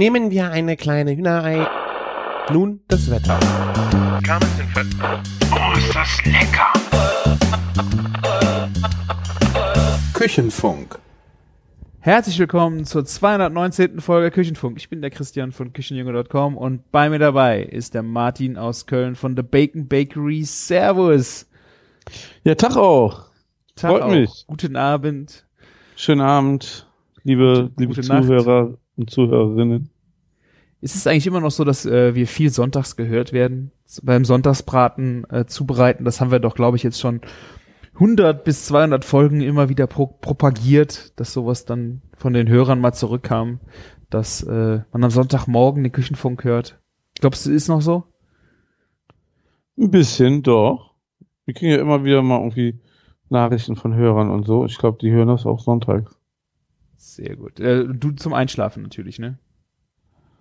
Nehmen wir eine kleine Hühnerei. Nun das Wetter. Oh, ist das lecker! Küchenfunk. Herzlich willkommen zur 219. Folge Küchenfunk. Ich bin der Christian von Küchenjunge.com und bei mir dabei ist der Martin aus Köln von The Bacon Bakery. Servus. Ja, Tag auch. Tag Freut auch. mich. Guten Abend. Schönen Abend, liebe, Gute- liebe gute Nacht. Und Zuhörerinnen. Ist es eigentlich immer noch so, dass äh, wir viel sonntags gehört werden? Beim Sonntagsbraten äh, zubereiten, das haben wir doch, glaube ich, jetzt schon 100 bis 200 Folgen immer wieder pro propagiert, dass sowas dann von den Hörern mal zurückkam, dass äh, man am Sonntagmorgen den Küchenfunk hört. Glaubst du, ist noch so? Ein bisschen, doch. Wir kriegen ja immer wieder mal irgendwie Nachrichten von Hörern und so. Ich glaube, die hören das auch sonntags. Sehr gut. Äh, du zum Einschlafen natürlich, ne?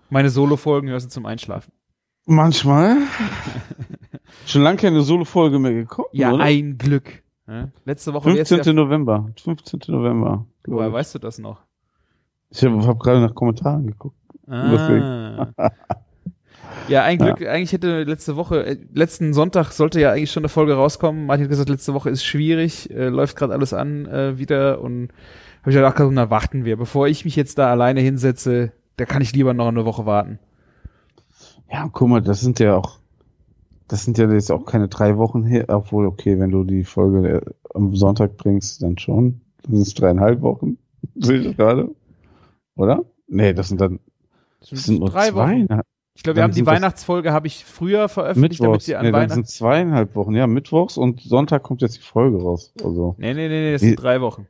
Meine Solo-Folgen hörst du zum Einschlafen. Manchmal. Schon lange keine Solo-Folge mehr gekommen, Ja, oder? ein Glück. Ja? Letzte Woche wär's 15. ja, November. 15. November. Woher weißt du das noch? ich habe hab gerade nach Kommentaren geguckt. Ah. ja, ein Glück. Eigentlich hätte letzte Woche, äh, letzten Sonntag sollte ja eigentlich schon eine Folge rauskommen. Martin hat gesagt, letzte Woche ist schwierig, äh, läuft gerade alles an äh, wieder und habe ich gedacht, komm, na warten wir. Bevor ich mich jetzt da alleine hinsetze, da kann ich lieber noch eine Woche warten. Ja, guck mal, das sind ja auch, das sind ja jetzt auch keine drei Wochen her, obwohl, okay, wenn du die Folge äh, am Sonntag bringst, dann schon. Das sind es dreieinhalb Wochen, sehe ich gerade. Oder? Nee, das sind dann, das sind nur drei Wochen. zwei. Ich glaube, wir Dann haben die sind Weihnachtsfolge habe ich früher veröffentlicht, damit Mittwochs. sie an Nee, dann Weihnachten. sind zweieinhalb Wochen. Ja, Mittwochs und Sonntag kommt jetzt die Folge raus. Also, Nee, nee, nee, nee, das Die- sind drei Wochen.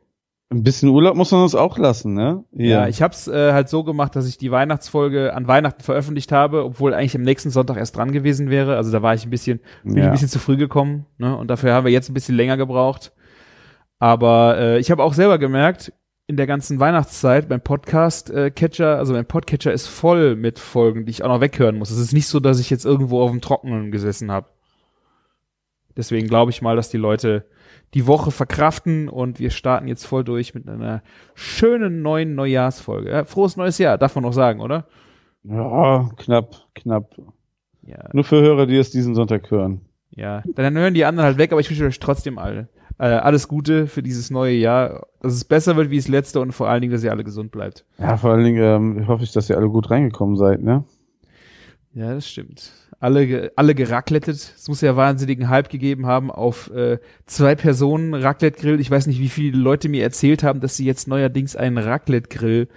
Ein bisschen Urlaub muss man uns auch lassen, ne? Ja, ich hab's äh, halt so gemacht, dass ich die Weihnachtsfolge an Weihnachten veröffentlicht habe, obwohl eigentlich am nächsten Sonntag erst dran gewesen wäre. Also da war ich ein bisschen, bin ich ein ja. bisschen zu früh gekommen, ne? Und dafür haben wir jetzt ein bisschen länger gebraucht. Aber äh, ich habe auch selber gemerkt, in der ganzen Weihnachtszeit beim Podcast äh, Catcher, also mein Podcatcher ist voll mit Folgen, die ich auch noch weghören muss. Es ist nicht so, dass ich jetzt irgendwo auf dem Trockenen gesessen habe. Deswegen glaube ich mal, dass die Leute die Woche verkraften und wir starten jetzt voll durch mit einer schönen neuen Neujahrsfolge. Ja, frohes neues Jahr, darf man noch sagen, oder? ja, knapp, knapp. Ja, Nur für Hörer, die es diesen Sonntag hören. ja. Dann hören die anderen halt weg, aber ich wünsche euch trotzdem alle äh, alles Gute für dieses neue Jahr, dass es besser wird wie das letzte und vor allen Dingen, dass ihr alle gesund bleibt. Ja, vor allen Dingen ähm, hoffe ich, dass ihr alle gut reingekommen seid, ne? Ja, das stimmt. Alle, alle geracklettet. Es muss ja wahnsinnigen Hype gegeben haben auf äh, zwei Personen Raclette-Grill. Ich weiß nicht, wie viele Leute mir erzählt haben, dass sie jetzt neuerdings einen Raclette-Grill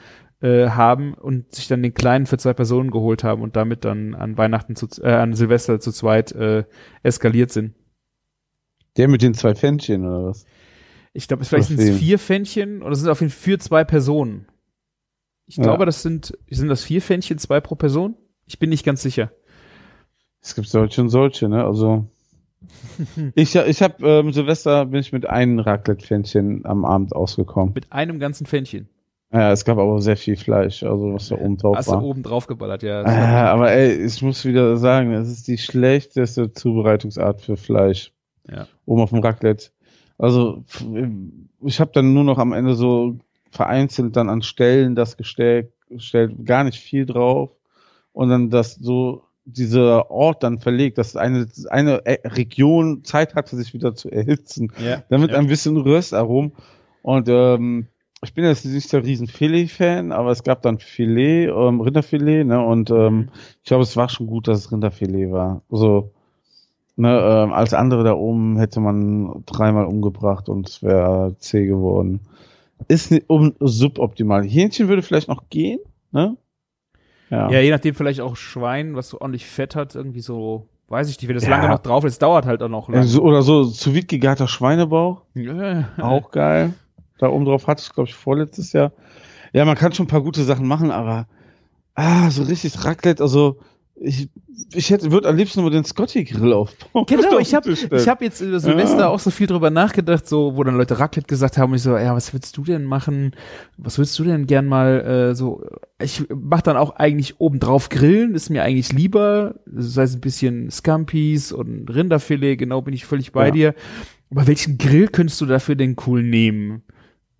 äh, haben und sich dann den kleinen für zwei Personen geholt haben und damit dann an Weihnachten zu, äh, an Silvester zu zweit äh, eskaliert sind. Der mit den zwei Pfännchen oder was? Ich glaube, vielleicht sind es vier Pfännchen oder sind auf jeden Fall für zwei Personen. Ich Ja. glaube, das sind, sind das vier Pfännchen, zwei pro Person? Ich bin nicht ganz sicher. Es gibt solche und solche, ne? Also ich, ich habe ähm, Silvester bin ich mit einem Raclette-Pfännchen am Abend ausgekommen. Mit einem ganzen Pfännchen. Ja, es gab aber sehr viel Fleisch, also was da oben drauf Hast du war. oben drauf geballert, ja. Äh, aber ey, ich muss wieder sagen, es ist die schlechteste Zubereitungsart für Fleisch. Ja. Oben auf dem Raclette. Also ich habe dann nur noch am Ende so vereinzelt dann an Stellen das gestellt, gestellt gar nicht viel drauf und dann das so dieser Ort dann verlegt, dass eine eine äh, Region Zeit hatte, sich wieder zu erhitzen ja. damit ja. ein bisschen Röstarom. Und ähm, ich bin jetzt nicht der riesen Filet-Fan, aber es gab dann Filet, ähm, Rinderfilet, ne? Und ähm, ich glaube, es war schon gut, dass es Rinderfilet war. So, ne, ähm, als andere da oben hätte man dreimal umgebracht und es wäre zäh geworden. Ist nicht um, suboptimal. Hähnchen würde vielleicht noch gehen, ne? Ja. ja, je nachdem vielleicht auch Schwein, was so ordentlich Fett hat, irgendwie so, weiß ich nicht, wenn das Ja. lange noch drauf ist, dauert halt auch noch lange. so, oder so zu vide gegarter Schweinebauch. Ja. Auch geil. Da oben drauf hatte ich, glaube ich, vorletztes Jahr. Ja, man kann schon ein paar gute Sachen machen, aber ah, so richtig Raclette, also ich, ich hätte, würde am liebsten nur den Scotty-Grill aufbauen. Genau, ich habe ich hab jetzt über Silvester Ja. auch so viel drüber nachgedacht, so wo dann Leute Raclette gesagt haben und ich so, ja, was willst du denn machen? Was willst du denn gern mal äh, so? Ich mach dann auch eigentlich obendrauf grillen, ist mir eigentlich lieber, das heißt ein bisschen Scampis und Rinderfilet, genau bin ich völlig bei Ja. dir. Aber welchen Grill könntest du dafür denn cool nehmen?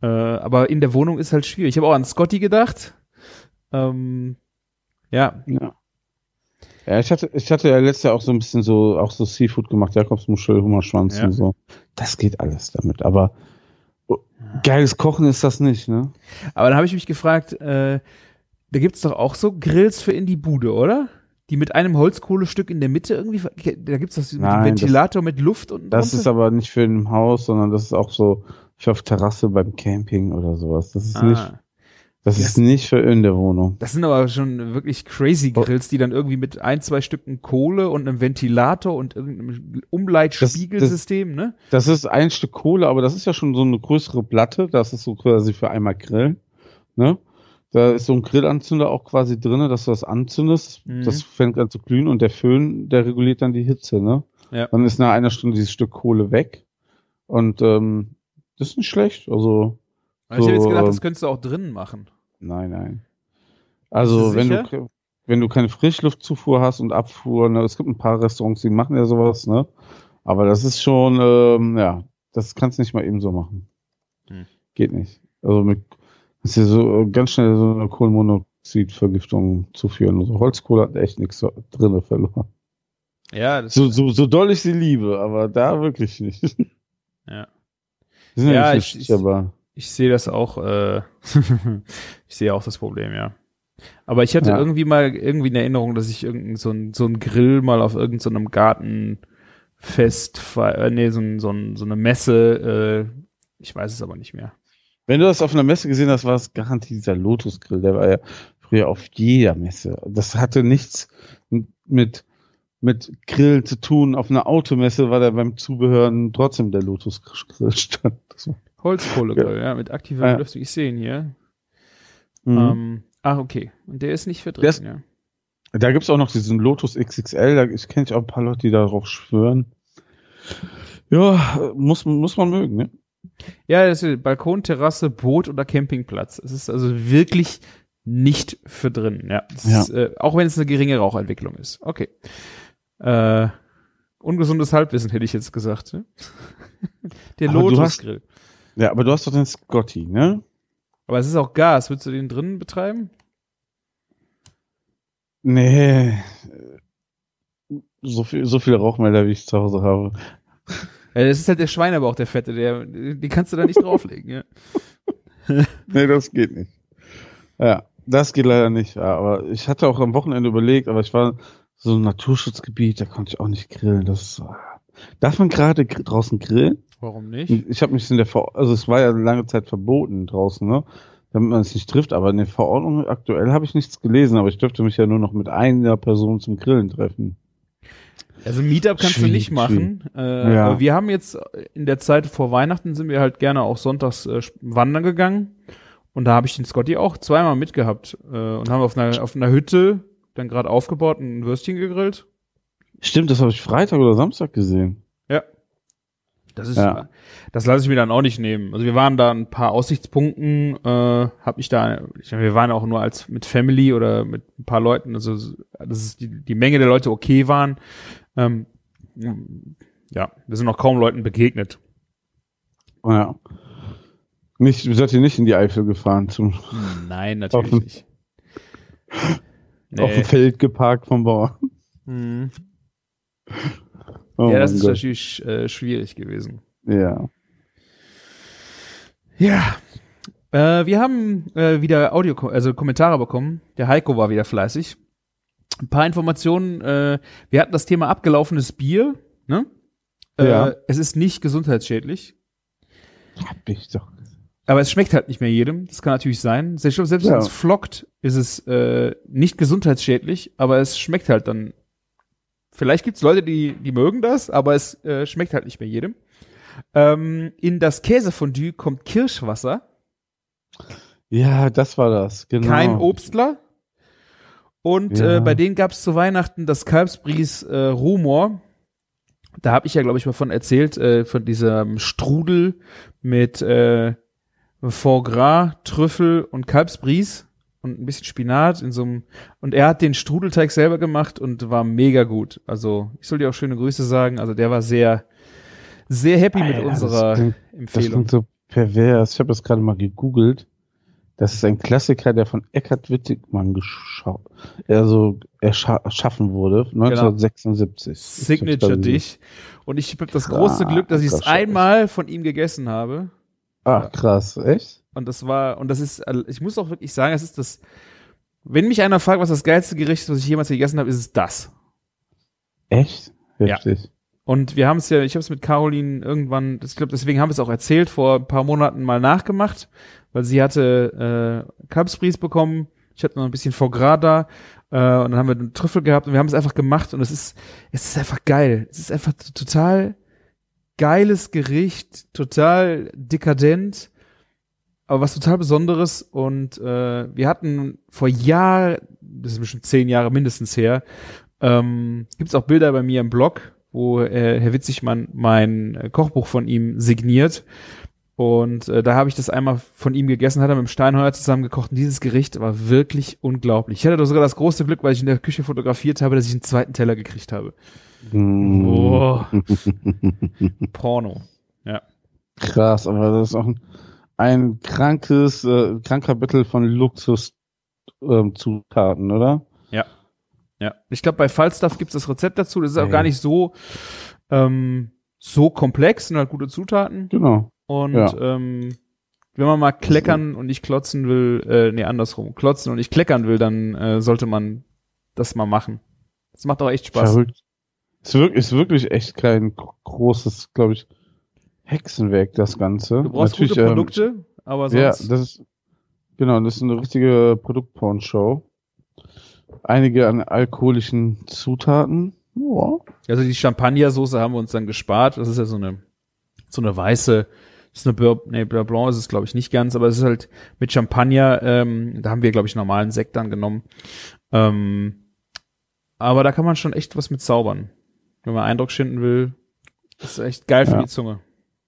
Äh, aber in der Wohnung ist halt schwierig. Ich habe auch an Scotty gedacht. Ähm, Ja, Ja. Ja, ich hatte, ich hatte ja letztes Jahr auch so ein bisschen so, auch so Seafood gemacht, Jakobsmuschel, Hummerschwanz Ja. und so. Das geht alles damit, aber oh, geiles Kochen ist das nicht, ne? aber dann habe ich mich gefragt, äh, da gibt's doch auch so Grills für in die Bude, oder? Die mit einem Holzkohlestück in der Mitte irgendwie, da gibt's doch mit dem Nein, das- Ventilator mit Luft und Das ist aber nicht für ein Haus, sondern das ist auch so, ich auf Terrasse beim Camping oder sowas. Das ist nicht, ah, das Das- ist nicht für in der Wohnung. Das sind aber schon wirklich crazy Oh. Grills, die dann irgendwie mit ein, zwei Stücken Kohle und einem Ventilator und irgendeinem Umleitspiegelsystem, ne? Das ist ein Stück Kohle, aber das ist ja schon so eine größere Platte. Das ist so quasi für einmal Grillen. Ne? Da ist so ein Grillanzünder auch quasi drinne, dass du das anzündest. Mhm. Das fängt an zu glühen und der Föhn, der reguliert dann die Hitze. Ne? Ja. Dann ist nach einer Stunde dieses Stück Kohle weg. Und ähm, das ist nicht schlecht. Also, Aber ich hätte jetzt So, gedacht, ähm, das könntest du auch drinnen machen. nein, nein. Also, wenn du, wenn du keine Frischluftzufuhr hast und Abfuhr, ne, es gibt ein paar Restaurants, die machen ja sowas, ne? Aber das ist schon, ähm, ja, das kannst du nicht mal eben so machen. Hm. Geht nicht. Also mit, das ist ja so äh, ganz schnell so eine Kohlenmonoxidvergiftung zuführen. Also Holzkohle hat echt nichts so drinne verloren. Ja, das So, so, so doll ich sie liebe, aber da wirklich nicht. Ja. Ja, ja, ich- nicht ich- aber Ich sehe das auch, äh, ich sehe auch das Problem, ja. Aber ich hatte Ja. irgendwie mal irgendwie in Erinnerung, dass ich irgendein so ein, so ein Grill mal auf irgendeinem Gartenfest, fe- äh, nee, so, ein, so, ein, so eine Messe, äh, ich weiß es aber nicht mehr. Wenn du das auf einer Messe gesehen hast, war es garantiert dieser Lotus-Grill. Der war ja früher auf jeder Messe. Das hatte nichts mit, mit Grillen zu tun. Auf einer Automesse war der beim Zubehören trotzdem der Lotus-Grill stand. Holzkohlegrill, ja. mit aktiver Ja. Belüftung. Ich sehe ihn hier. Mhm. Ähm, ach, okay. Und der ist nicht für drin, Der ist- ja. Da gibt's auch noch diesen Lotus XXL. Da kenne ich auch ein paar Leute, die darauf schwören. Ja, muss, muss man mögen, ne? Ja, das ist Balkon, Terrasse, Boot oder Campingplatz. Es ist also wirklich nicht für drin, ja. Ja. Ist, äh, auch wenn es eine geringe Rauchentwicklung ist. Okay. Äh, ungesundes Halbwissen hätte ich jetzt gesagt. Ne? Der Lotus-Grill. Ja, aber du hast doch den Scotty, ne? Aber es ist auch Gas. Würdest du den drinnen betreiben? Nee. So viel, so viele Rauchmelder, wie ich zu Hause habe. Ja, das ist halt der Schweinebauch, der Fette. Der, die kannst du da nicht drauflegen, ja. Nee, das geht nicht. Ja, das geht leider nicht. Ja, aber ich hatte auch am Wochenende überlegt, aber ich war so ein Naturschutzgebiet, da konnte ich auch nicht grillen. Das ist, ah. darf man gerade draußen grillen? Warum nicht? Ich habe mich in der Ver also es war ja lange Zeit verboten draußen, ne? Damit man es nicht trifft, aber in der Verordnung aktuell habe ich nichts gelesen, aber ich dürfte mich ja nur noch mit einer Person zum Grillen treffen. Also Meetup kannst du Schwierig, nicht machen. Äh, Ja. wir haben jetzt in der Zeit vor Weihnachten sind wir halt gerne auch sonntags äh, wandern gegangen. Und da habe ich den Scotty auch zweimal mitgehabt. Äh, und haben auf einer, auf einer Hütte dann gerade aufgebaut und ein Würstchen gegrillt. Stimmt, das habe ich Freitag oder Samstag gesehen. Das ist, Ja. das lasse ich mir dann auch nicht nehmen. Also wir waren da ein paar Aussichtspunkten, äh, hab ich da, ich, wir waren auch nur als mit Family oder mit ein paar Leuten, also das ist die, die Menge der Leute okay waren. Ähm, ja, wir sind noch kaum Leuten begegnet. Ja. Nicht, seid ihr nicht in die Eifel gefahren, zum, Nein, natürlich Offen. nicht. auf dem Feld geparkt vom Bauern. Mhm. Oh ja, das ist Gott. natürlich äh, schwierig gewesen. Ja. Ja. Äh, wir haben äh, wieder Audio, also Kommentare bekommen. Der Heiko war wieder fleißig. Ein paar Informationen. Äh, wir hatten das Thema abgelaufenes Bier. Ne? Äh, Ja. Es ist nicht gesundheitsschädlich, Hab ich doch. aber es schmeckt halt nicht mehr jedem. Das kann natürlich sein. Selbst, selbst wenn Ja. es flockt, ist es äh, nicht gesundheitsschädlich, aber es schmeckt halt dann. Vielleicht gibt's Leute, die, die mögen das, aber es äh, schmeckt halt nicht mehr jedem. Ähm, in das Käsefondue kommt Kirschwasser. Ja, das war das. Genau. kein Obstler. Und Ja. äh, bei denen gab es zu Weihnachten das Kalbsbries äh, Rumor. Da habe ich ja, glaube ich, mal von erzählt, äh, von diesem Strudel mit äh, Foie Gras, Trüffel und Kalbsbries und ein bisschen Spinat in so einem. Und er hat den Strudelteig selber gemacht und war mega gut. Also ich soll dir auch schöne Grüße sagen. Also der war sehr, sehr happy mit Alter, das unserer klingt- Das Empfehlung. klingt so pervers. Ich habe das gerade mal gegoogelt. Das ist ein Klassiker, der von Eckhard Wittigmann geschaut, also erschaffen wurde, 1976. Signature Dich. Und ich habe das große Glück, dass ich es einmal von ihm gegessen habe. Ach, krass, echt? Und das war, und das ist, ich muss auch wirklich sagen, es ist das, wenn mich einer fragt, was das geilste Gericht ist, was ich jemals gegessen habe, ist es das. Echt? Heftig. Ja. Und wir haben es ja, ich habe es mit Caroline irgendwann, ich glaube, deswegen haben wir es auch erzählt, vor ein paar Monaten mal nachgemacht, weil sie hatte äh, Kalbsbries bekommen, ich hatte noch ein bisschen Foie da äh, und dann haben wir einen Trüffel gehabt und wir haben es einfach gemacht und es ist, es ist einfach geil. Es ist einfach total geiles Gericht, total dekadent, aber was total Besonderes und äh, wir hatten vor Jahren, das ist bestimmt zehn Jahre mindestens her, ähm, gibt auch Bilder bei mir im Blog, wo äh, Herr Witzigmann mein äh, Kochbuch von ihm signiert. Und äh, da habe ich das einmal von ihm gegessen, hat er mit dem Steinheuer zusammen gekocht. Und dieses Gericht war wirklich unglaublich. Ich hatte doch sogar das große Glück, weil ich in der Küche fotografiert habe, dass ich einen zweiten Teller gekriegt habe. Oh. Porno. Ja. Krass, aber das ist auch ein, ein krankes, äh, kranker Büttel von Luxus-Zutaten, ähm, oder? Ja. Ja, ich glaube, bei Falstaff gibt es das Rezept dazu. Das ist auch ja. gar nicht so, ähm, so komplex, sind halt gute Zutaten. Genau. Und ja. ähm, wenn man mal kleckern und nicht klotzen will, äh, nee, andersrum, klotzen und nicht kleckern will, dann äh, sollte man das mal machen. Das macht auch echt Spaß. Verrückt. Ist wirklich, ist wirklich echt kein großes, glaube ich, Hexenwerk, das Ganze. Du brauchst Natürlich, gute ähm, Produkte, ähm, aber sonst. Ja, das ist, genau, das ist eine richtige Produktporn-Show einige an alkoholischen Zutaten. Ja. Also die Champagnersoße haben wir uns dann gespart. Das ist ja so eine, so eine weiße, ist eine Beurre, nee, Beurre Blanc ist es glaube ich nicht ganz, aber es ist halt mit Champagner, ähm, da haben wir glaube ich normalen Sekt dann genommen. Ähm, aber da kann man schon echt was mit zaubern. Wenn man Eindruck schinden will, ist echt geil für ja. die Zunge.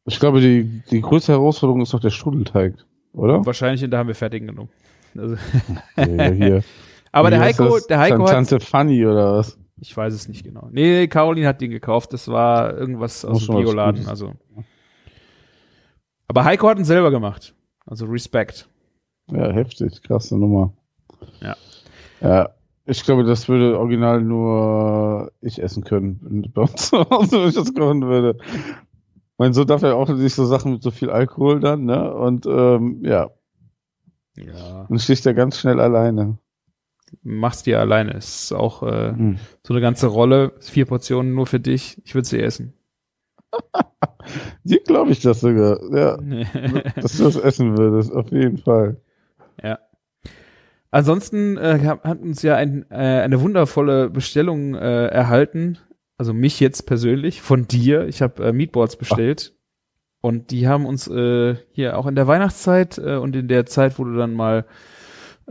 Ich glaube, die, die größte Herausforderung ist doch der Strudelteig, oder? Wahrscheinlich, da haben wir fertigen genommen. Also okay, hier. Aber der Heiko, der Heiko Tante hat, Fanny oder was? Ich weiß es nicht genau. Nee, Caroline hat den gekauft. Das war irgendwas aus dem Bioladen. Also. Aber Heiko hat ihn selber gemacht. Also Respekt. Ja, heftig. Krasse Nummer. Ja. Ja. Ich glaube, das würde original nur ich essen können, bei uns zu Hause, wenn ich das kochen würde. Mein Sohn darf ja auch nicht so Sachen mit so viel Alkohol dann, ne? Und ähm, ja. Ja. Dann sticht er ganz schnell alleine machst dir alleine. Es ist auch äh, mhm. so eine ganze Rolle, vier Portionen nur für dich. Ich würde sie essen. Dir glaube ich das sogar, ja. dass du das essen würdest, auf jeden Fall. Ja. Ansonsten äh, hat uns ja ein, äh, eine wundervolle Bestellung äh, erhalten, also mich jetzt persönlich, von dir. Ich habe äh, Meatballs bestellt. Ach. Und die haben uns äh, hier auch in der Weihnachtszeit äh, und in der Zeit, wo du dann mal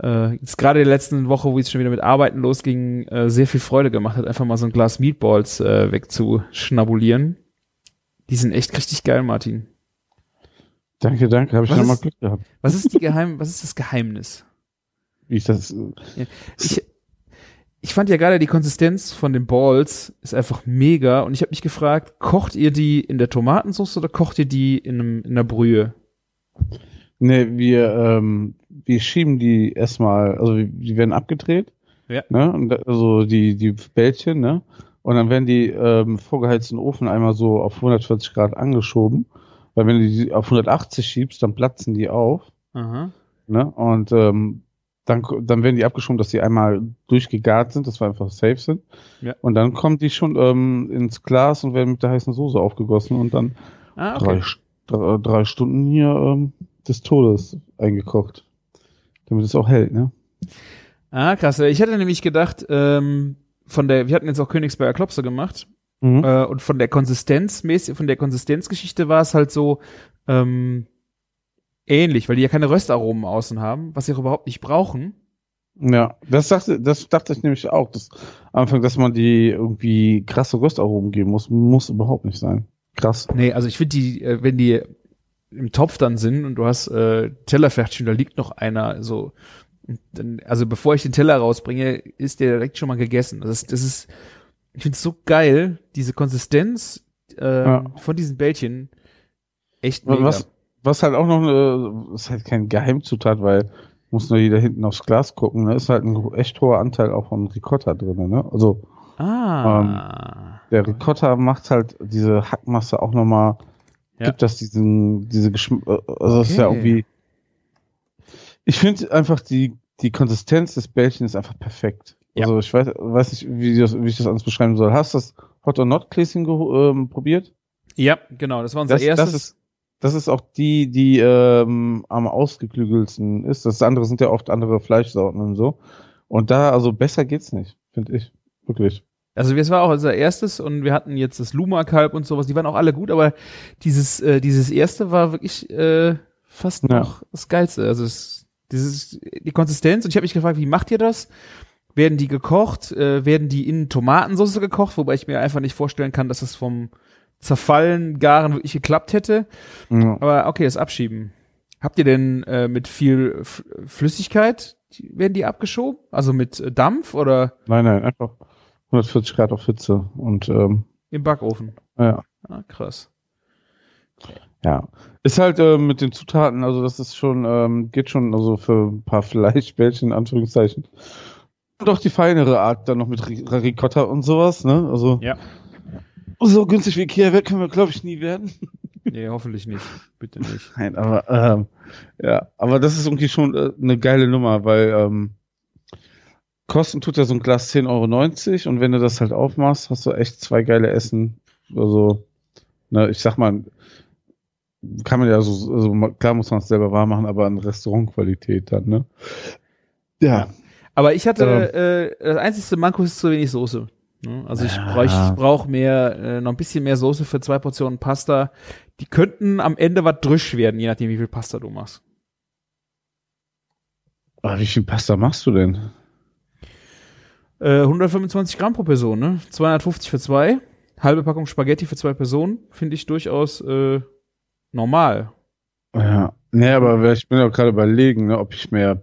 äh, jetzt gerade in der letzten Woche, wo es schon wieder mit Arbeiten losging, äh, sehr viel Freude gemacht hat, einfach mal so ein Glas Meatballs äh, wegzuschnabulieren. Die sind echt richtig geil, Martin. Danke, danke, habe ich nochmal Glück gehabt. Was ist die Geheim, was ist das Geheimnis? Wie ich das. Ja, ich, ich fand ja gerade die Konsistenz von den Balls ist einfach mega und ich habe mich gefragt, kocht ihr die in der Tomatensauce oder kocht ihr die in, einem, in einer Brühe? Ne, wir, ähm, wir schieben die erstmal, also die werden abgedreht. Ja. Ne? Und also die, die Bällchen, ne? Und dann werden die ähm, vorgeheizten Ofen einmal so auf 140 Grad angeschoben. Weil wenn du die auf 180 schiebst, dann platzen die auf. Aha. Ne? Und ähm, dann, dann werden die abgeschoben, dass die einmal durchgegart sind, dass wir einfach safe sind. Ja. Und dann kommen die schon ähm, ins Glas und werden mit der heißen Soße aufgegossen und dann ah, okay. drei, drei, Stunden hier ähm, des Todes eingekocht. Damit es auch hält, ne? Ah, krass. Ich hätte nämlich gedacht, ähm, von der, wir hatten jetzt auch Königsberger Klopse gemacht. Mhm. Äh, und von der Konsistenz, von der Konsistenzgeschichte war es halt so ähm, ähnlich, weil die ja keine Röstaromen außen haben, was sie auch überhaupt nicht brauchen. Ja, das dachte, das dachte ich nämlich auch, dass Anfang, dass man die irgendwie krasse Röstaromen geben muss, muss überhaupt nicht sein. Krass. Nee, also ich finde die, äh, wenn die im Topf dann sind und du hast äh, Teller fertig und da liegt noch einer so dann, also bevor ich den Teller rausbringe, ist der direkt schon mal gegessen. Das ist, das ist ich finde es so geil, diese Konsistenz äh, ja. von diesen Bällchen. Echt mega. Was, was halt auch noch eine, ist halt kein Geheimzutat, weil muss nur jeder hinten aufs Glas gucken, ne? Ist halt ein echt hoher Anteil auch von Ricotta drin, ne? Also Ah. der Ricotta macht halt diese Hackmasse auch nochmal, Ja. gibt das diesen, diese Geschmack, also das ist ja Okay. irgendwie, ich finde einfach die, die Konsistenz des Bällchens ist einfach perfekt. Ja. Also ich weiß, weiß nicht, wie, das, wie ich das anders beschreiben soll. Hast du das Hot or Not Gläschen ähm, probiert? ja, genau, das war unser Das, erstes. das ist, das ist auch die, die ähm, am ausgeklügelsten ist. Das andere sind ja oft andere Fleischsorten und so. Und da, also besser geht's nicht, finde ich. Wirklich. Also das war auch unser erstes und wir hatten jetzt das Luma-Kalb und sowas, die waren auch alle gut, aber dieses, äh, dieses erste war wirklich äh, fast Ja. noch das Geilste. Also es, dieses, die Konsistenz und ich habe mich gefragt, wie macht ihr das? Werden die gekocht? Äh, werden die in Tomatensauce gekocht? Wobei ich mir einfach nicht vorstellen kann, dass das vom Zerfallen, Garen wirklich geklappt hätte. Ja. Aber okay, das Abschieben. Habt ihr denn äh, mit viel F Flüssigkeit, die, werden die abgeschoben? Also mit äh, Dampf oder Nein, nein, einfach 140 Grad auf Hitze. Und ähm, im Backofen? ja. Ah, krass. Ja. Ist halt äh, mit den Zutaten, also das ist schon, ähm, geht schon also für ein paar Fleischbällchen, in Anführungszeichen. Und auch die feinere Art dann noch mit Ri- Ricotta und sowas, ne? Also Ja. So günstig wie Ikea weg können wir, glaube ich, nie werden. Nee, hoffentlich nicht. Bitte nicht. Nein, aber ähm, ja, aber das ist irgendwie schon äh, eine geile Nummer, weil ähm, kosten tut ja so ein Glas 10,90 Euro und wenn du das halt aufmachst, hast du echt zwei geile Essen. Also, ne, ich sag mal, kann man ja so, also klar muss man es selber warm machen, aber an Restaurantqualität dann, ne? Ja. Aber ich hatte, äh, das einzigste Manko ist zu wenig Soße. Ne? Also ich Ja. brauch, mehr, äh, noch ein bisschen mehr Soße für zwei Portionen Pasta. Die könnten am Ende was drüsch werden, je nachdem, wie viel Pasta du machst. Aber wie viel Pasta machst du denn? Äh, 125 Gramm pro Person, ne? 250 für zwei. Halbe Packung Spaghetti für zwei Personen. Finde ich durchaus äh, normal. Ja. Nee, aber ich bin ja gerade überlegen, ne, ob ich mehr,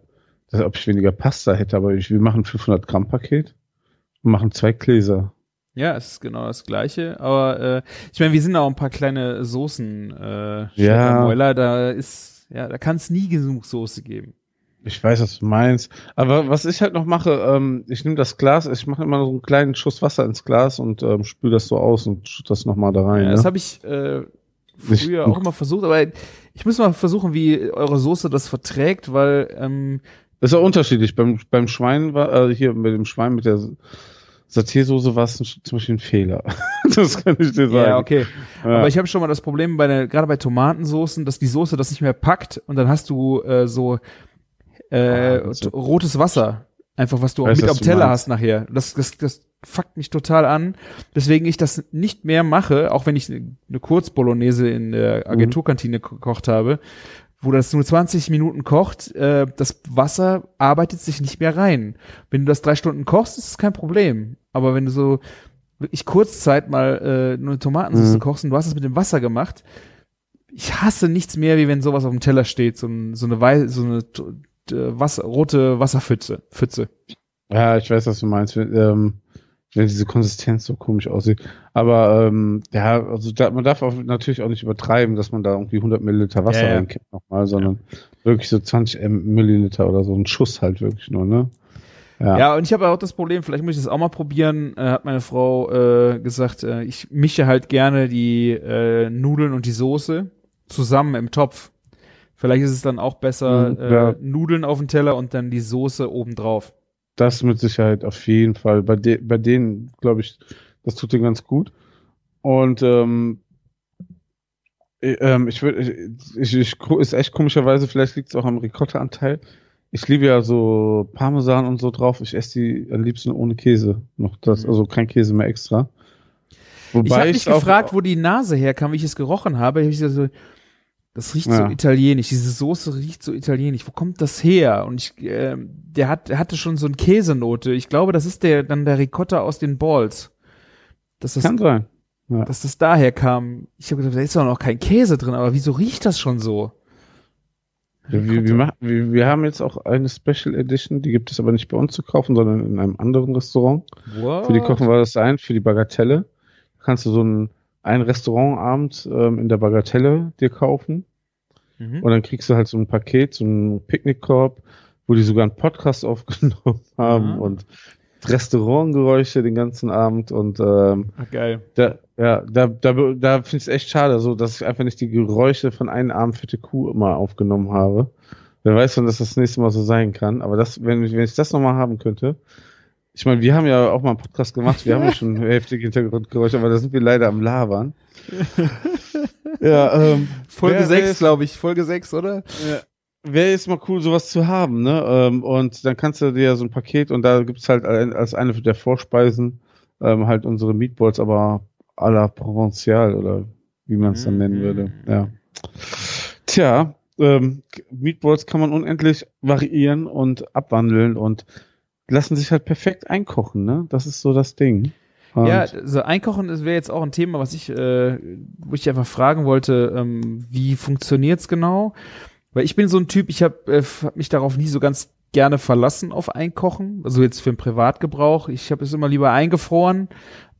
ob ich weniger Pasta hätte, aber ich, wir machen 500 Gramm Paket machen zwei Gläser. Ja, es ist genau das Gleiche. Aber äh, ich meine, wir sind auch ein paar kleine Soßen. Äh, Ja. Mäuler, da ist, ja, da kann es nie genug Soße geben. Ich weiß, was du meinst. Aber was ich halt noch mache, ähm, ich nehme das Glas, ich mache immer so einen kleinen Schuss Wasser ins Glas und ähm, spüle das so aus und schütte das nochmal da rein. Ja, ne? das habe ich äh, Ich- früher auch immer versucht, aber ich muss mal versuchen, wie eure Soße das verträgt, weil ähm, ist auch unterschiedlich. Beim, beim Schwein war, äh, hier mit dem Schwein mit der Saté-Soße war es zum Beispiel ein Fehler. das kann ich dir sagen. ja, okay. Ja. Aber ich habe schon mal das Problem bei der, gerade bei Tomatensoßen, dass die Soße das nicht mehr packt und dann hast du äh, so äh, Ah, rotes Wasser. Einfach, was du auch Weiß, mit am Teller hast nachher. Das, das, das fuckt mich total an. Deswegen ich das nicht mehr mache, auch wenn ich eine eine Kurzbolognese in der Mhm. Agenturkantine gekocht habe, wo das nur 20 Minuten kocht, äh, das Wasser arbeitet sich nicht mehr rein. Wenn du das drei Stunden kochst, ist es kein Problem. Aber wenn du so wirklich Kurzzeit mal äh, nur eine Tomatensauce Mhm. kochst und du hast es mit dem Wasser gemacht, ich hasse nichts mehr, wie wenn sowas auf dem Teller steht, so, ein, so eine weiß, so eine t- Wasser, rote Wasserpfütze. Pfütze. Ja, ich weiß, was du meinst. Wenn, ähm, wenn diese Konsistenz so komisch aussieht. Aber ähm, ja, also da, man darf auch natürlich auch nicht übertreiben, dass man da irgendwie 100 Milliliter Wasser Ja, ja. reinkippt nochmal, sondern wirklich so 20 Milliliter oder so ein Schuss halt wirklich nur, ne? Ja. und ich habe auch das Problem, vielleicht muss ich das auch mal probieren, äh, hat meine Frau äh, gesagt, äh, ich mische halt gerne die äh, Nudeln und die Soße zusammen im Topf. Vielleicht ist es dann auch besser, Mhm, äh, ja. Nudeln auf den Teller und dann die Soße obendrauf. Das mit Sicherheit auf jeden Fall. Bei, de bei denen, glaube ich, das tut denen ganz gut. Und ähm, ich, ähm, ich würde, ich, ich, ich, ist echt komischerweise, vielleicht liegt es auch am Ricotta-Anteil. Ich liebe ja so Parmesan und so drauf. Ich esse die am liebsten ohne Käse. Noch das, Mhm. also kein Käse mehr extra. ich habe mich gefragt, wo die Nase herkam, wie ich es gerochen habe. Ich hab so, das riecht so Ja. italienisch. Diese Soße riecht so italienisch. Wo kommt das her? Und ich, äh, der hat, hatte schon so eine Käsenote. Ich glaube, das ist der dann der Ricotta aus den Balls. Dass das kann sein. Ja. dass das daher kam. Ich habe gedacht, da ist doch noch kein Käse drin, aber wieso riecht das schon so? Wir, wir, wir, machen, wir, wir haben jetzt auch eine Special Edition, die gibt es aber nicht bei uns zu kaufen, sondern in einem anderen Restaurant. What? Für die Kochen war das ein, für die Bagatelle. Kannst du so einen, einen Restaurantabend ähm, in der Bagatelle dir kaufen. Mhm. Und dann kriegst du halt so ein Paket, so einen Picknickkorb, wo die sogar einen Podcast aufgenommen haben Ah. und Restaurantgeräusche den ganzen Abend und ähm, Ach, geil. da, ja, da, da, da finde ich es echt schade, so dass ich einfach nicht die Geräusche von einem Abend fette Kuh immer aufgenommen habe. Wer weiß, wann das das nächste Mal so sein kann. Aber das, wenn, ich- wenn ich das nochmal haben könnte. Ich meine, wir haben ja auch mal einen Podcast gemacht. Wir haben ja schon heftige Hintergrundgeräusche, aber da sind wir leider am Labern. ja, ähm, Folge wer- wer 6, ist- glaube ich. Folge 6, oder? Wäre jetzt mal cool, sowas zu haben, ne? Ähm, und dann kannst du dir so ein Paket und da gibt's halt ein- als eine der Vorspeisen ähm, halt unsere Meatballs, aber à la Provençal oder wie man es dann nennen würde. Ja. Tja, ähm, Meatballs kann man unendlich variieren und abwandeln und lassen sich halt perfekt einkochen, ne? Das ist so das Ding. Und Ja, also Einkochen wäre jetzt auch ein Thema, was ich, äh, wo ich einfach fragen wollte, ähm, wie funktioniert's genau? Weil ich bin so ein Typ, ich habe äh, hab mich darauf nie so ganz gerne verlassen auf Einkochen, also jetzt für den Privatgebrauch. Ich habe es immer lieber eingefroren,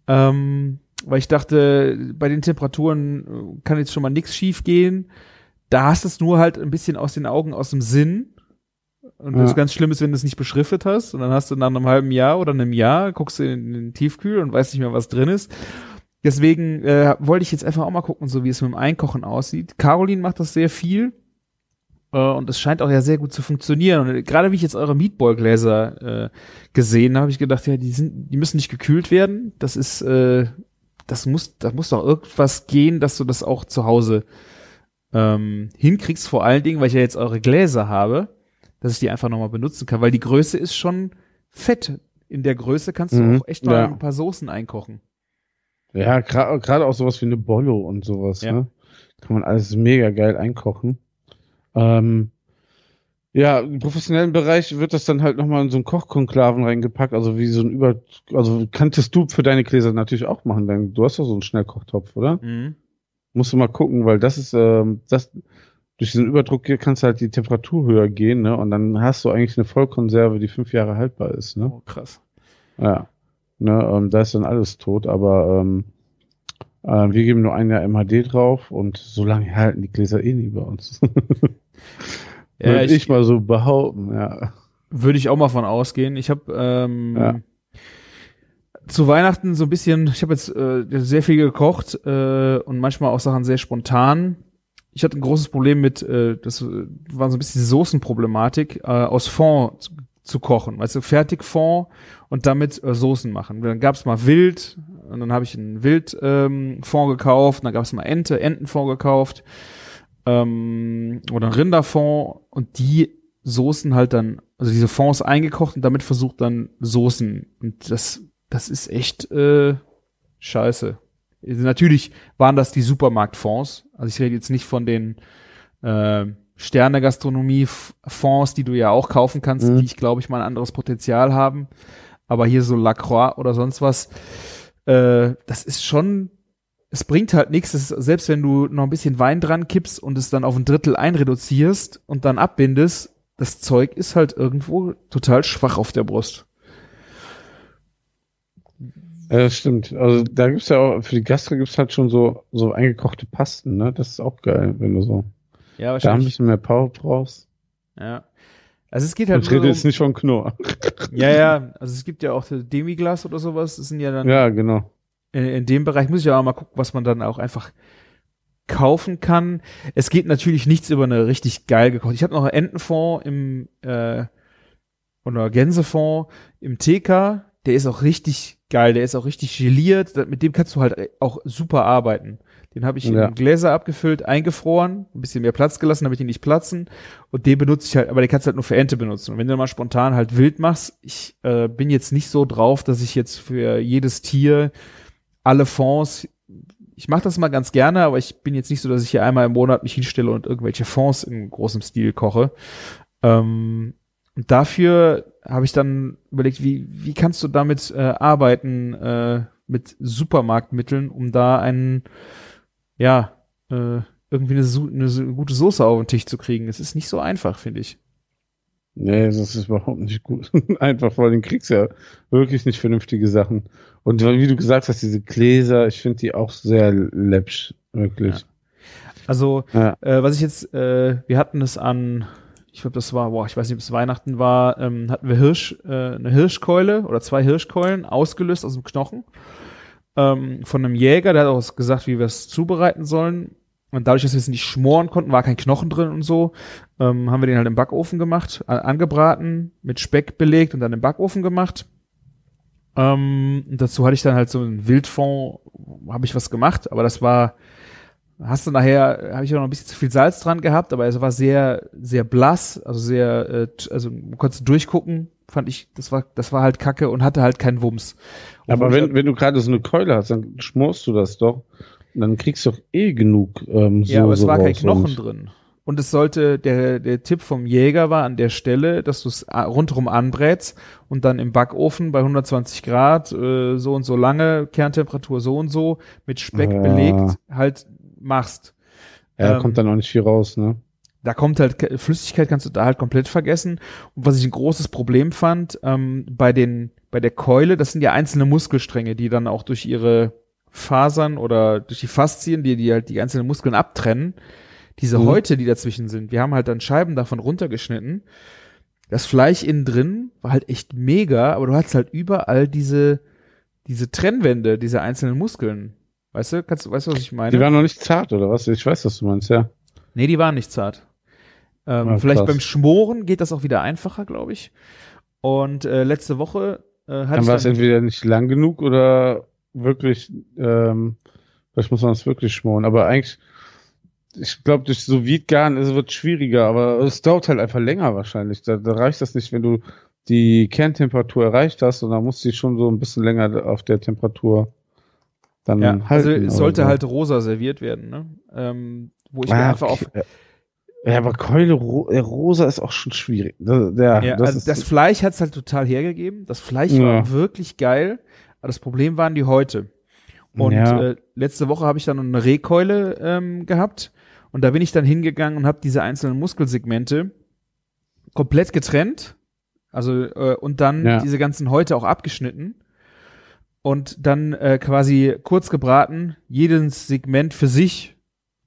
ähm, weil ich dachte, bei den Temperaturen äh, kann jetzt schon mal nichts schief gehen. Da hast du es nur halt ein bisschen aus den Augen, aus dem Sinn. Und das Ja. ganz schlimm ist, wenn du es nicht beschriftet hast. Und dann hast du nach einem halben Jahr oder einem Jahr, guckst du in den Tiefkühl und weißt nicht mehr, was drin ist. Deswegen äh, wollte ich jetzt einfach auch mal gucken, so wie es mit dem Einkochen aussieht. Caroline macht das sehr viel. Äh, und es scheint auch ja sehr gut zu funktionieren. Und äh, gerade wie ich jetzt eure Meatball-Gläser äh, gesehen habe, habe ich gedacht, ja, die sind, die müssen nicht gekühlt werden. Das ist, äh, das muss, da muss doch irgendwas gehen, dass du das auch zu Hause ähm, hinkriegst. Vor allen Dingen, weil ich ja jetzt eure Gläser habe, dass ich die einfach nochmal benutzen kann, weil die Größe ist schon fett. In der Größe kannst du Mhm, auch echt mal ja. ein paar Soßen einkochen. Ja, gerade auch sowas wie eine Bollo und sowas, Ja. ne? Kann man alles mega geil einkochen. Ähm, ja, im professionellen Bereich wird das dann halt nochmal in so einen Kochkonklaven reingepackt, also wie so ein Über, also kanntest du für deine Gläser natürlich auch machen, denn du hast doch so einen Schnellkochtopf, oder? Mhm. Musst du mal gucken, weil das ist, ähm, das, durch diesen Überdruck hier kannst du halt die Temperatur höher gehen, ne? Und dann hast du eigentlich eine Vollkonserve, die fünf Jahre haltbar ist, ne? Oh, krass. Ja. Ne, ähm, da ist dann alles tot, aber ähm, äh, wir geben nur ein Jahr MHD drauf und so lange halten die Gläser eh nie bei uns. Ja, Würde ich, ich, mal so behaupten, ja. würde ich auch mal von ausgehen. Ich habe ähm, Ja. zu Weihnachten so ein bisschen, ich habe jetzt äh, sehr viel gekocht äh, und manchmal auch Sachen sehr spontan. Ich hatte ein großes Problem mit, äh, das war so ein bisschen die Soßenproblematik, äh, aus Fond zu, zu kochen. Weißt du, Fertigfond und damit äh, Soßen machen. Dann gab's mal Wild und dann habe ich einen Wildfond ähm, Fond gekauft, dann gab's mal Ente, Entenfond gekauft ähm, oder ein Rinderfond und die Soßen halt dann, also diese Fonds eingekocht und damit versucht dann Soßen. Und das, das ist echt äh, scheiße. Also Natürlich waren das die Supermarktfonds. Also ich rede jetzt nicht von den äh, Sterne-Gastronomie-Fonds, die du ja auch kaufen kannst, Mhm. die ich glaube ich mal ein anderes Potenzial haben. Aber hier so Lacroix oder sonst was, äh, das ist schon, es bringt halt nichts, das ist, selbst wenn du noch ein bisschen Wein dran kippst und es dann auf ein Drittel einreduzierst und dann abbindest, das Zeug ist halt irgendwo total schwach auf der Brust. Ja, das stimmt. Also da gibt's ja auch, für die Gastro gibt's halt schon so, so eingekochte Pasten, ne? Das ist auch geil, wenn du so Ja, da ein bisschen mehr Power brauchst. Ja. Also es geht halt ich rede jetzt um, nicht von Knorr. ja, ja, also es gibt ja auch Demiglas oder sowas, das sind ja dann Ja, genau. in, in dem Bereich muss ich ja auch mal gucken, was man dann auch einfach kaufen kann. Es geht natürlich nichts über eine richtig geil gekocht. Ich habe noch einen Entenfond im äh, oder Gänsefond im TK, der ist auch richtig geil, der ist auch richtig geliert, mit dem kannst du halt auch super arbeiten. Den habe ich Ja. in Gläser abgefüllt, eingefroren, ein bisschen mehr Platz gelassen, damit die nicht platzen. Und den benutze ich halt, aber den kannst du halt nur für Ente benutzen. Und wenn du mal spontan halt wild machst, ich äh, bin jetzt nicht so drauf, dass ich jetzt für jedes Tier alle Fonds, ich mache das mal ganz gerne, aber ich bin jetzt nicht so, dass ich hier einmal im Monat mich hinstelle und irgendwelche Fonds in großem Stil koche. Ähm, und dafür habe ich dann überlegt, wie, wie kannst du damit äh, arbeiten, äh, mit Supermarktmitteln, um da einen, ja, äh, irgendwie eine, eine, gute Soße auf den Tisch zu kriegen. Es ist nicht so einfach, finde ich. Nee, das ist überhaupt nicht gut. Einfach, weil den kriegst ja wirklich nicht vernünftige Sachen. Und wie du gesagt hast, diese Gläser, ich finde die auch sehr läppsch, wirklich. Also, Ja. äh, was ich jetzt, äh, wir hatten es an, ich glaube, das war, boah, ich weiß nicht, ob es Weihnachten war, ähm, hatten wir Hirsch, äh, eine Hirschkeule oder zwei Hirschkeulen ausgelöst aus dem Knochen ähm, von einem Jäger, der hat auch gesagt, wie wir es zubereiten sollen. Und dadurch, dass wir es nicht schmoren konnten, war kein Knochen drin und so, ähm, haben wir den halt im Backofen gemacht, angebraten, mit Speck belegt und dann im Backofen gemacht. Ähm, und dazu hatte ich dann halt so einen Wildfond, habe ich was gemacht, aber das war, hast du nachher, habe ich auch noch ein bisschen zu viel Salz dran gehabt, aber es war sehr, sehr blass, also sehr, äh, also kurz durchgucken, fand ich, das war, das war halt kacke und hatte halt keinen Wumms. Aber Obwohl ich wenn, wenn du gerade so eine Keule hast, dann schmorst du das doch. Und dann kriegst du doch eh genug ähm, Ja, aber es Soße war kein Knochen und- drin. Und es sollte, der, der Tipp vom Jäger war an der Stelle, dass du es a- rundherum anbrätst und dann im Backofen bei 120 Grad äh, so und so lange, Kerntemperatur so und so, mit Speck Ja. belegt, halt machst. Ja, Ähm, kommt dann auch nicht viel raus, ne? Da kommt halt Ke- Flüssigkeit, kannst du da halt komplett vergessen. Und was ich ein großes Problem fand, ähm, bei den, bei der Keule, das sind ja einzelne Muskelstränge, die dann auch durch ihre Fasern oder durch die Faszien, die, die halt die einzelnen Muskeln abtrennen, diese Mhm. Häute, die dazwischen sind. Wir haben halt dann Scheiben davon runtergeschnitten. Das Fleisch innen drin war halt echt mega, aber du hattest halt überall diese, diese Trennwände, diese einzelnen Muskeln. Weißt du, kannst du, weißt du, was ich meine? Die waren noch nicht zart, oder was? Ich weiß, was du meinst, ja. Nee, die waren nicht zart. Ähm, Ah, vielleicht beim Schmoren geht das auch wieder einfacher, glaube ich. Und äh, letzte Woche äh, hatte Dann ich war es entweder nicht lang genug oder wirklich, ähm, vielleicht muss man es wirklich schmoren. Aber eigentlich, ich glaube, durch so Wiedgarn ist es wird schwieriger, aber es dauert halt einfach länger wahrscheinlich. Da, da reicht das nicht, wenn du die Kerntemperatur erreicht hast und dann musst du dich schon so ein bisschen länger auf der Temperatur dann ja, halten. also es sollte so. halt rosa serviert werden, ne? Ähm, wo ich mir Ah, einfach auf okay. Ja, aber Keule ro äh, rosa ist auch schon schwierig. Das, der, Ja, das also das Fleisch hat's halt total hergegeben. Das Fleisch Ja. war wirklich geil, aber das Problem waren die Häute. Und Ja. äh, letzte Woche habe ich dann eine Rehkeule ähm, gehabt und da bin ich dann hingegangen und habe diese einzelnen Muskelsegmente komplett getrennt, also äh, und dann Ja. diese ganzen Häute auch abgeschnitten und dann äh, quasi kurz gebraten, jedes Segment für sich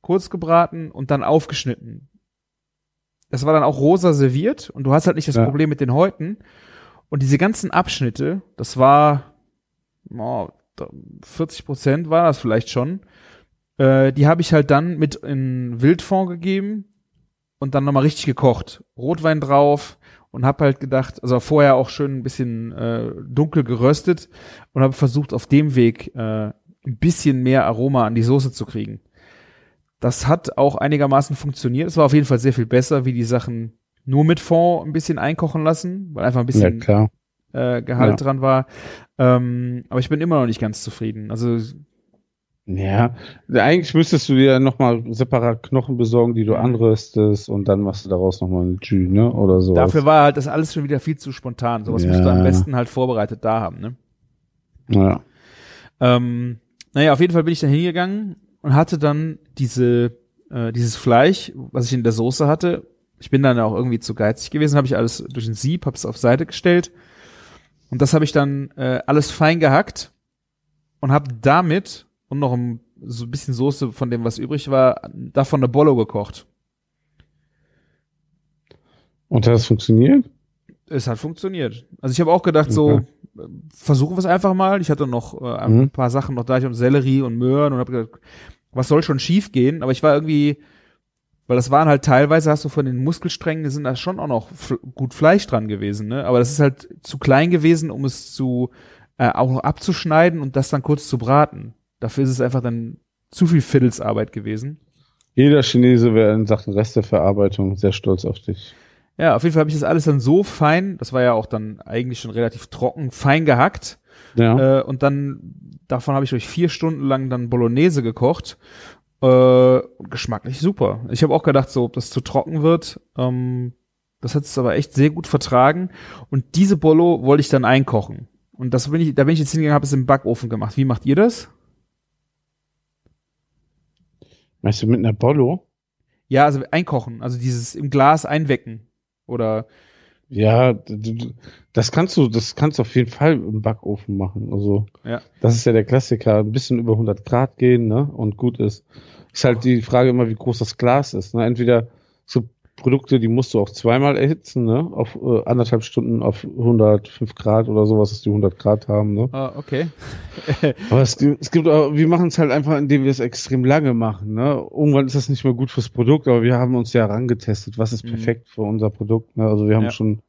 kurz gebraten und dann aufgeschnitten. Das war dann auch rosa serviert und du hast halt nicht das Ja. Problem mit den Häuten. Und diese ganzen Abschnitte, das war oh, 40 Prozent war das vielleicht schon. Äh, die habe ich halt dann mit in Wildfond gegeben und dann nochmal richtig gekocht. Rotwein drauf und habe halt gedacht, also vorher auch schön ein bisschen äh, dunkel geröstet und habe versucht, auf dem Weg äh, ein bisschen mehr Aroma an die Soße zu kriegen. Das hat auch einigermaßen funktioniert. Es war auf jeden Fall sehr viel besser, wie die Sachen nur mit Fond ein bisschen einkochen lassen, weil einfach ein ja, bisschen klar. äh, Gehalt Ja. dran war. Ähm, aber ich bin immer noch nicht ganz zufrieden. Also Ja, eigentlich müsstest du dir nochmal separat Knochen besorgen, die du anröstest und dann machst du daraus nochmal ein Jus, ne? Oder so. dafür war halt das alles schon wieder viel zu spontan. Sowas musst du Ja. am besten halt vorbereitet da haben. Ne? Ja. Ähm, naja, auf jeden Fall bin ich dann hingegangen und hatte dann diese, äh, dieses Fleisch, was ich in der Soße hatte. Ich bin dann auch irgendwie zu geizig gewesen, habe ich alles durch ein Sieb, habe es auf Seite gestellt und das habe ich dann äh, alles fein gehackt und habe damit und noch ein, so ein bisschen Soße von dem, was übrig war, davon eine Bollo gekocht. Und hat das funktioniert? Es hat funktioniert. Also ich habe auch gedacht, so äh, versuchen wir es einfach mal. Ich hatte noch äh, ein Mhm. paar Sachen noch da, ich habe Sellerie und Möhren und habe gedacht, was soll schon schief gehen? Aber ich war irgendwie, weil das waren halt teilweise, hast du von den Muskelsträngen, sind da schon auch noch gut Fleisch dran gewesen, ne? Aber das ist halt zu klein gewesen, um es zu äh, auch noch abzuschneiden und das dann kurz zu braten. Dafür ist es einfach dann zu viel Fiddlesarbeit gewesen. Jeder Chinese wäre in Sachen Resteverarbeitung sehr stolz auf dich. Ja, auf jeden Fall habe ich das alles dann so fein, das war ja auch dann eigentlich schon relativ trocken, fein gehackt. Ja. Äh, und dann, davon habe ich durch vier Stunden lang dann Bolognese gekocht. Äh, geschmacklich super. Ich habe auch gedacht, so, ob das zu trocken wird. Ähm, das hat es aber echt sehr gut vertragen. Und diese Bolo wollte ich dann einkochen. Und das bin ich, da bin ich jetzt hingegangen, habe es im Backofen gemacht. Wie macht ihr das? Meinst du mit einer Bollo? Ja, also einkochen, also dieses im Glas einwecken. Oder Ja, das kannst du, das kannst du auf jeden Fall im Backofen machen. Also, Ja. das ist ja der Klassiker. Ein bisschen über 100 Grad gehen, ne? Und gut ist. Ist halt die Frage immer, wie groß das Glas ist. Ne? Entweder so Produkte, die musst du auch zweimal erhitzen, ne? Auf äh, anderthalb Stunden auf 105 Grad oder sowas, dass die 100 Grad haben, ne? Ah, okay. Aber es gibt, es gibt auch, wir machen es halt einfach, indem wir es extrem lange machen, ne? Irgendwann ist das nicht mehr gut fürs Produkt, aber wir haben uns ja herangetestet, was ist Mhm. perfekt für unser Produkt, ne? Also wir haben Ja. schon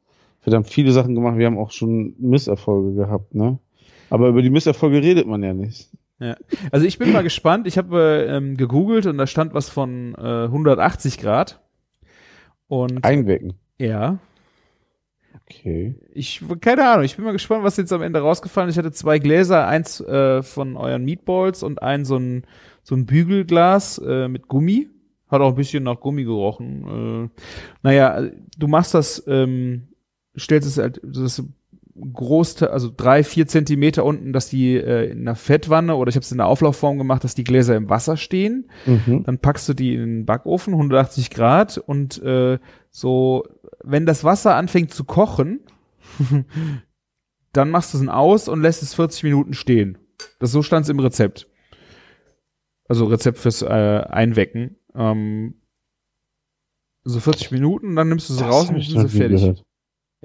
verdammt viele Sachen gemacht, wir haben auch schon Misserfolge gehabt, ne? Aber über die Misserfolge redet man ja nicht. Also ich bin mal gespannt. Ich habe äh, ähm, gegoogelt und da stand was von äh, 180 Grad. Und Einwecken. ja, Okay. ich keine Ahnung. Ich bin mal gespannt, was jetzt am Ende rausgefallen ist. Ich hatte zwei Gläser, eins äh, von euren Meatballs und ein so ein so ein Bügelglas äh, mit Gummi. Hat auch ein bisschen nach Gummi gerochen. Äh, naja, du machst das, ähm, stellst es halt, das groß, also drei, vier Zentimeter unten, dass die äh, in einer Fettwanne oder ich habe es in der Auflaufform gemacht, dass die Gläser im Wasser stehen. Mhm. Dann packst du die in den Backofen, 180 Grad und äh, so, wenn das Wasser anfängt zu kochen, dann machst du es aus und lässt es 40 Minuten stehen. Das so stand es im Rezept. Also Rezept fürs äh, Einwecken. Ähm, so 40 Minuten, dann nimmst du sie Das raus und dann sind sie fertig. gehört.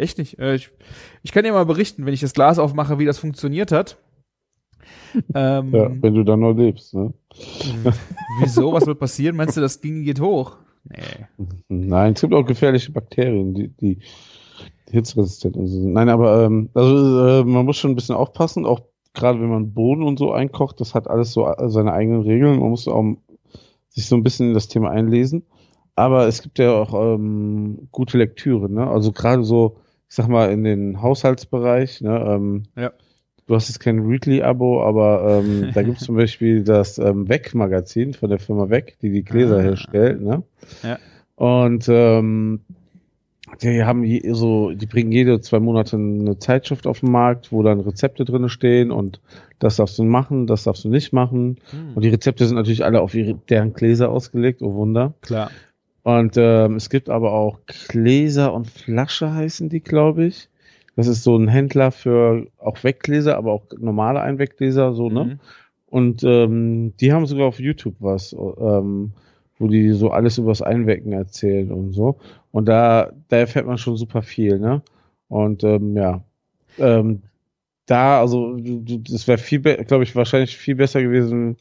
Echt nicht? Äh, ich, ich kann dir mal berichten, wenn ich das Glas aufmache, wie das funktioniert hat. Ähm, Ja, wenn du dann noch lebst, ne? Wieso? Was wird passieren? Meinst du, das Ding geht hoch? Nee. Nein, es gibt auch gefährliche Bakterien, die, die hitzeresistent und so sind. Nein, aber ähm, also äh, man muss schon ein bisschen aufpassen, auch gerade wenn man Bohnen und so einkocht, das hat alles so äh, seine eigenen Regeln. Man muss auch sich so ein bisschen in das Thema einlesen. Aber es gibt ja auch ähm, gute Lektüre, ne? Also gerade so, ich sag mal, in den Haushaltsbereich, ne? Ähm, Ja. Du hast jetzt kein Readly-Abo, aber ähm, da gibt es zum Beispiel das ähm, Weg-Magazin von der Firma Weg, die die Gläser Ah. herstellt, ne? Ja. Und ähm, die haben je, so, die bringen jede zwei Monate eine Zeitschrift auf den Markt, wo dann Rezepte drinne stehen und das darfst du machen, das darfst du nicht machen. Hm, Und die Rezepte sind natürlich alle auf ihre, deren Gläser ausgelegt, oh Wunder. klar. Und ähm, es gibt aber auch Gläser und Flasche heißen die, glaube ich. Das ist so ein Händler für auch Weggläser, aber auch normale Einweggläser, so, ne? Mhm. Und ähm, die haben sogar auf YouTube was, ähm, wo die so alles übers Einwecken erzählen und so. Und da, da erfährt man schon super viel, ne? Und ähm, ja, ähm, da, also das wäre viel, glaube ich, wahrscheinlich viel besser gewesen,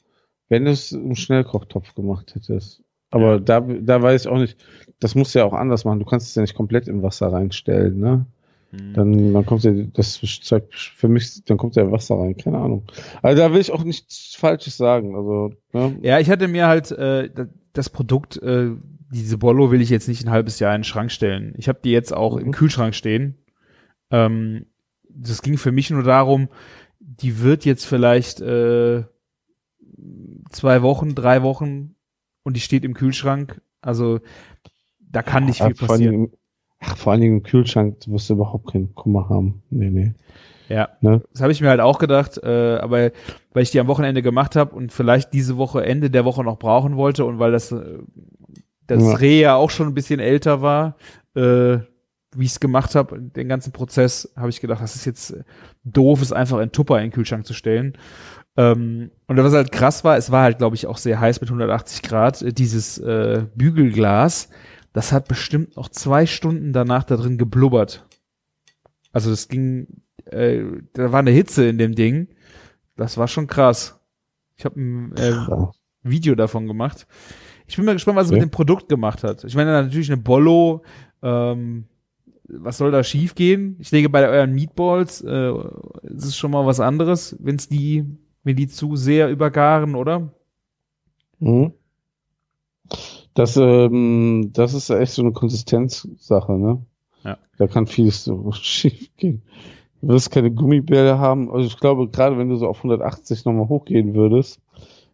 wenn du es im Schnellkochtopf gemacht hättest. Aber Ja. da, da weiß ich auch nicht, das musst du ja auch anders machen. Du kannst es ja nicht komplett im Wasser reinstellen, ne? Mhm. Dann, dann kommt ja das Zeug für mich, dann kommt ja Wasser rein, keine Ahnung. Also da will ich auch nichts Falsches sagen. Also, ne? Ja, ich hatte mir halt äh, da- das Produkt, äh, diese Bollo will ich jetzt nicht ein halbes Jahr in den Schrank stellen. Ich habe die jetzt auch im Mhm. Kühlschrank stehen. Ähm, das ging für mich nur darum, die wird jetzt vielleicht äh, zwei Wochen, drei Wochen und die steht im Kühlschrank. Also da kann nicht viel Ach, vor passieren. Dingen, ach, vor allen Dingen im Kühlschrank wirst du überhaupt keinen Kummer haben. Nee, nee. Ja, Ne? das habe ich mir halt auch gedacht, äh, aber weil ich die am Wochenende gemacht habe und vielleicht diese Woche, Ende der Woche noch brauchen wollte und weil das, äh, das Ja. Reh ja auch schon ein bisschen älter war, äh, wie ich es gemacht habe, den ganzen Prozess, habe ich gedacht, das ist jetzt doof, es einfach in Tupper in den Kühlschrank zu stellen. Ähm, und was halt krass war, es war halt, glaube ich, auch sehr heiß mit 180 Grad. Äh, Dieses äh, Bügelglas, das hat bestimmt noch zwei Stunden danach da drin geblubbert. Also das ging, äh, da war eine Hitze in dem Ding. Das war schon krass. Ich habe ein äh. Video davon gemacht. Ich bin mal gespannt, was es Okay. mit dem Produkt gemacht hat. Ich meine natürlich eine Bollo. Ähm, was soll da schief gehen? Ich denke, bei euren Meatballs äh, ist es schon mal was anderes, wenn es die, wenn die zu sehr übergaren, oder? Mhm. Das, ähm, das ist echt so eine Konsistenzsache, ne? Ja. Da kann vieles so schief gehen. Du wirst keine Gummibälle haben. Also ich glaube, gerade wenn du so auf 180 nochmal hochgehen würdest,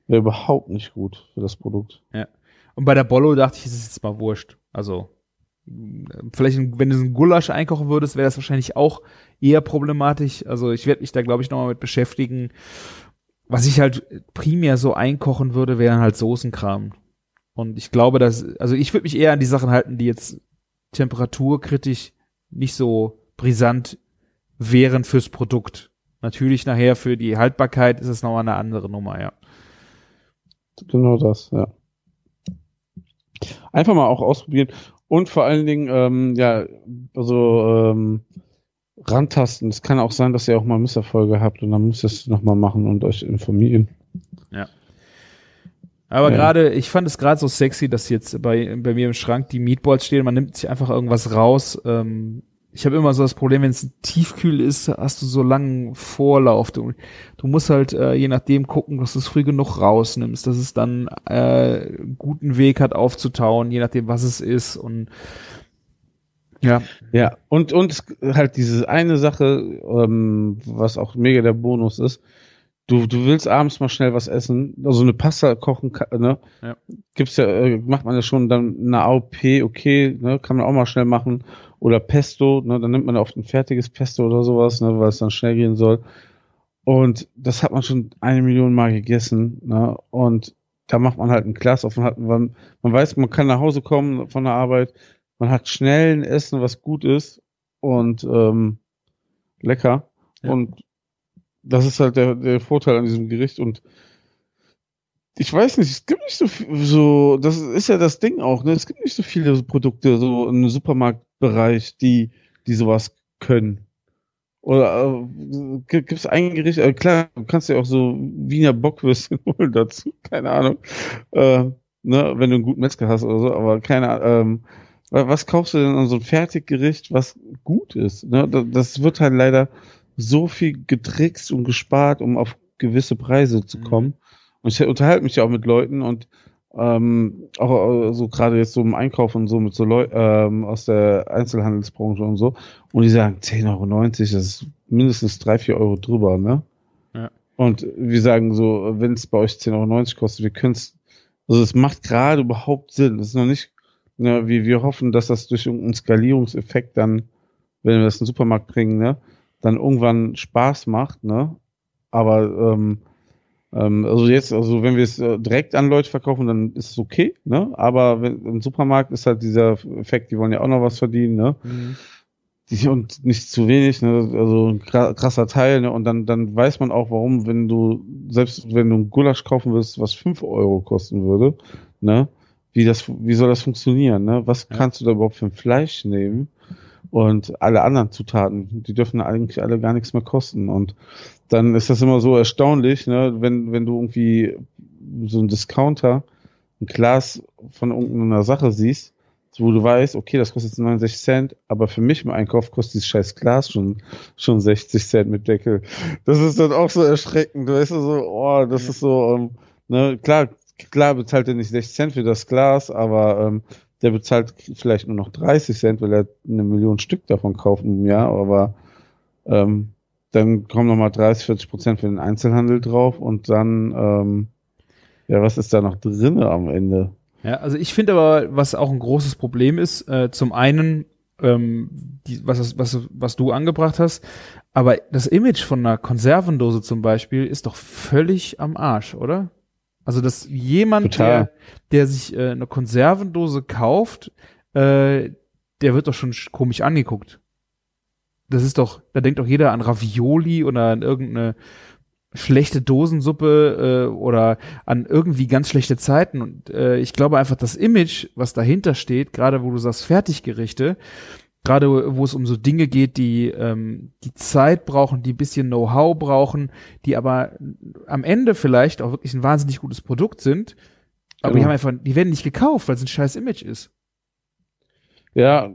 wäre überhaupt nicht gut für das Produkt. Und bei der Bollo dachte ich, es ist jetzt mal wurscht. Also mh, vielleicht, wenn du so einen Gulasch einkochen würdest, wäre das wahrscheinlich auch eher problematisch. Also ich werde mich da, glaube ich, nochmal mit beschäftigen. Was ich halt primär so einkochen würde, wären halt Soßenkram. Und ich glaube, dass, also ich würde mich eher an die Sachen halten, die jetzt temperaturkritisch nicht so brisant wären fürs Produkt. Natürlich nachher für die Haltbarkeit ist es nochmal eine andere Nummer, ja. Genau das, ja. Einfach mal auch ausprobieren und vor allen Dingen, ähm, ja, also ähm, rantasten. Es kann auch sein, dass ihr auch mal Misserfolge habt und dann müsst ihr es nochmal machen und euch informieren. Ja. Aber Ja. gerade, ich fand es gerade so sexy, dass jetzt bei, bei mir im Schrank die Meatballs stehen. Man nimmt sich einfach irgendwas raus. Ähm, ich habe immer so das Problem, wenn es tiefkühl ist, hast du so langen Vorlauf. Du, du musst halt äh, je nachdem gucken, dass du es früh genug rausnimmst, dass es dann äh, guten Weg hat aufzutauen, je nachdem, was es ist. Und ja, Ja, und, und halt diese eine Sache, ähm, was auch mega der Bonus ist, du, du willst abends mal schnell was essen, also eine Pasta kochen, ne? Ja. Gibt's ja, äh, macht man ja schon dann eine AOP, okay, ne? Kann man auch mal schnell machen. Oder Pesto, ne? Dann nimmt man oft ein fertiges Pesto oder sowas, ne? Weil es dann schnell gehen soll. Und das hat man schon eine Million Mal gegessen, ne? Und da macht man halt ein Glas auf und hat, man, man weiß, man kann nach Hause kommen von der Arbeit, man hat schnell ein Essen, was gut ist und ähm, lecker. Ja. Und das ist halt der, der Vorteil an diesem Gericht. Und ich weiß nicht, es gibt nicht so viel, so, das ist ja das Ding auch, ne? Es gibt nicht so viele Produkte so im Supermarktbereich, die, die sowas können. Oder äh, gibt es ein Gericht, äh, klar, du kannst ja auch so Wiener Bockwürstchen holen dazu, keine Ahnung. Äh, ne, wenn du einen guten Metzger hast oder so, aber keine Ahnung, ähm, was kaufst du denn an so ein Fertiggericht, was gut ist? Ne? Da- Das wird halt leider so viel getrickst und gespart, um auf gewisse Preise zu Mhm. kommen. Und ich unterhalte mich ja auch mit Leuten und ähm, auch äh, so gerade jetzt so im Einkauf und so mit so Leuten ähm, aus der Einzelhandelsbranche und so. Und die sagen 10,90 Euro, das ist mindestens 3, 4 Euro drüber, ne? Ja. Und wir sagen so, wenn es bei euch 10,90 Euro kostet, wir können es, also es macht gerade überhaupt Sinn. Das ist noch nicht, ne, wir, wir hoffen, dass das durch irgendeinen Skalierungseffekt dann, wenn wir das in den Supermarkt bringen, ne, dann irgendwann Spaß macht, ne? Aber ähm, ähm, also jetzt, also wenn wir es äh, direkt an Leute verkaufen, dann ist es okay, ne? Aber wenn, im Supermarkt ist halt dieser Effekt, die wollen ja auch noch was verdienen, ne? Die, und nicht zu wenig, ne? Also ein kra- krasser Teil, ne? Und dann, dann weiß man auch, warum, wenn du, selbst wenn du ein Gulasch kaufen willst, was 5 Euro kosten würde, ne? Wie das, wie soll das funktionieren, ne? Was Ja. kannst du da überhaupt für ein Fleisch nehmen? Und alle anderen Zutaten, die dürfen eigentlich alle gar nichts mehr kosten. Und dann ist das immer so erstaunlich, ne? Wenn, wenn du irgendwie so ein Discounter ein Glas von irgendeiner Sache siehst, wo du weißt, okay, das kostet jetzt 69 Cent, aber für mich im Einkauf kostet dieses scheiß Glas schon, schon 60 Cent mit Deckel. Das ist dann auch so erschreckend, weißt du, so, oh, das ist so, ähm, ne, klar, klar bezahlt er nicht 60 Cent für das Glas, aber ähm, der bezahlt vielleicht nur noch 30 Cent, weil er eine Million Stück davon kauft im Jahr, aber ähm, dann kommen nochmal 30, 40 Prozent für den Einzelhandel drauf und dann, ähm, ja, was ist da noch drinne am Ende? Ja, also ich finde aber, was auch ein großes Problem ist, äh, zum einen, ähm, die, was, was, was du angebracht hast, aber das Image von einer Konservendose zum Beispiel ist doch völlig am Arsch, oder? Also, dass jemand, Total. der, der sich äh, eine Konservendose kauft, äh, der wird doch schon sch- komisch angeguckt. Das ist doch, da denkt doch jeder an Ravioli oder an irgendeine schlechte Dosensuppe äh, oder an irgendwie ganz schlechte Zeiten. Und äh, ich glaube einfach, das Image, was dahinter steht, gerade wo du sagst Fertiggerichte, gerade wo es um so Dinge geht, die ähm, die Zeit brauchen, die ein bisschen Know-how brauchen, die aber am Ende vielleicht auch wirklich ein wahnsinnig gutes Produkt sind, aber die Genau. haben einfach, die werden nicht gekauft, weil es ein scheiß Image ist. Ja,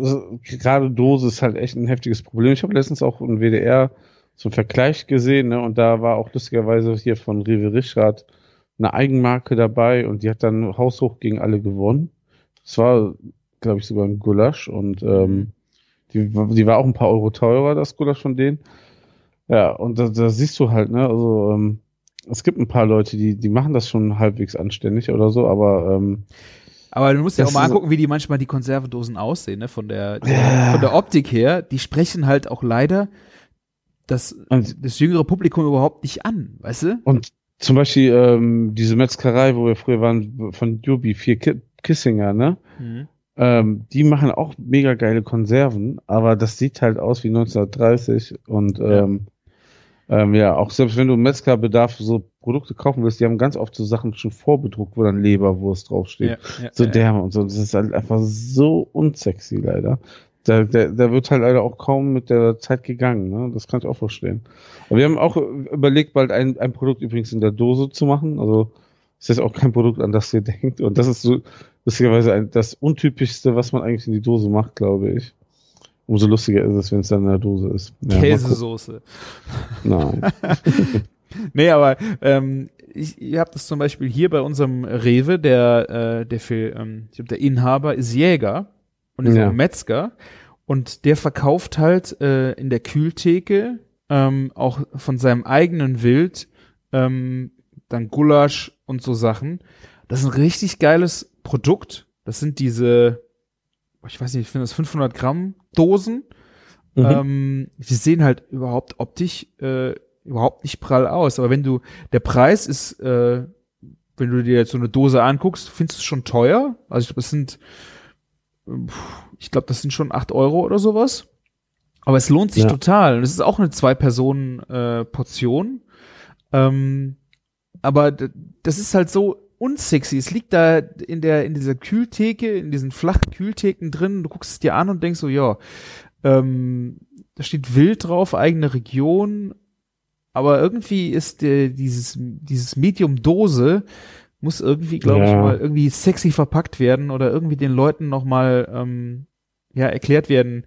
so- gerade Dose ist halt echt ein heftiges Problem. Ich habe letztens auch im WDR so einen Vergleich gesehen, ne, und da war auch lustigerweise hier von Rewe Richrath eine Eigenmarke dabei und die hat dann haushoch gegen alle gewonnen. Das war, glaube ich, sogar ein Gulasch und ähm, die, war- die war auch ein paar Euro teurer, das Gulasch von denen. Ja, und da, da siehst du halt, ne, also ähm, es gibt ein paar Leute, die, die machen das schon halbwegs anständig oder so, aber ähm, Aber du musst ja auch mal angucken, wie die manchmal die Konservendosen aussehen, ne? Von der, Ja. von der Optik her. Die sprechen halt auch leider das, Und- das jüngere Publikum überhaupt nicht an, weißt du? Und zum Beispiel ähm, diese Metzgerei, wo wir früher waren, von Jubi, vier Ki Kissinger, ne? Ähm, die machen auch mega geile Konserven, aber das sieht halt aus wie 1930 und Ja. ähm, ähm, ja, auch selbst wenn du Metzgerbedarf so Produkte kaufen willst, die haben ganz oft so Sachen schon vorbedruckt, wo dann Leberwurst draufsteht. Ja, ja, so ja. Därme und so. Das ist halt einfach so unsexy, leider. Da, da, da wird halt leider auch kaum mit der Zeit gegangen, ne? Das kann ich auch verstehen. Aber wir haben auch überlegt, bald ein, ein Produkt übrigens in der Dose zu machen. Also ist jetzt auch kein Produkt, an das ihr denkt. Und das ist so lustigerweise ein, das untypischste, was man eigentlich in die Dose macht, glaube ich. Umso lustiger ist es, wenn es dann in der Dose ist. Ja. Käsesoße. Nein. Nee, aber ähm, ich, ihr habt das zum Beispiel hier bei unserem Rewe, der, äh, der, für, ähm, ich glaub, der Inhaber ist Jäger und ist Ja. auch Metzger und der verkauft halt äh, in der Kühltheke ähm, auch von seinem eigenen Wild ähm, dann Gulasch und so Sachen. Das ist ein richtig geiles Produkt. Das sind diese, ich weiß nicht, ich finde das 500 Gramm Dosen. Mhm. Ähm, die sehen halt überhaupt optisch äh, überhaupt nicht prall aus. Aber wenn du, der Preis ist, äh, wenn du dir jetzt so eine Dose anguckst, findest du es schon teuer. Also ich glaube, das sind, ich glaube, das sind schon acht Euro oder sowas. Aber es lohnt sich Ja. total. Und es ist auch eine Zwei-Personen-Portion. ähm, aber das ist halt so unsexy. Es liegt da in der, in dieser Kühltheke, in diesen flachen Kühltheken drin. Du guckst es dir an und denkst so, ja, ähm, da steht Wild drauf, eigene Region. Aber irgendwie ist der, dieses, dieses Medium-Dose muss irgendwie, glaube ich, Ja. mal irgendwie sexy verpackt werden oder irgendwie den Leuten noch mal ähm, ja, erklärt werden,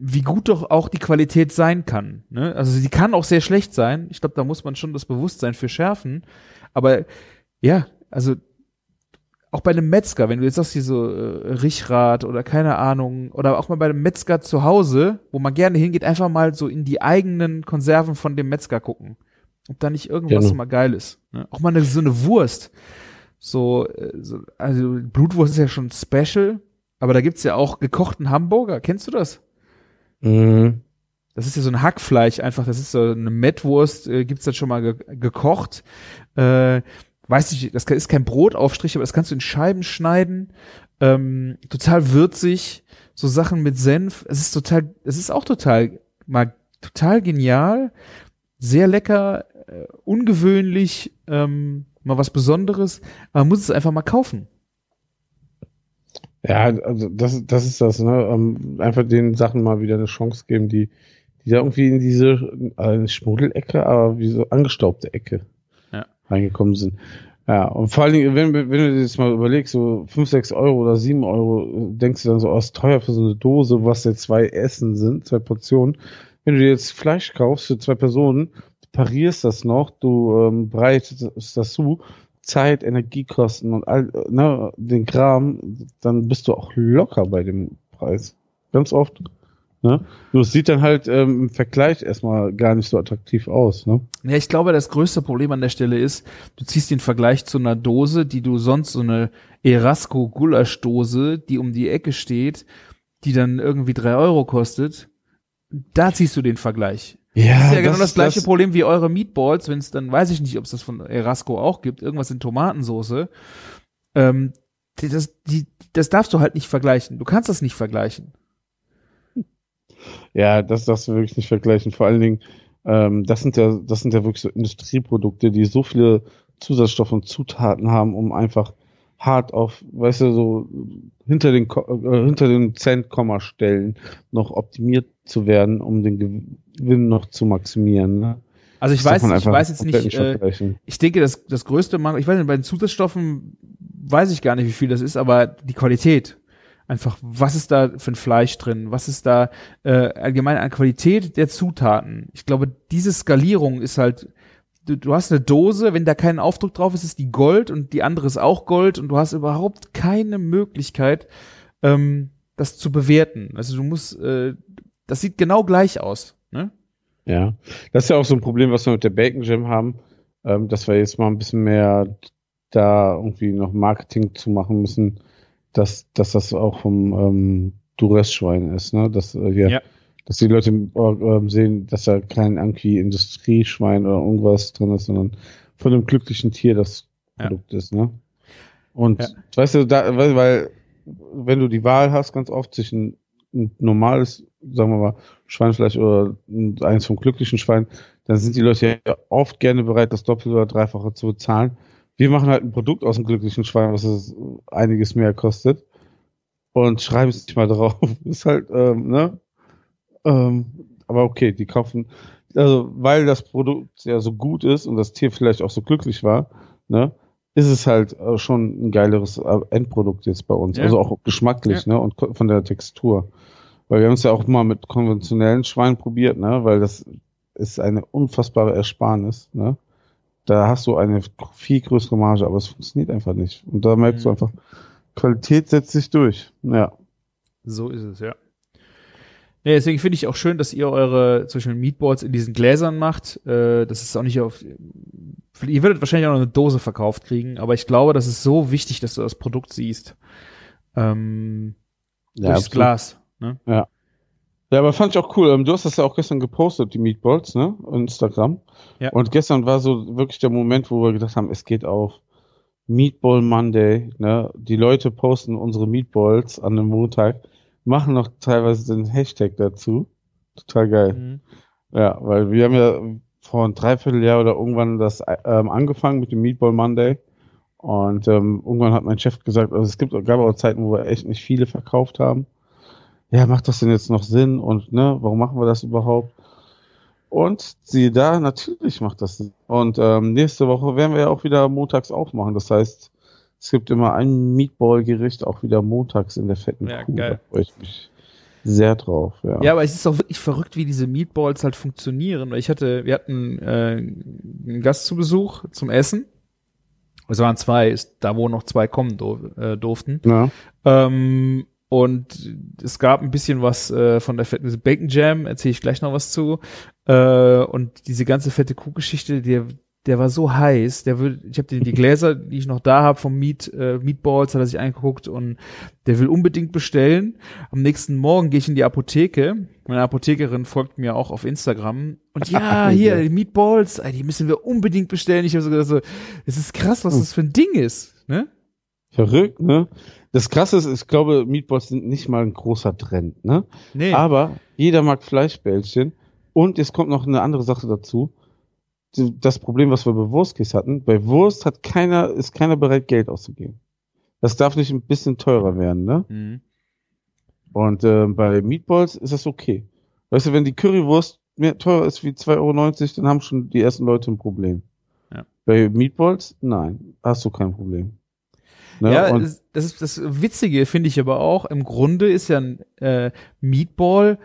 wie gut doch auch die Qualität sein kann. Ne? Also sie kann auch sehr schlecht sein. Ich glaube, da muss man schon das Bewusstsein für schärfen. Aber ja, also auch bei einem Metzger, wenn du jetzt sagst, hier so äh, Richrad oder keine Ahnung, oder auch mal bei einem Metzger zu Hause, wo man gerne hingeht, einfach mal so in die eigenen Konserven von dem Metzger gucken. Ob da nicht irgendwas Genau. mal geil ist. Ne? Auch mal eine, so eine Wurst. So, äh, so, also Blutwurst ist ja schon special, aber da gibt's ja auch gekochten Hamburger. Kennst du das? Mhm. Das ist ja so ein Hackfleisch einfach. Das ist so eine Mettwurst, äh, gibt's dann schon mal ge gekocht. Äh, weiß nicht, das ist kein Brotaufstrich, aber das kannst du in Scheiben schneiden. Ähm, total würzig, so Sachen mit Senf. Es ist total, es ist auch total, mal total genial, sehr lecker, äh, ungewöhnlich, ähm, mal was Besonderes. Man muss es einfach mal kaufen. Ja, also das, das ist das, ne? Ähm, einfach den Sachen mal wieder eine Chance geben, die, die da irgendwie in diese äh, Schmuddelecke, aber wie so angestaubte Ecke Ja. reingekommen sind. Ja, und vor allen Dingen, wenn, wenn du dir jetzt mal überlegst, so 5, 6 Euro oder 7 Euro, denkst du dann so, oh, ist teuer für so eine Dose, was ja zwei Essen sind, zwei Portionen. Wenn du dir jetzt Fleisch kaufst für zwei Personen, du parierst das noch, du ähm, breitest das zu, Zeit, Energiekosten und all ne, den Kram, dann bist du auch locker bei dem Preis. Ganz oft. Ne? Nur es sieht dann halt ähm, im Vergleich erstmal gar nicht so attraktiv aus. Ne? Ja, ich glaube, das größte Problem an der Stelle ist, du ziehst den Vergleich zu einer Dose, die du sonst so eine Erasco Gulaschdose, die um die Ecke steht, die dann irgendwie drei Euro kostet. Da ziehst du den Vergleich. Ja, Das ist ja genau das gleiche Problem wie eure Meatballs, wenn es dann, weiß ich nicht, ob es das von Erasco auch gibt, irgendwas in Tomatensoße. Ähm, das, die, das darfst du halt nicht vergleichen. Du kannst das nicht vergleichen. Ja, das darfst du wirklich nicht vergleichen. Vor allen Dingen, ähm, das sind ja, das sind ja wirklich so Industrieprodukte, die so viele Zusatzstoffe und Zutaten haben, um einfach hart auf, weißt du, so hinter den, äh, hinter den Cent-Komma-Stellen noch optimiert zu werden, um den Gewinn noch zu maximieren. Ne? Also ich Das weiß, ich weiß jetzt nicht, äh, ich denke, das, das größte Mangel, ich weiß nicht, bei den Zusatzstoffen weiß ich gar nicht, wie viel das ist, aber die Qualität. Einfach, was ist da für ein Fleisch drin? Was ist da äh, allgemein an Qualität der Zutaten? Ich glaube, diese Skalierung ist halt, du, du hast eine Dose, wenn da kein Aufdruck drauf ist, ist die Gold und die andere ist auch Gold und du hast überhaupt keine Möglichkeit, ähm, das zu bewerten. Also du musst, äh, das sieht genau gleich aus. Ne? Ja, das ist ja auch so ein Problem, was wir mit der Bacon Jam haben, ähm, dass wir jetzt mal ein bisschen mehr da irgendwie noch Marketing zu machen müssen, dass, dass das auch vom ähm, Duress-Schwein ist, ne? Dass äh, hier, Ja. Dass die Leute äh, ähm, sehen, dass da kein irgendwie Industrieschwein oder irgendwas drin ist, sondern von einem glücklichen Tier das Ja. Produkt ist, ne? Und Ja. weißt du, da, weil, weil wenn du die Wahl hast, ganz oft zwischen ein normales, sagen wir mal, Schweinefleisch oder eins vom glücklichen Schwein, dann sind die Leute ja oft gerne bereit, das Doppelte oder Dreifache zu bezahlen. Wir machen halt ein Produkt aus dem glücklichen Schwein, was es einiges mehr kostet und schreiben es nicht mal drauf. ist halt, ähm, ne? Ähm, aber okay, die kaufen, also weil das Produkt ja so gut ist und das Tier vielleicht auch so glücklich war, ne, ist es halt äh, schon ein geileres äh, Endprodukt jetzt bei uns. Ja. Also auch geschmacklich, ja. ne, und von der Textur. Weil wir haben es ja auch mal mit konventionellen Schweinen probiert, ne, weil das ist eine unfassbare Ersparnis, ne. Da hast du eine viel größere Marge, aber es funktioniert einfach nicht. Und da merkst mhm. du einfach, Qualität setzt sich durch. Ja. So ist es, ja. Ja, deswegen finde ich auch schön, dass ihr eure zum Beispiel Meatballs in diesen Gläsern macht. Äh, das ist auch nicht auf. Ihr würdet wahrscheinlich auch noch eine Dose verkauft kriegen, aber ich glaube, das ist so wichtig, dass du das Produkt siehst. Ähm, ja, durchs absolut. Glas. Ne? Ja. Ja, aber fand ich auch cool. Ähm, du hast das ja auch gestern gepostet, die Meatballs, ne? Instagram. Ja. Und gestern war so wirklich der Moment, wo wir gedacht haben, es geht auf. Meatball Monday, ne? Die Leute posten unsere Meatballs an einem Montag machen noch teilweise den Hashtag dazu. Total geil. Mhm. Ja, weil wir haben ja vor ein Dreivierteljahr oder irgendwann das ähm, angefangen mit dem Meatball Monday. Und ähm, irgendwann hat mein Chef gesagt, also es gibt, gab auch Zeiten, wo wir echt nicht viele verkauft haben. Ja, macht das denn jetzt noch Sinn? Und ne, warum machen wir das überhaupt? Und siehe da, natürlich macht das Sinn. Und ähm, nächste Woche werden wir ja auch wieder montags aufmachen. Das heißt, es gibt immer ein Meatball-Gericht, auch wieder montags in der fetten ja, Kuh. Geil. Da freue ich mich sehr drauf. Ja. ja, aber es ist auch wirklich verrückt, wie diese Meatballs halt funktionieren. Ich hatte, wir hatten äh, einen Gast zu Besuch zum Essen. Es waren zwei, da wo noch zwei kommen durf, äh, durften. Ja. Ähm, und es gab ein bisschen was äh, von der fetten Bacon Jam, erzähle ich gleich noch was zu. Äh, und diese ganze fette Kuhgeschichte, die, der war so heiß, der will, ich habe die Gläser, die ich noch da habe vom Meat, äh, Meatballs, hat er sich angeguckt und der will unbedingt bestellen. Am nächsten Morgen gehe ich in die Apotheke. Meine Apothekerin folgt mir auch auf Instagram und ja, hier die Meatballs, die müssen wir unbedingt bestellen. Ich habe so gedacht, so, es ist krass, was das für ein Ding ist, ne? Verrückt, ne? Das Krasse ist, ich glaube, Meatballs sind nicht mal ein großer Trend, ne? Nee. Aber jeder mag Fleischbällchen und es kommt noch eine andere Sache dazu das Problem, was wir bei Wurstkis hatten. Bei Wurst hat keiner, ist keiner bereit, Geld auszugeben. Das darf nicht ein bisschen teurer werden, ne? Mhm. Und äh, bei Meatballs ist das okay. Weißt du, wenn die Currywurst mehr teurer ist wie 2,90 Euro, dann haben schon die ersten Leute ein Problem. Ja. Bei Meatballs, nein, hast du kein Problem. Ne? Ja, das, das ist das Witzige, finde ich aber auch. Im Grunde ist ja ein äh, Meatball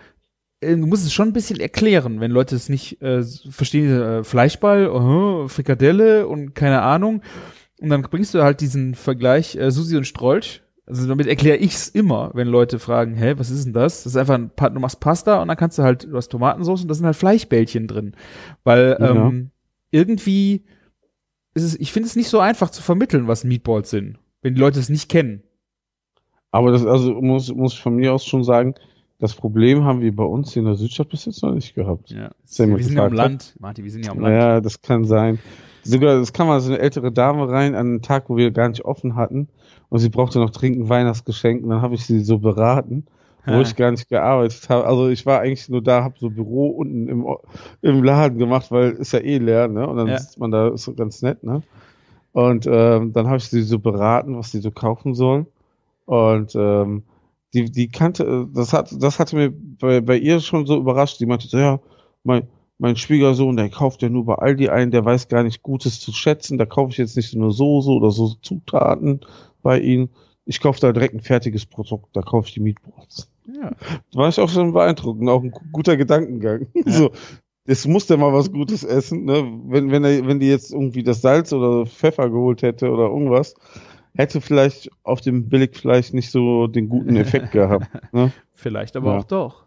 du musst es schon ein bisschen erklären, wenn Leute es nicht äh, verstehen, äh, Fleischball, uh, Frikadelle und keine Ahnung. Und dann bringst du halt diesen Vergleich äh, Susi und Strolch. Also damit erkläre ich's immer, wenn Leute fragen, hä, was ist denn das? Das ist einfach ein pa du machst Pasta und dann kannst du halt, du hast Tomatensauce und da sind halt Fleischbällchen drin. Weil ja. ähm, irgendwie ist es, ich finde es nicht so einfach zu vermitteln, was Meatballs sind, wenn die Leute es nicht kennen. Aber das, also muss, muss ich von mir aus schon sagen, das Problem haben wir bei uns hier in der Südstadt bis jetzt noch nicht gehabt. Ja. Wir sind ja am Land, Martin, wir sind ja am Land. Ja, das kann sein. Sogar, das kam mal so eine ältere Dame rein an einem Tag, wo wir gar nicht offen hatten und sie brauchte noch trinken Weihnachtsgeschenk und dann habe ich sie so beraten, wo ha. ich gar nicht gearbeitet habe. Also ich war eigentlich nur da, habe so Büro unten im, im Laden gemacht, weil ist ja eh leer, ne? Und dann ja. sitzt man da, ist so ganz nett, ne? Und ähm, dann habe ich sie so beraten, was sie so kaufen soll. Und ähm, die, die kannte, das hat, das hatte mir bei, bei ihr schon so überrascht. Die meinte so, ja, mein, mein Schwiegersohn, der kauft ja nur bei Aldi ein, der weiß gar nicht Gutes zu schätzen. Da kaufe ich jetzt nicht nur Soße oder so Zutaten bei ihm. Ich kaufe da direkt ein fertiges Produkt, da kaufe ich die Meatballs. Ja. Da war ich auch schon beeindruckend, auch ein guter Gedankengang. Ja. So, jetzt muss der mal was Gutes essen, ne? Wenn, wenn er, wenn die jetzt irgendwie das Salz oder Pfeffer geholt hätte oder irgendwas, hätte vielleicht auf dem Billigfleisch nicht so den guten Effekt gehabt. Ne? Vielleicht aber ja. auch doch.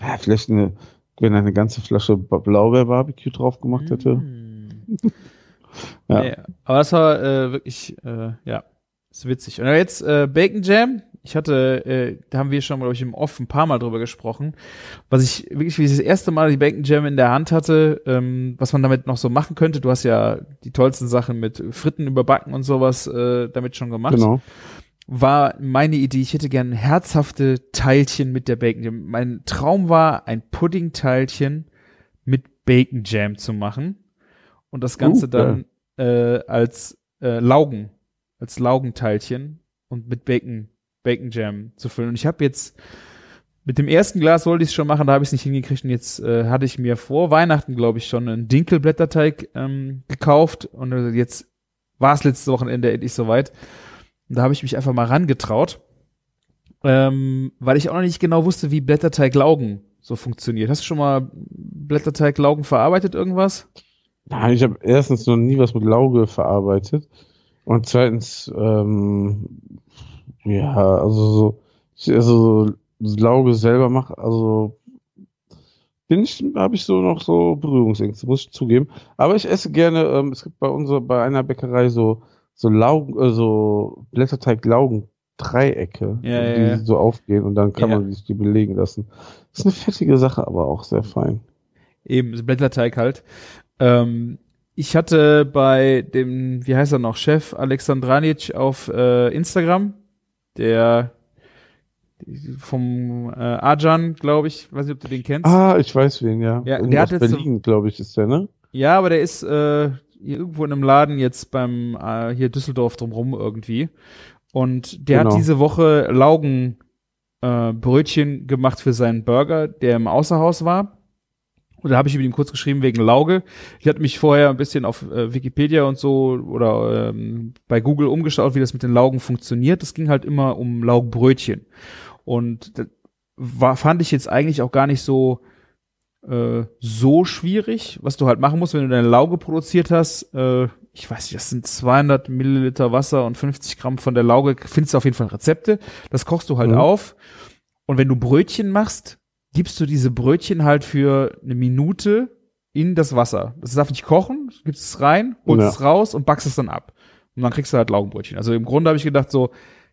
Ja, vielleicht eine, wenn er eine ganze Flasche Blaubeer-Barbecue drauf gemacht hätte. Mm. ja. Nee, aber das war äh, wirklich, äh, ja, ist witzig. Und jetzt äh, Bacon Jam, ich hatte, äh, da haben wir schon, glaube ich, im Off ein paar Mal drüber gesprochen, was ich wirklich wie ich das erste Mal die Bacon Jam in der Hand hatte, ähm, was man damit noch so machen könnte. Du hast ja die tollsten Sachen mit Fritten überbacken und sowas äh, damit schon gemacht. Genau. war meine Idee, ich hätte gerne herzhafte Teilchen mit der Bacon Jam. Mein Traum war, ein Pudding-Teilchen mit Bacon Jam zu machen und das Ganze Uh, dann äh, als äh, Laugen, als Laugenteilchen und mit Bacon, Bacon Jam zu füllen. Und ich habe jetzt mit dem ersten Glas wollte ich es schon machen, da habe ich es nicht hingekriegt und jetzt äh, hatte ich mir vor Weihnachten, glaube ich, schon einen Dinkelblätterteig ähm, gekauft und jetzt war es letztes Wochenende endlich soweit. Und da habe ich mich einfach mal rangetraut, ähm, weil ich auch noch nicht genau wusste, wie Blätterteiglaugen so funktioniert. Hast du schon mal Blätterteiglaugen verarbeitet, irgendwas? Nein, ich habe erstens noch nie was mit Lauge verarbeitet. Und zweitens, ähm, ja, also so, also so Lauge selber mache, also bin ich, habe ich so noch so Berührungsängste, muss ich zugeben. Aber ich esse gerne, ähm, es gibt bei unserer, bei einer Bäckerei so, so Laugen, äh, so Blätterteig-Laugen. Dreiecke, Ja, ja, die ja. so aufgehen und dann kann Ja. man sich die belegen lassen. ist eine fettige Sache, aber auch sehr fein. Eben, Blätterteig halt. Ähm, ich hatte bei dem, wie heißt er noch, Chef Alexandranic auf äh, Instagram, der vom äh, Arjan, glaube ich, weiß nicht, ob du den kennst. Ah, ich weiß wen, ja. Ja, In- der hat jetzt so- Berlin, glaube ich, ist der, ne? Ja, aber der ist äh, hier irgendwo in einem Laden jetzt beim äh, hier Düsseldorf drumrum irgendwie. Und der Genau. hat diese Woche Laugen äh, Brötchen gemacht für seinen Burger, der im Außerhaus war. Und da habe ich mit ihm kurz geschrieben wegen Lauge. Ich hatte mich vorher ein bisschen auf äh, Wikipedia und so oder ähm, bei Google umgeschaut, wie das mit den Laugen funktioniert. Es ging halt immer um Laugenbrötchen. Und das war, fand ich jetzt eigentlich auch gar nicht so äh, so schwierig, was du halt machen musst, wenn du deine Lauge produziert hast. Äh, ich weiß nicht, das sind 200 Milliliter Wasser und 50 Gramm von der Lauge. Findest du auf jeden Fall Rezepte. Das kochst du halt Mhm. auf. Und wenn du Brötchen machst, gibst du diese Brötchen halt für eine Minute in das Wasser. Das darf nicht kochen, gibst es rein, holst Ja. es raus und backst es dann ab. Und dann kriegst du halt Laugenbrötchen. Also im Grunde habe ich gedacht, so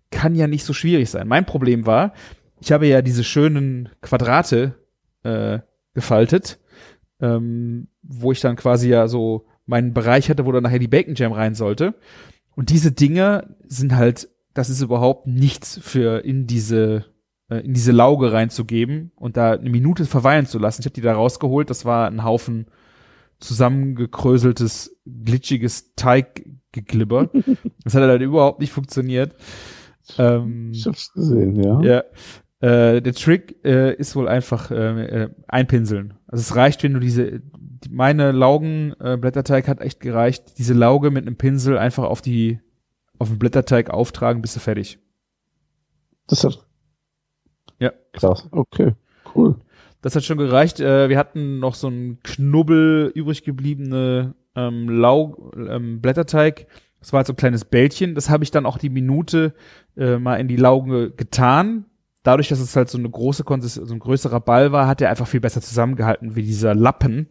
kann ja nicht so schwierig sein. Mein Problem war, ich habe ja diese schönen Quadrate äh, gefaltet, ähm, wo ich dann quasi ja so meinen Bereich hatte, wo dann nachher die Bacon Jam rein sollte. Und diese Dinge sind halt, das ist überhaupt nichts für in diese in diese Lauge reinzugeben und da eine Minute verweilen zu lassen. Ich habe die da rausgeholt. Das war ein Haufen zusammengekröseltes, glitschiges Teiggeglibber. das hat halt überhaupt nicht funktioniert. Ähm, Ich hab's gesehen, ja. ja. Äh, der Trick äh, ist wohl einfach äh, äh, einpinseln. Also es reicht, wenn du diese, die, meine Laugen äh, Blätterteig hat echt gereicht, diese Lauge mit einem Pinsel einfach auf die auf den Blätterteig auftragen, bist du fertig. Das hat. Krass. Okay. Cool. Das hat schon gereicht. Äh, wir hatten noch so einen Knubbel übrig gebliebene ähm, Lau ähm, Blätterteig. Das war halt so ein kleines Bällchen. Das habe ich dann auch die Minute äh, mal in die Lauge getan. Dadurch, dass es halt so eine große Konsist so ein größerer Ball war, hat er einfach viel besser zusammengehalten wie dieser Lappen.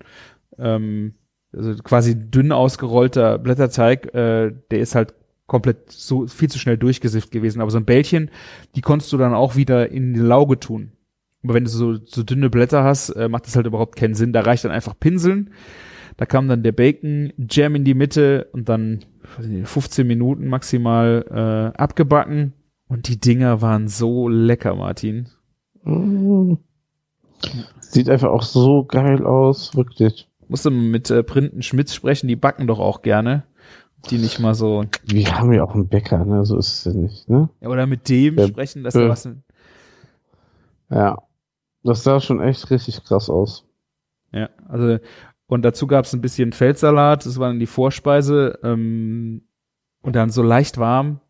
Ähm, also quasi dünn ausgerollter Blätterteig, äh, der ist halt komplett so viel zu schnell durchgesifft gewesen. Aber so ein Bällchen, die konntest du dann auch wieder in die Lauge tun. Aber wenn du so, so dünne Blätter hast, äh, macht das halt überhaupt keinen Sinn. Da reicht dann einfach Pinseln. Da kam dann der Bacon, Jam in die Mitte und dann weiß ich nicht, 15 Minuten maximal äh, abgebacken. Und die Dinger waren so lecker, Martin. Mm. Sieht einfach auch so geil aus, wirklich. Musste mit äh, Printen Schmitz sprechen, die backen doch auch gerne. Die nicht mal so. Wir haben ja auch einen Bäcker, ne? So ist es ja nicht, ne? Ja, oder mit dem Der- sprechen, dass er was. Ja. Das sah schon echt richtig krass aus. Ja, also und dazu gab es ein bisschen Feldsalat, das war dann die Vorspeise ähm, und dann so leicht warm,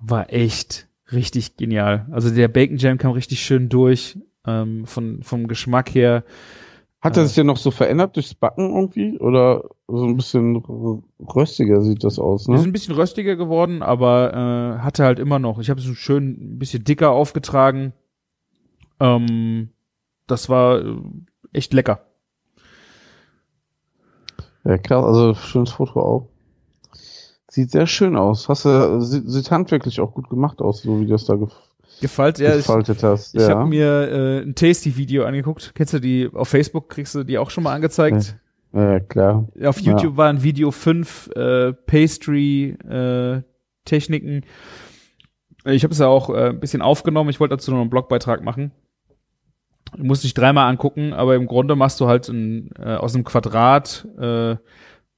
war echt richtig genial. Also der Bacon Jam kam richtig schön durch ähm, von vom Geschmack her. Hat er sich ja noch so verändert durchs Backen irgendwie? Oder so ein bisschen röstiger sieht das aus, ne? ein bisschen röstiger geworden, aber äh, hatte halt immer noch. Ich habe es so schön ein bisschen dicker aufgetragen. Ähm, das war äh, echt lecker. Ja, krass, also schönes Foto auch. Sieht sehr schön aus. Hast du, sieht, sieht handwerklich auch gut gemacht aus, so wie das da gef Gefällt ja. Ich, gefaltet hast. ich ja. habe mir äh, ein Tasty-Video angeguckt. Kennst du die auf Facebook? Kriegst du die auch schon mal angezeigt? ja, klar. Auf YouTube war ein Video fünf äh, Pastry äh. Ich habe es ja auch äh, ein bisschen aufgenommen. Ich wollte dazu noch einen Blogbeitrag machen. Musste ich dreimal angucken, aber im Grunde machst du halt ein, äh, aus einem Quadrat, äh,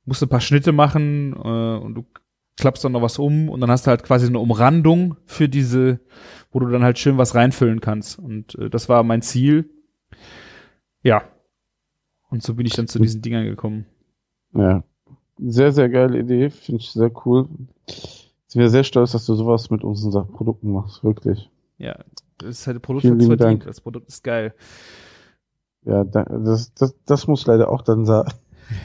musst du ein paar Schnitte machen äh, und du klappst dann noch was um und dann hast du halt quasi eine Umrandung für diese, wo du dann halt schön was reinfüllen kannst. Und äh, das war mein Ziel. Ja. Und so bin ich dann zu diesen Dingern gekommen. Ja. Sehr, sehr geile Idee. Finde ich sehr cool. Ich bin sehr stolz, dass du sowas mit unseren Produkten machst. Wirklich. Ja. Das ist halt Produkt, Vielen verdient. Dank. Das Produkt ist geil. Ja, da, das, das, das muss leider auch dann sagen.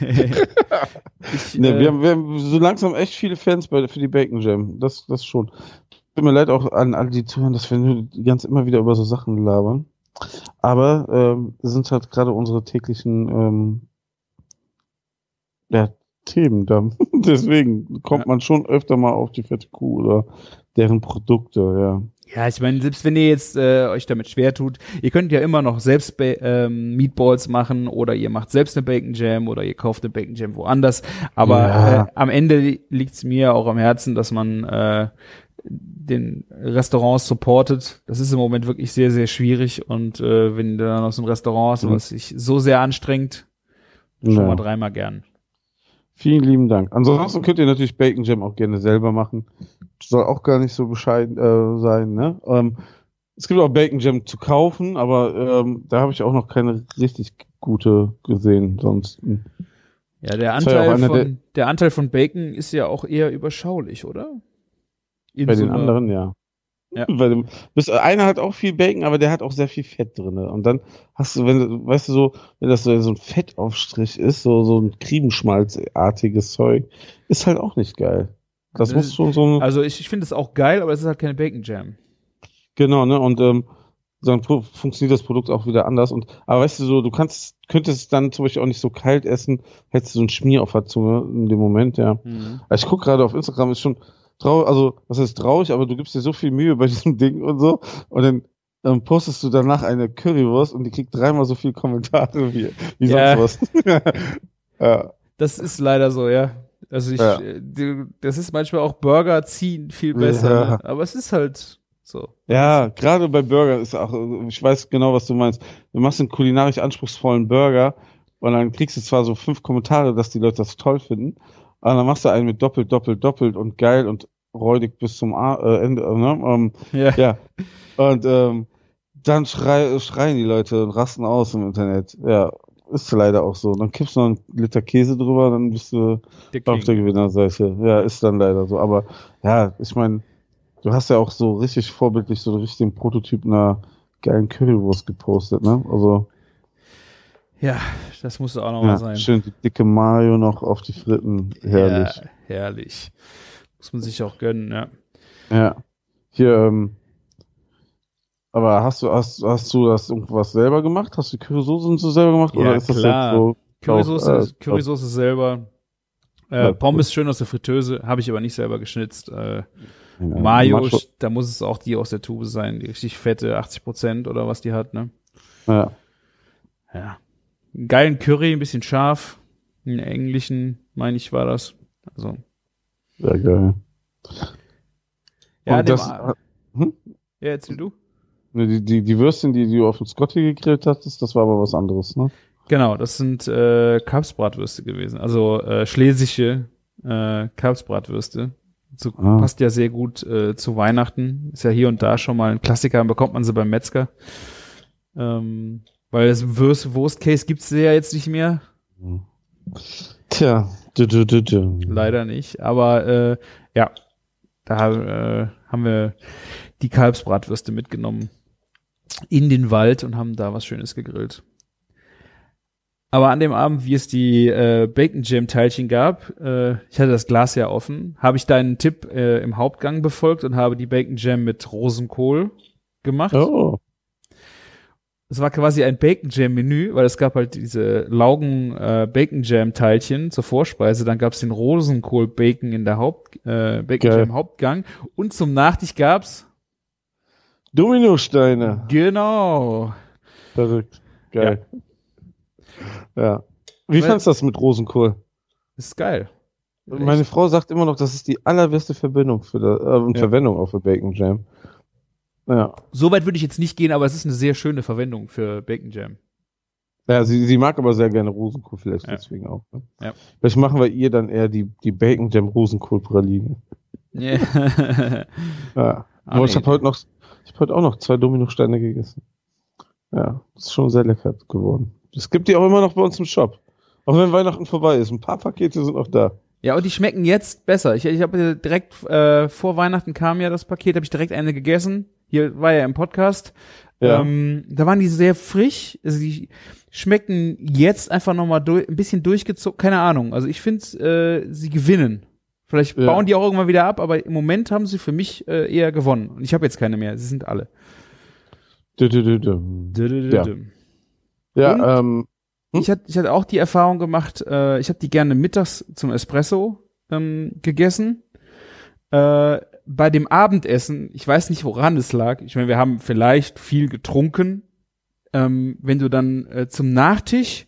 ich, Ne, äh, wir, haben, wir haben so langsam echt viele Fans bei, für die Bacon Jam. Das, das schon. Tut mir leid auch an alle, die zuhören, dass wir nur ganz immer wieder über so Sachen labern. Aber ähm, sind halt gerade unsere täglichen ähm, ja, Themen da. Deswegen kommt man schon öfter mal auf die fette Kuh oder deren Produkte, ja. Ja, ich meine, selbst wenn ihr jetzt äh, euch damit schwer tut, ihr könnt ja immer noch selbst Ba- ähm, Meatballs machen oder ihr macht selbst eine Bacon Jam oder ihr kauft eine Bacon Jam woanders. Aber Ja. äh, am Ende liegt es mir auch am Herzen, dass man äh, den Restaurants supportet. Das ist im Moment wirklich sehr, sehr schwierig. Und äh, wenn du dann aus einem Restaurant hast, Mhm. was sich so sehr anstrengt, schon Ja. mal dreimal gern. Vielen lieben Dank. Ansonsten könnt ihr natürlich Bacon Jam auch gerne selber machen. Soll auch gar nicht so bescheiden äh, sein. Ne? Ähm, es gibt auch Bacon Jam zu kaufen, aber ähm, da habe ich auch noch keine richtig gute gesehen. Sonst hm. Ja, der ja Anteil, einer von, der Anteil von Bacon ist ja auch eher überschaulich, oder? In bei so den anderen ja. Ja. Bei dem, bis, einer hat auch viel Bacon, aber der hat auch sehr viel Fett drin. Und dann hast du, wenn du, weißt du so, wenn das so, so ein Fettaufstrich ist, so, so ein Kriebenschmalzartiges Zeug, ist halt auch nicht geil. Das Das muss schon so ein, Also ich, ich finde es auch geil, aber es ist halt keine Bacon Jam. Genau, ne? Und ähm, dann funktioniert das Produkt auch wieder anders. Und aber weißt du so, du kannst, könntest es dann zum Beispiel auch nicht so kalt essen, hättest du so ein Schmier auf der Zunge in dem Moment, ja. Also ich gucke gerade auf Instagram, ist schon traurig, also was heißt traurig, aber du gibst dir so viel Mühe bei diesem Ding und so. Und dann ähm, postest du danach eine Currywurst und die kriegt dreimal so viele Kommentare wie, wie Ja. sonst was. ja. Das ist leider so, ja. Also ich, Ja. äh, das ist manchmal auch Burger ziehen viel besser, Ja. ne? aber es ist halt so. Ja, gerade bei Burger ist auch, ich weiß genau, was du meinst. Du machst einen kulinarisch anspruchsvollen Burger und dann kriegst du zwar so fünf Kommentare, dass die Leute das toll finden, aber dann machst du einen mit doppelt, doppelt, doppelt und geil und räudig bis zum A äh, Ende, ne? Ähm, Ja. ja. Und ähm, dann schrei schreien die Leute und rasten aus im Internet. Ja, ist leider auch so. Dann kippst du noch einen Liter Käse drüber, dann bist du Der auf der Gewinnerseite. Ja, ist dann leider so. Aber ja, ich meine, du hast ja auch so richtig vorbildlich so einen richtigen Prototyp einer geilen Currywurst gepostet, ne? Also Ja, das musste auch nochmal ja, sein. schön die dicke Mayo noch auf die Fritten. Herrlich. Ja, herrlich. Muss man sich auch gönnen, ja. Ja. Hier, ähm, aber hast du, hast, hast du das irgendwas selber gemacht? Hast du Currysoßen so selber gemacht? Ja, oder ist das klar. jetzt so? Currysoße, auf, äh, Currysoße selber. Äh, Pommes schön aus der Fritteuse, habe ich aber nicht selber geschnitzt. Äh, Ja, Mayo, Macho- da muss es auch die aus der Tube sein, die richtig fette, 80 Prozent oder was die hat, ne? Ja. Ja. Einen geilen Curry, ein bisschen scharf. Einen englischen, meine ich, war das. Also, Sehr geil. ja, Und das, ja, hm? erzähl du. Ne, Die, die, die Würstchen, die du auf dem Scotty gegrillt hattest, das war aber was anderes, ne? Genau, das sind äh, Kalbsbratwürste gewesen. Also äh, schlesische äh, Kalbsbratwürste. So, Ah. Passt ja sehr gut äh, zu Weihnachten. Ist ja hier und da schon mal ein Klassiker, dann bekommt man sie beim Metzger. Ähm, weil das Wurst, Wurstcase gibt's ja jetzt nicht mehr. Tja, du, du, du, du. Leider nicht. Aber äh, ja, da äh, haben wir die Kalbsbratwürste mitgenommen in den Wald und haben da was Schönes gegrillt. Aber an dem Abend, wie es die äh, Bacon Jam Teilchen gab, äh, ich hatte das Glas ja offen, habe ich deinen Tipp äh, im Hauptgang befolgt und habe die Bacon Jam mit Rosenkohl gemacht. Oh, Es war quasi ein Bacon Jam Menü, weil es gab halt diese Laugen äh, Bacon Jam Teilchen zur Vorspeise, dann gab es den Rosenkohl Bacon in der Haupt äh, Bacon Geil. Jam Hauptgang und zum Nachtisch gab's Dominosteine. genau Verrückt. Geil. Ja. Wie Weil- fandst du das mit Rosenkohl? Ist geil. Meine Frau sagt immer noch, das ist die allerbeste Verbindung für der, äh, Ja. Verwendung auch für Bacon Jam. Ja. So weit würde ich jetzt nicht gehen, aber es ist eine sehr schöne Verwendung für Bacon Jam. Ja, sie, sie mag aber sehr gerne Rosenkohl, vielleicht Ja. deswegen auch. Ne? Ja. Vielleicht machen wir ihr dann eher die, die Bacon Jam Rosenkohl Praline. Ja. Ja. Ah, aber ich nee. habe heute noch, ich habe heute auch noch zwei Dominosteine gegessen. Ja, ist schon sehr lecker geworden. Es gibt die auch immer noch bei uns im Shop. Auch wenn Weihnachten vorbei ist. Ein paar Pakete sind noch da. Ja, und die schmecken jetzt besser. Ich, ich habe direkt äh, vor Weihnachten kam ja das Paket, habe ich direkt eine gegessen. Hier war ja im Podcast. Ja. Ähm, da waren die sehr frisch. Also die schmecken jetzt einfach noch mal durch, ein bisschen durchgezogen. Keine Ahnung. Also ich finde, äh, sie gewinnen. Vielleicht Ja. bauen die auch irgendwann wieder ab, aber im Moment haben sie für mich äh, eher gewonnen. Und ich habe jetzt keine mehr. Sie sind alle. Dü, dü, dü, dü. Ja. Ja, ähm, Hm? Ich, hatte, ich hatte auch die Erfahrung gemacht, äh, ich habe die gerne mittags zum Espresso ähm, gegessen. Äh, bei dem Abendessen, ich weiß nicht, woran es lag. Ich meine, wir haben vielleicht viel getrunken. Ähm, wenn du dann äh, zum Nachtisch,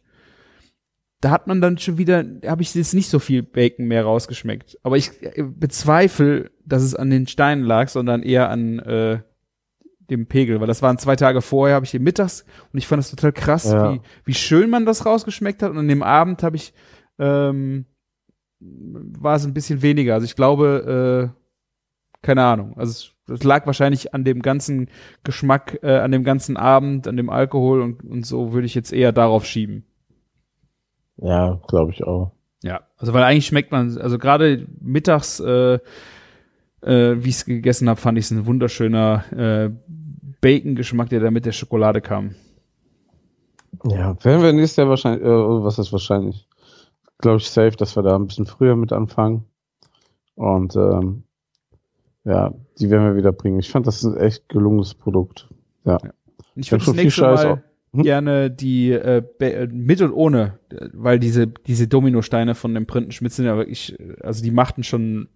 da hat man dann schon wieder, habe ich jetzt nicht so viel Bacon mehr rausgeschmeckt. Aber ich äh, bezweifle, dass es an den Steinen lag, sondern eher an äh, dem Pegel, weil das waren zwei Tage vorher, habe ich den mittags und ich fand das total krass, Ja. wie, wie schön man das rausgeschmeckt hat. Und an dem Abend habe ich, ähm, war es ein bisschen weniger. Also ich glaube, äh, keine Ahnung. Also es, lag wahrscheinlich an dem ganzen Geschmack, äh, an dem ganzen Abend, an dem Alkohol und, und so würde ich jetzt eher darauf schieben. ja, glaube ich auch. Ja, also weil eigentlich schmeckt man, also gerade mittags, äh, äh, wie ich es gegessen habe, fand ich es ein wunderschöner äh, Bacon-Geschmack, der da mit der Schokolade kam. Ja, werden wir nächstes Jahr wahrscheinlich, äh, was ist wahrscheinlich, glaube ich, safe, dass wir da ein bisschen früher mit anfangen. Und ähm, ja, die werden wir wieder bringen. Ich fand, das ist ein echt gelungenes Produkt. Ja. Und ich würde das schon viel nächste Mal auch. Hm? gerne die äh, äh, mit und ohne, weil diese diese Dominosteine von dem Printenschmidt sind ja wirklich, also die machten schon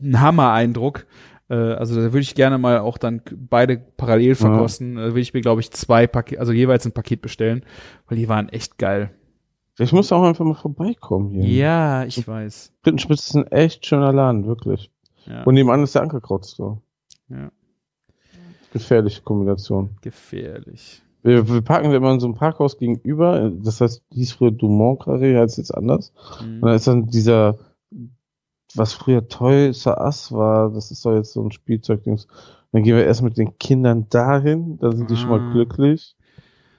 einen Hammer-Eindruck. Äh, also da würde ich gerne mal auch dann beide parallel verkosten. Da würde ich mir, glaube ich, zwei Pakete, also jeweils ein Paket bestellen, weil die waren echt geil. Ich muss auch einfach mal vorbeikommen hier. Ja, ich weiß. Frittenspitz ist ein echt schöner Laden, wirklich. Ja, Und nebenan ist der Ankerkraut-Store. ja Gefährliche Kombination. gefährlich. Wir, wir parken immer in so einem Parkhaus gegenüber. Das heißt, hieß früher Dumont Carré, heißt jetzt anders. Mhm. Und da ist dann dieser, was früher Toys R Us war, das ist doch jetzt so ein Spielzeugdings. Dann gehen wir erst mit den Kindern dahin, dann sind die schon Ah. mal glücklich.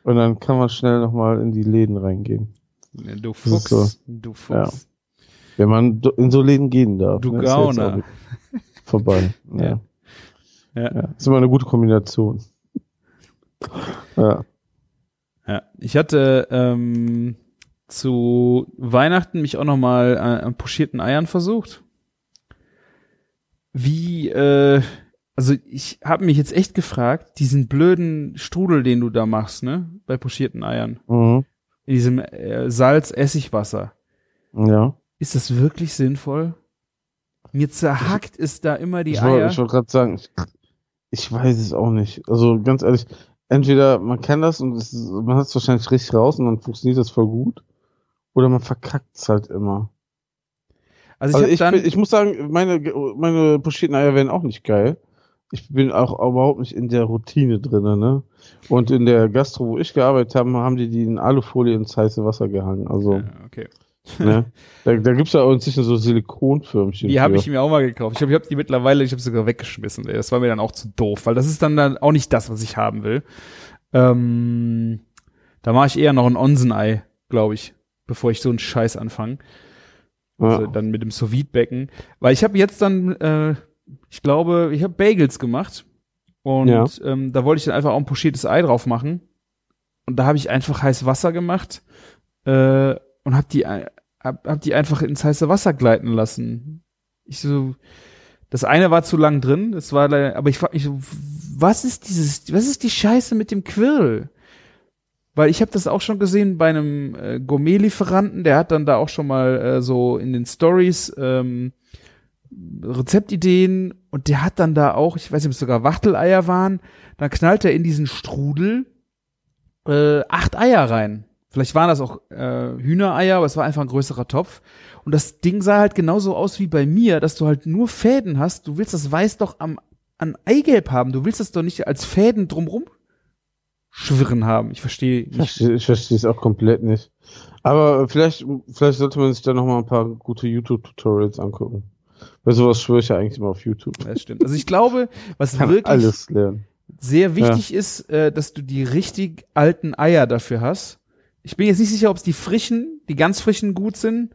Und dann kann man schnell nochmal in die Läden reingehen. Du ist Fuchs, so. du Fuchs. Wenn man in so Läden gehen darf. Du ne, Gauner. Vorbei. Ja. Ja. Ja. Ist immer eine gute Kombination. Ja. Ja, ich hatte ähm, zu Weihnachten mich auch noch mal äh, an pochierten Eiern versucht. Wie, äh, also ich habe mich jetzt echt gefragt, diesen blöden Strudel, den du da machst, ne, bei pochierten Eiern, Mhm. in diesem äh, Salz-Essigwasser, Ja. Ist das wirklich sinnvoll? Mir zerhackt es da immer die ich Eier. ich wollte gerade sagen, ich, ich weiß es auch nicht. Also ganz ehrlich, entweder man kann das und es, ist- man hat es wahrscheinlich richtig raus und dann funktioniert das voll gut. Oder man verkackt es halt immer. Also ich Also ich, dann, bin, ich muss sagen, meine, meine pochierten Eier werden auch nicht geil. Ich bin auch überhaupt nicht in der Routine drinne, ne? Und in der Gastro, wo ich gearbeitet habe, haben die die in Alufolie ins heiße Wasser gehangen. Also, Ja, okay. Ne? Da, da gibt's ja auch inzwischen so Silikonförmchen. Die habe ich mir auch mal gekauft. Ich habe die mittlerweile, ich habe sogar weggeschmissen. Ey. Das war mir dann auch zu doof, weil das ist dann, dann auch nicht das, was ich haben will. Ähm, da mache ich eher noch ein Onsen-Ei, glaube ich, bevor ich so einen Scheiß anfange. Also Ja. dann mit dem sous becken Weil ich habe jetzt dann, äh, ich glaube, ich habe Bagels gemacht. Und Ja. ähm, da wollte ich dann einfach auch ein pochiertes Ei drauf machen. Und da habe ich einfach heiß Wasser gemacht äh, und habe die, hab, hab die einfach ins heiße Wasser gleiten lassen. Ich so, das eine war zu lang drin, das war, aber ich frag mich so, was ist dieses, was ist die Scheiße mit dem Quirl? Weil ich habe das auch schon gesehen bei einem äh, Gourmet-Lieferanten, der hat dann da auch schon mal äh, so in den Stories ähm, Rezeptideen und der hat dann da auch, ich weiß nicht, ob es sogar Wachteleier waren, dann knallt er in diesen Strudel äh, acht Eier rein. Vielleicht waren das auch äh, Hühnereier, aber es war einfach ein größerer Topf. Und das Ding sah halt genauso aus wie bei mir, dass du halt nur Fäden hast. Du willst das Weiß doch am, an Eigelb haben. Du willst das doch nicht als Fäden drumrum schwirren haben. Ich verstehe Ich verstehe, ich verstehe es auch komplett nicht. Aber vielleicht, vielleicht sollte man sich da noch mal ein paar gute YouTube-Tutorials angucken. Bei sowas schwöre ich ja eigentlich immer auf YouTube. Das stimmt. Also ich glaube, was Kann wirklich alles lernen. sehr wichtig ist, äh, dass du die richtig alten Eier dafür hast. Ich bin jetzt nicht sicher, ob es die frischen, die ganz frischen gut sind,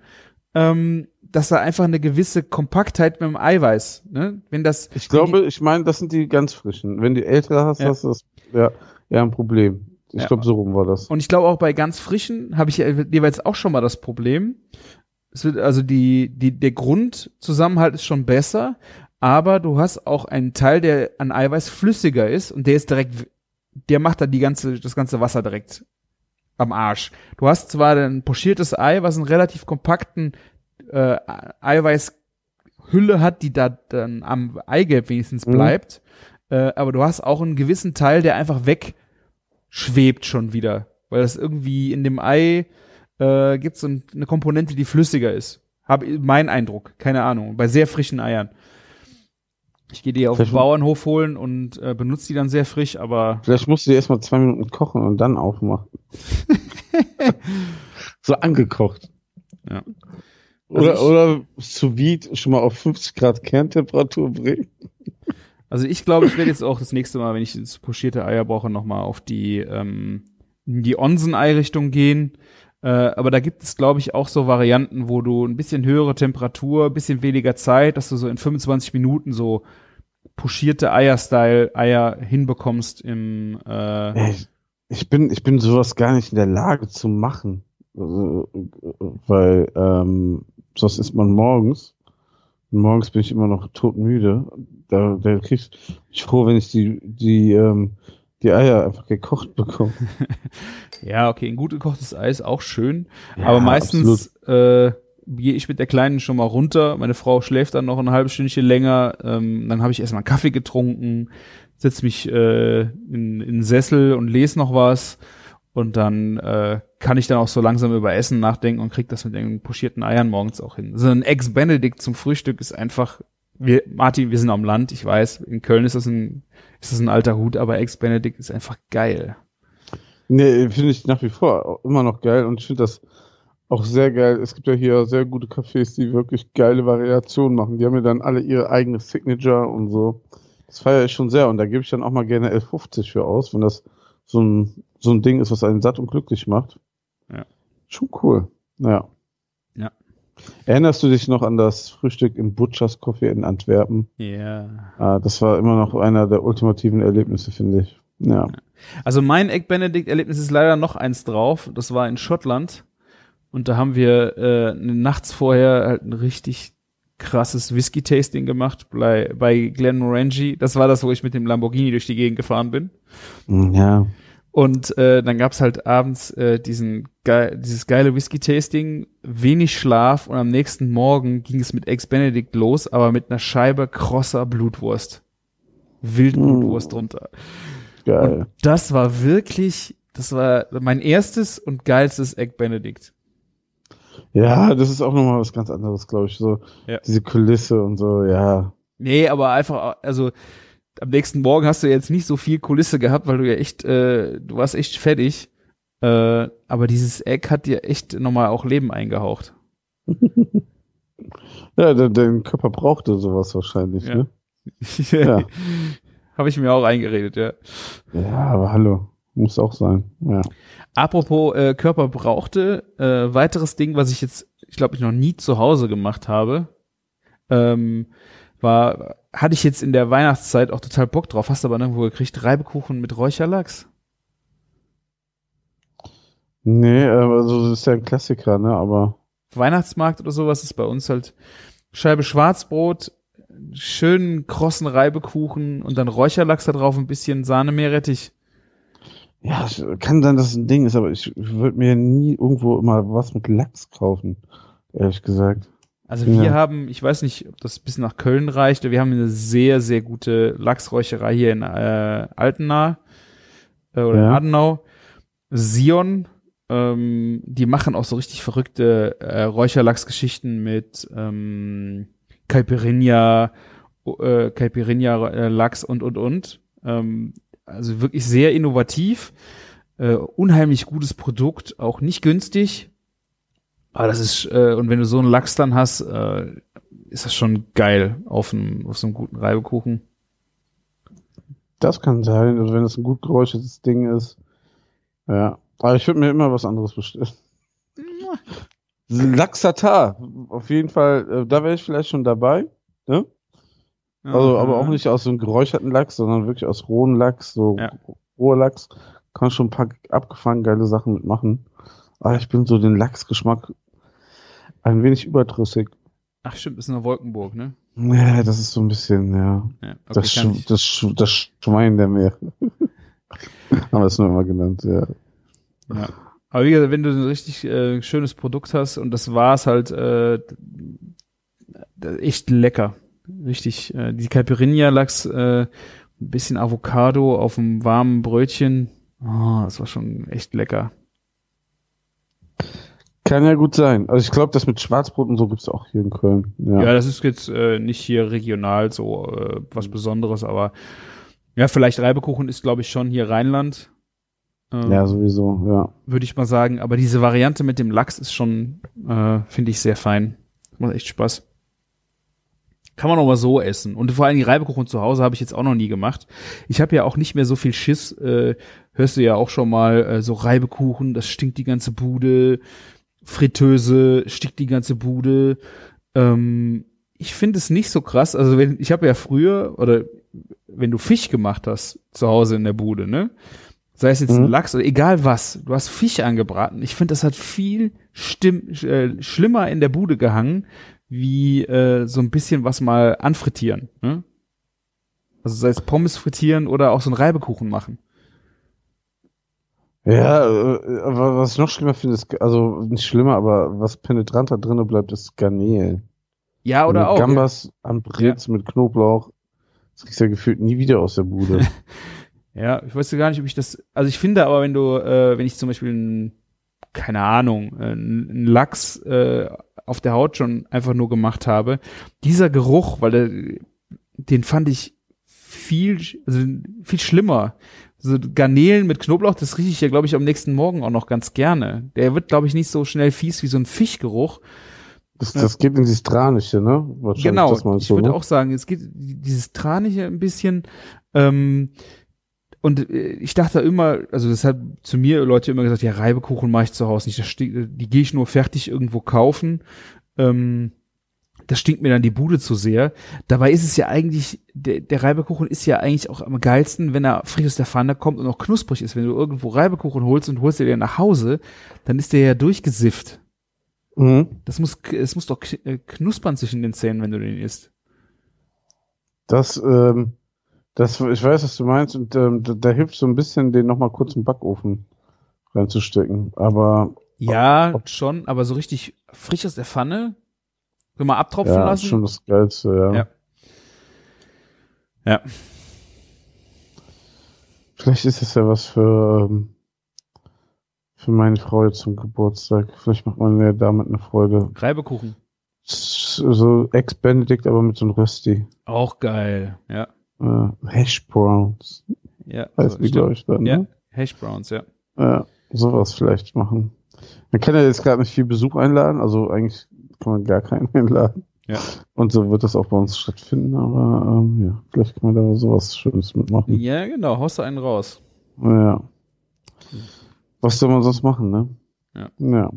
ähm, dass da einfach eine gewisse Kompaktheit mit dem Eiweiß, ne? Wenn das Ich glaube, ich meine, das sind die ganz frischen. Wenn du ältere hast, Ja. hast du das ja, ja ein Problem. Ich Ja. glaube, so rum war das. Und ich glaube auch bei ganz frischen habe ich jeweils auch schon mal das Problem. Es wird also die die der Grundzusammenhalt ist schon besser, aber du hast auch einen Teil, der an Eiweiß flüssiger ist und der ist direkt der macht dann die ganze das ganze Wasser direkt am Arsch. Du hast zwar ein pochiertes Ei, was einen relativ kompakten äh, Eiweißhülle hat, die da dann am Eigelb wenigstens Mhm. bleibt, äh, aber du hast auch einen gewissen Teil, der einfach weg schwebt schon wieder, weil das irgendwie in dem Ei äh, gibt ein, eine Komponente, die flüssiger ist. Hab mein Eindruck, keine Ahnung, bei sehr frischen Eiern. Ich gehe die auf den Bauernhof holen und äh, benutze die dann sehr frisch, aber Vielleicht musst du die erstmal zwei Minuten kochen und dann aufmachen. so angekocht. Ja. Oder, Also ich- oder sous vide schon mal auf 50 Grad Kerntemperatur bringen. Also ich glaube, ich werde jetzt auch das nächste Mal, wenn ich jetzt pochierte Eier brauche, nochmal auf die, ähm, in die Onsen-Ei-Richtung gehen. Äh, aber da gibt es, glaube ich, auch so Varianten, wo du ein bisschen höhere Temperatur, ein bisschen weniger Zeit, dass du so in 25 Minuten so pochierte Eier-Style Eier hinbekommst im äh, Ey, ich bin, ich bin sowas gar nicht in der Lage zu machen. Also, weil, ähm, sonst ist man morgens. Und morgens bin ich immer noch todmüde. Da, da krieg ich, ich froh, wenn ich die, die, ähm, die Eier einfach gekocht bekomme. Ja, okay, ein gut gekochtes Ei ist auch schön. Ja, aber meistens äh, gehe ich mit der Kleinen schon mal runter. Meine Frau schläft dann noch ein halbes Stündchen länger. Ähm, dann habe ich erstmal einen Kaffee getrunken, setz mich äh, in, in den Sessel und lese noch was. Und dann äh, kann ich dann auch so langsam über Essen nachdenken und krieg das mit den pochierten Eiern morgens auch hin. So ein Ex Benedict zum Frühstück ist einfach, wir, Martin, wir sind am Land, ich weiß, in Köln ist das ein, ist das ein alter Hut, aber Ex Benedict ist einfach geil. Nee, finde ich nach wie vor immer noch geil und ich finde das auch sehr geil. Es gibt ja hier sehr gute Cafés, die wirklich geile Variationen machen. Die haben ja dann alle ihre eigene Signature und so. Das feiere ich schon sehr und da gebe ich dann auch mal gerne 11,50 für aus, wenn das so ein, so ein Ding ist, was einen satt und glücklich macht. Ja. Schon cool. Ja. Erinnerst du dich noch an das Frühstück im Butchers Coffee in Antwerpen? Ja. Ah, das war immer noch einer der ultimativen Erlebnisse, finde ich. Ja. Also mein Egg Benedict Erlebnis ist leider noch eins drauf. Das war in Schottland. Und da haben wir äh, nachts vorher halt ein richtig krasses Whisky-Tasting gemacht bei, bei Glenmorangie. Das war das, wo ich mit dem Lamborghini durch die Gegend gefahren bin. Ja. Und äh, dann gab's halt abends äh, diesen ge dieses geile Whisky-Tasting, wenig Schlaf und am nächsten Morgen ging es mit Ex Benedict los, aber mit einer Scheibe krosser Blutwurst. Wildblutwurst drunter. Geil. Und das war wirklich, das war mein erstes und geilstes Egg Benedict. Ja, das ist auch nochmal was ganz anderes, glaube ich. So Ja. diese Kulisse und so, ja. Nee, aber einfach, also am nächsten Morgen hast du jetzt nicht so viel Kulisse gehabt, weil du ja echt, äh, du warst echt fertig. Äh, aber dieses Egg hat dir echt nochmal auch Leben eingehaucht. Ja, der, dein Körper brauchte sowas wahrscheinlich, Ja. ne? Ja. Habe ich mir auch eingeredet, ja. Ja, aber hallo. Muss auch sein. Ja. Apropos äh, Körper brauchte, äh, weiteres Ding, was ich jetzt, ich glaube, ich noch nie zu Hause gemacht habe, ähm, war, hatte ich jetzt in der Weihnachtszeit auch total Bock drauf, hast aber nirgendwo gekriegt, Reibekuchen mit Räucherlachs. Nee, also das ist ja ein Klassiker, ne? Aber Weihnachtsmarkt oder sowas ist bei uns halt Scheibe Schwarzbrot, schönen krossen Reibekuchen und dann Räucherlachs da drauf, ein bisschen Sahne Meerrettich. ja, es kann sein, dass es ein Ding ist, aber ich würde mir nie irgendwo immer was mit Lachs kaufen, ehrlich gesagt. Also wir Ja. haben, ich weiß nicht, ob das bis nach Köln reicht, wir haben eine sehr, sehr gute Lachsräucherei hier in äh, Altenahr äh, oder Ja. Adenau. Sion Ähm, die machen auch so richtig verrückte äh, Räucherlachsgeschichten mit ähm, Caipirinha, äh, Caipirinha äh, Lachs und und und. Ähm, also wirklich sehr innovativ, äh, unheimlich gutes Produkt, auch nicht günstig. Aber das ist äh, und wenn du so einen Lachs dann hast, äh, ist das schon geil auf, einem, auf so einem guten Reibekuchen. Das kann sein, also wenn es ein gut geräuchertes Ding ist. Ja. Aber ich würde mir immer was anderes bestellen. Lachs-Tatar, auf jeden Fall, äh, da wäre ich vielleicht schon dabei. Ne? Also, aber auch nicht aus so einem geräucherten Lachs, sondern wirklich aus rohen Lachs, so Ja. roher Lachs. Kann schon ein paar abgefahren geile Sachen mitmachen. Aber ich bin so den Lachsgeschmack ein wenig überdrüssig. Ach stimmt, ist eine Wolkenburg, ne? Ja, das ist so ein bisschen, ja. Ja, okay, das, Sch ich. das, Sch das Schwein der Meere. Haben wir es nur immer genannt, ja. Ja. Aber wie gesagt, wenn du ein richtig äh, schönes Produkt hast und das war's halt äh, d- echt lecker. Richtig, äh, die Caipirinha-Lachs, äh, ein bisschen Avocado auf einem warmen Brötchen. Oh, das war schon echt lecker. Kann ja gut sein. Also ich glaube, das mit Schwarzbrot und so gibt's auch hier in Köln. Ja. Ja, das ist jetzt äh, nicht hier regional so äh, was Besonderes, aber ja, vielleicht Reibekuchen ist, glaube ich, schon hier Rheinland. Ähm, ja, sowieso, ja. würde ich mal sagen. Aber diese Variante mit dem Lachs ist schon, äh, finde ich, sehr fein. Macht echt Spaß. Kann man auch mal so essen. Und vor allem die Reibekuchen zu Hause habe ich jetzt auch noch nie gemacht. Ich habe ja auch nicht mehr so viel Schiss. Äh, hörst du ja auch schon mal äh, so Reibekuchen, das stinkt die ganze Bude. Fritteuse stinkt die ganze Bude. Ähm, ich finde es nicht so krass. Also wenn ich habe ja früher oder wenn du Fisch gemacht hast zu Hause in der Bude, ne? Sei es jetzt ein Mhm. Lachs oder egal was, du hast Fisch angebraten. Ich finde, das hat viel stimm, äh, schlimmer in der Bude gehangen, wie äh, so ein bisschen was mal anfrittieren. Ne? Also sei es Pommes frittieren oder auch so einen Reibekuchen machen. Ja, äh, aber was ich noch schlimmer finde, ist, also nicht schlimmer, aber was penetranter drinne bleibt, ist Garnelen. Ja, oder auch. Gambas am Brez mit Knoblauch. Das kriegst du ja gefühlt nie wieder aus der Bude. Ja, ich weiß gar nicht, ob ich das. Also ich finde aber, wenn du, äh, wenn ich zum Beispiel ein, keine Ahnung, einen Lachs äh, auf der Haut schon einfach nur gemacht habe, dieser Geruch, weil der, den fand ich viel, also viel schlimmer. So Garnelen mit Knoblauch, das rieche ich ja, glaube ich, am nächsten Morgen auch noch ganz gerne. Der wird, glaube ich, nicht so schnell fies wie so ein Fischgeruch. Das, das geht in dieses Tranische, ne? Wahrscheinlich, Genau, ich du, würde ne? auch sagen, es geht dieses Tranige ein bisschen. Ähm, und äh, ich dachte immer, also das hat zu mir Leute immer gesagt, ja, Reibekuchen mache ich zu Hause nicht. Das die gehe ich nur fertig irgendwo kaufen. Ähm, das stinkt mir dann die Bude zu sehr. Dabei ist es ja eigentlich, der, der Reibekuchen ist ja eigentlich auch am geilsten, wenn er frisch aus der Pfanne kommt und auch knusprig ist. Wenn du irgendwo Reibekuchen holst und holst dir den nach Hause, dann ist der ja durchgesifft. Mhm. Das muss, es muss doch äh, knuspern zwischen den Zähnen, wenn du den isst. Das, ähm, das, ich weiß, was du meinst, und ähm, da, da hilft so ein bisschen, den nochmal kurz im Backofen reinzustecken. Aber Ja, Ob- schon, aber so richtig frisch aus der Pfanne, wenn man abtropfen ja, ist lassen. schon das Geilste, ja. Ja. Ja. Vielleicht ist es ja was für, ähm, für meine Frau jetzt zum Geburtstag. Vielleicht macht man ja damit eine Freude. Reibekuchen. So Ex-Benedict, aber mit so einem Rösti. Auch geil. Ja. Äh, Hash Browns. Ja. Heißt die, glaube ich, dann. Ja. Ne? Hash Browns, ja. Ja, sowas vielleicht machen. Man kann ja jetzt gerade nicht viel Besuch einladen, also eigentlich kann man gar keinen einladen. Ja. Und so wird das auch bei uns stattfinden, aber ähm, ja, vielleicht kann man da sowas Schönes mitmachen. Ja, genau. Haust du einen raus. Ja. Was soll man sonst machen, ne? Ja. Ja.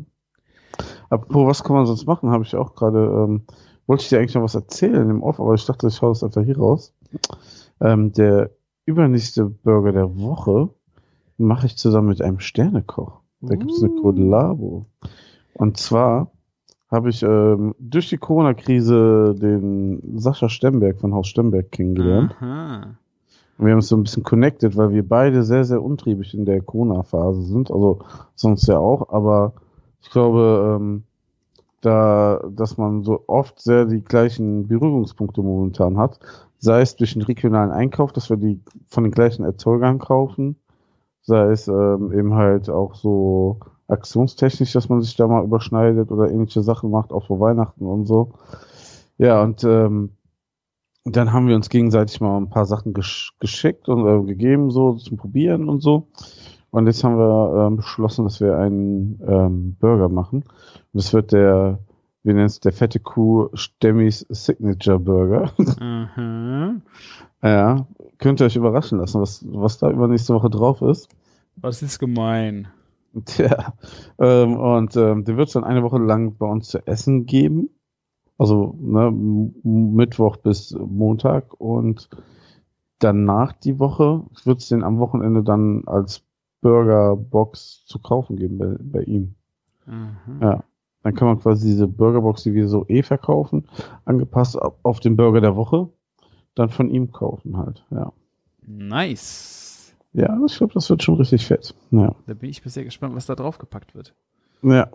Apropos, was kann man sonst machen, habe ich auch gerade, ähm, wollte ich dir eigentlich noch was erzählen im Off, aber ich dachte, ich hau das einfach hier raus. Ähm, der übernächste Burger der Woche mache ich zusammen mit einem Sternekoch. Da gibt es eine Uh. Kollabo. Und zwar habe ich ähm, durch die Corona-Krise den Sascha Stemberg von Haus Stemberg kennengelernt. Aha. Und wir haben uns so ein bisschen connected, weil wir beide sehr, sehr untriebig in der Corona-Phase sind. Also sonst ja auch, aber ich glaube, ähm, da, dass man so oft sehr die gleichen Berührungspunkte momentan hat, sei es durch den regionalen Einkauf, dass wir die von den gleichen Erzeugern kaufen, sei es ähm, eben halt auch so aktionstechnisch, dass man sich da mal überschneidet oder ähnliche Sachen macht, auch vor Weihnachten und so. Ja, und ähm, dann haben wir uns gegenseitig mal ein paar Sachen gesch geschickt und äh, gegeben, so zum Probieren und so. Und jetzt haben wir ähm, beschlossen, dass wir einen ähm, Burger machen. Und das wird der, wie nennt es, der fette Kuh Stemmis Signature Burger. Mhm. ja, könnt ihr euch überraschen lassen, was, was da übernächste Woche drauf ist. Was ist gemein? Tja, ähm, und ähm, den wird es dann eine Woche lang bei uns zu essen geben. Also ne, Mittwoch bis Montag und danach die Woche wird es den am Wochenende dann als Burgerbox zu kaufen geben bei, bei ihm. Mhm. Ja. Dann kann man quasi diese Burgerbox, die wir so eh verkaufen, angepasst auf auf den Burger der Woche, dann von ihm kaufen halt. Ja, Nice. Ja ich glaube, das wird schon richtig fett. Ja. Da bin ich sehr gespannt, was da drauf gepackt wird. Ja.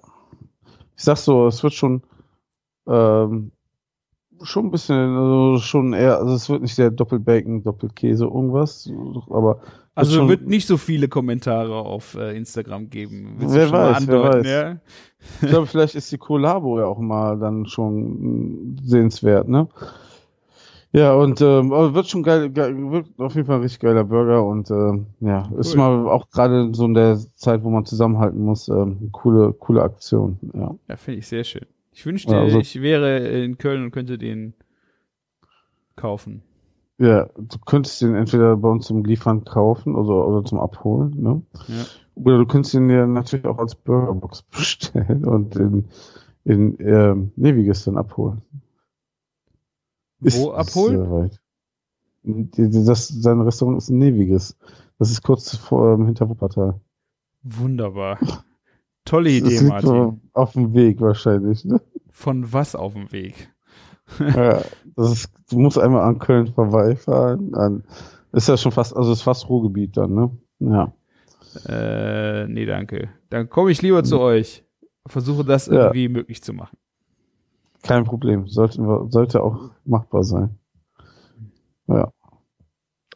Ich sag so, es wird schon, ähm, schon ein bisschen, also schon eher, also es wird nicht der Doppelbacon, Doppelkäse, irgendwas, aber Also schon- wird nicht so viele Kommentare auf äh, Instagram geben. Willst Wer weiß, wer weiß. Ja? ich glaube, vielleicht ist die Collabo ja auch mal dann schon mm, sehenswert, ne? Ja, und ähm, wird schon geil, geil, wird auf jeden Fall ein richtig geiler Burger und ähm, ja, ist Cool. mal auch gerade so in der Zeit, wo man zusammenhalten muss, ähm, eine coole, coole Aktion. Ja. Ja, finde ich sehr schön. Ich wünschte, Ja, also- ich wäre in Köln und könnte den kaufen. Ja, du könntest den entweder bei uns zum Liefern kaufen oder, oder zum Abholen, ne? Ja. Oder du könntest ihn ja natürlich auch als Burgerbox bestellen und in, in ähm, Neviges dann abholen. Wo die- Das, sein Restaurant ist in Neviges. Das ist kurz vor ähm, hinter Wuppertal. Wunderbar. Tolle Idee, Martin. auf dem Weg wahrscheinlich. Ne? Von was auf dem Weg? ja, das ist, du musst einmal an Köln vorbeifahren. An, ist ja schon fast, also ist fast Ruhrgebiet dann, ne? Ja. Äh, nee, danke. Dann komme ich lieber zu euch. Versuche das Ja. irgendwie möglich zu machen. Kein Problem. Sollte, sollte auch machbar sein. Ja.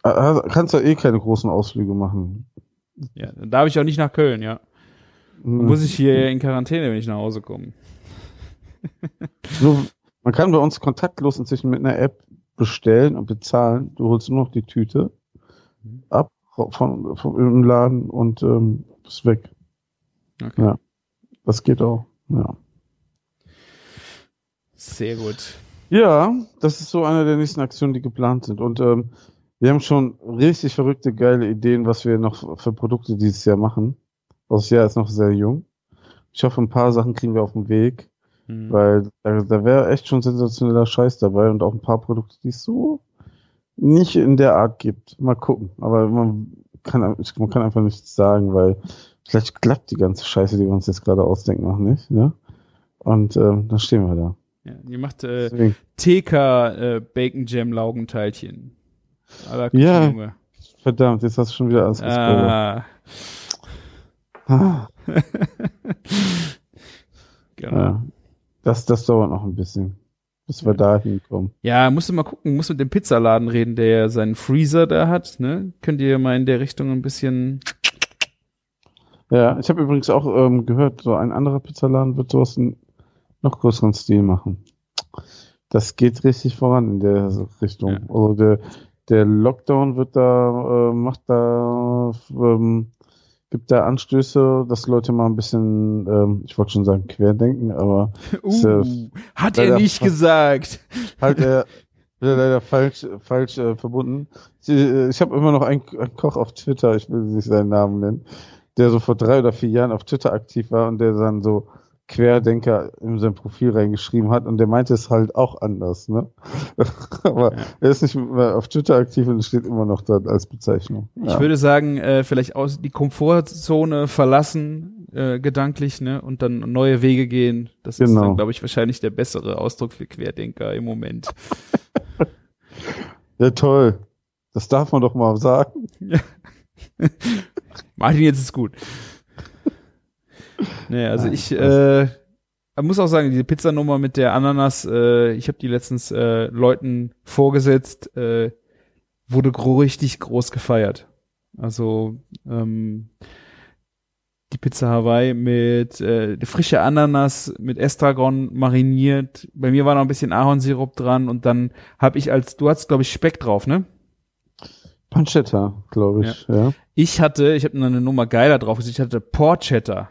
Ah, Kannst ja eh keine großen Ausflüge machen. Ja, dann darf ich auch nicht nach Köln, ja. Dann Hm. muss ich hier in Quarantäne, wenn ich nach Hause komme. Nur, man kann bei uns kontaktlos inzwischen mit einer App bestellen und bezahlen. Du holst nur noch die Tüte ab von, von im Laden und ähm, ist weg. Okay. Ja. Das geht auch. Ja. Sehr gut. Ja, das ist so eine der nächsten Aktionen, die geplant sind. Und ähm, wir haben schon richtig verrückte, geile Ideen, was wir noch für Produkte dieses Jahr machen. Das Jahr ist noch sehr jung. Ich hoffe, ein paar Sachen kriegen wir auf den Weg, Hm. weil da, da wäre echt schon sensationeller Scheiß dabei und auch ein paar Produkte, die es so nicht in der Art gibt. Mal gucken. Aber man kann, man kann einfach nichts sagen, weil vielleicht klappt die ganze Scheiße, die wir uns jetzt gerade ausdenken, noch nicht. Ne? Und ähm, dann stehen wir da. Ja, ihr macht äh. TK äh, Bacon Jam Laugenteilchen. Aller Ja. Junge. Verdammt, jetzt hast du schon wieder alles gespoilert. Ah, Ah, genau. ja. Das, das dauert noch ein bisschen, bis wir da hinkommen. Ja, musst du mal gucken, musst mit dem Pizzaladen reden, der ja seinen Freezer da hat, ne? Könnt ihr mal in der Richtung ein bisschen. Ja, ich habe übrigens auch ähm, gehört, so ein anderer Pizzaladen wird sowas in noch größeren Stil machen. Das geht richtig voran in der Richtung. Ja. Also der, der Lockdown wird da, äh, macht da, ähm, gibt da Anstöße, dass Leute mal ein bisschen, ähm, ich wollte schon sagen, querdenken, aber Ist Uh, hat er nicht gesagt. halt äh, wieder leider falsch, falsch äh, verbunden. Ich, äh, ich habe immer noch einen, einen Koch auf Twitter, ich will nicht seinen Namen nennen, der so vor drei oder vier Jahren auf Twitter aktiv war und der dann so Querdenker in sein Profil reingeschrieben hat und der meinte es halt auch anders, ne? Aber Ja. er ist nicht mehr auf Twitter aktiv und steht immer noch da als Bezeichnung. Ich würde sagen, äh, vielleicht aus die Komfortzone verlassen, äh, gedanklich, ne? Und dann neue Wege gehen. Das ist Genau. dann, glaube ich, wahrscheinlich der bessere Ausdruck für Querdenker im Moment. ja, toll. Das darf man doch mal sagen. Martin, jetzt ist gut. Nee, also Nein, ich äh, muss auch sagen, diese Pizzanummer mit der Ananas, äh, ich habe die letztens äh, Leuten vorgesetzt, äh, wurde gro richtig groß gefeiert. Also ähm, die Pizza Hawaii mit äh, frische Ananas mit Estragon mariniert. Bei mir war noch ein bisschen Ahornsirup dran und dann habe ich als du hast glaube ich Speck drauf, ne? Pancetta, glaube ich, ja. Ich hatte, ich habe eine Nummer geiler drauf, ich hatte Porchetta.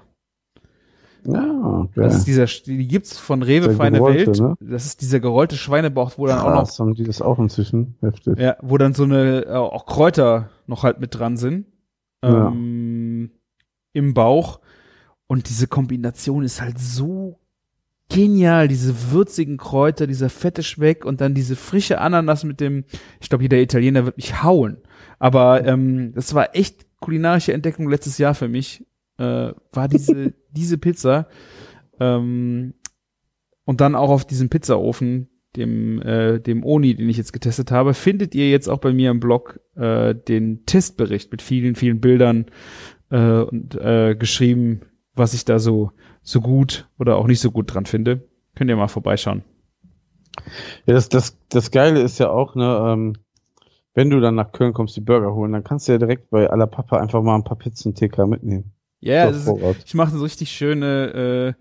Ja, okay. Das ist dieser, die gibt's von Rewe Feine gerollte, Welt. ne? Das ist dieser gerollte Schweinebauch, wo dann auch noch, haben die das auch inzwischen? Heftig. ja, wo dann so eine, äh, auch Kräuter noch halt mit dran sind. Ja. Ähm, Im Bauch. Und diese Kombination ist halt so genial, diese würzigen Kräuter, dieser fette Speck und dann diese frische Ananas mit dem, ich glaube, jeder Italiener wird mich hauen. Aber ähm, das war echt kulinarische Entdeckung letztes Jahr für mich. Äh, war diese, diese Pizza. Ähm, und dann auch auf diesem Pizzaofen, dem, äh, dem Oni, den ich jetzt getestet habe, findet ihr jetzt auch bei mir im Blog äh, den Testbericht mit vielen, vielen Bildern äh, und äh, geschrieben, was ich da so, so gut oder auch nicht so gut dran finde. Könnt ihr mal vorbeischauen. Ja, das, das, das Geile ist ja auch, ne, ähm, wenn du dann nach Köln kommst, die Burger holen, dann kannst du ja direkt bei aller Papa einfach mal ein paar Pizzen TK mitnehmen. Ja, Ort. ich mache so richtig schöne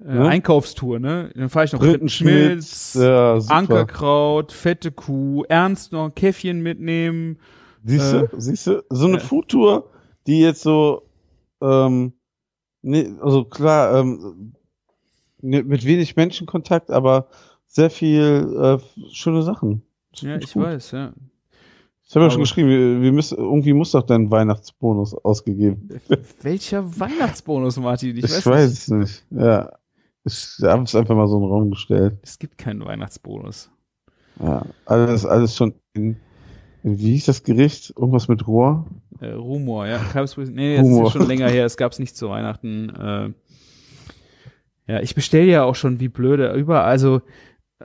äh, äh, Ja? Einkaufstour, ne? Dann fahre ich noch Frittenschmitz, ja, super. Ankerkraut, fette Kuh, Ernst noch ein Käffchen mitnehmen. Siehst du, Äh, siehst du, so eine ja. Foodtour, die jetzt so, ähm, nee, also klar, ähm, ne, mit wenig Menschenkontakt, aber sehr viel äh, schöne Sachen. Das Ja, ich gut. weiß, ja. Ich habe ja schon geschrieben, wir, wir müssen, irgendwie muss doch dein Weihnachtsbonus ausgegeben. Welcher Weihnachtsbonus, Martin? Ich, Ich, weiß, weiß nicht. es nicht. Ja. Ich habe es einfach mal so in den Raum gestellt. Es gibt keinen Weihnachtsbonus. Ja. Alles, alles schon in, wie hieß das Gericht? Irgendwas mit Rohr? Äh, Rumor, ja. Nee, das ist Rumor. ja schon länger her. Es gab's nicht zu Weihnachten. Äh, ja, ich bestelle ja auch schon wie blöde überall. Also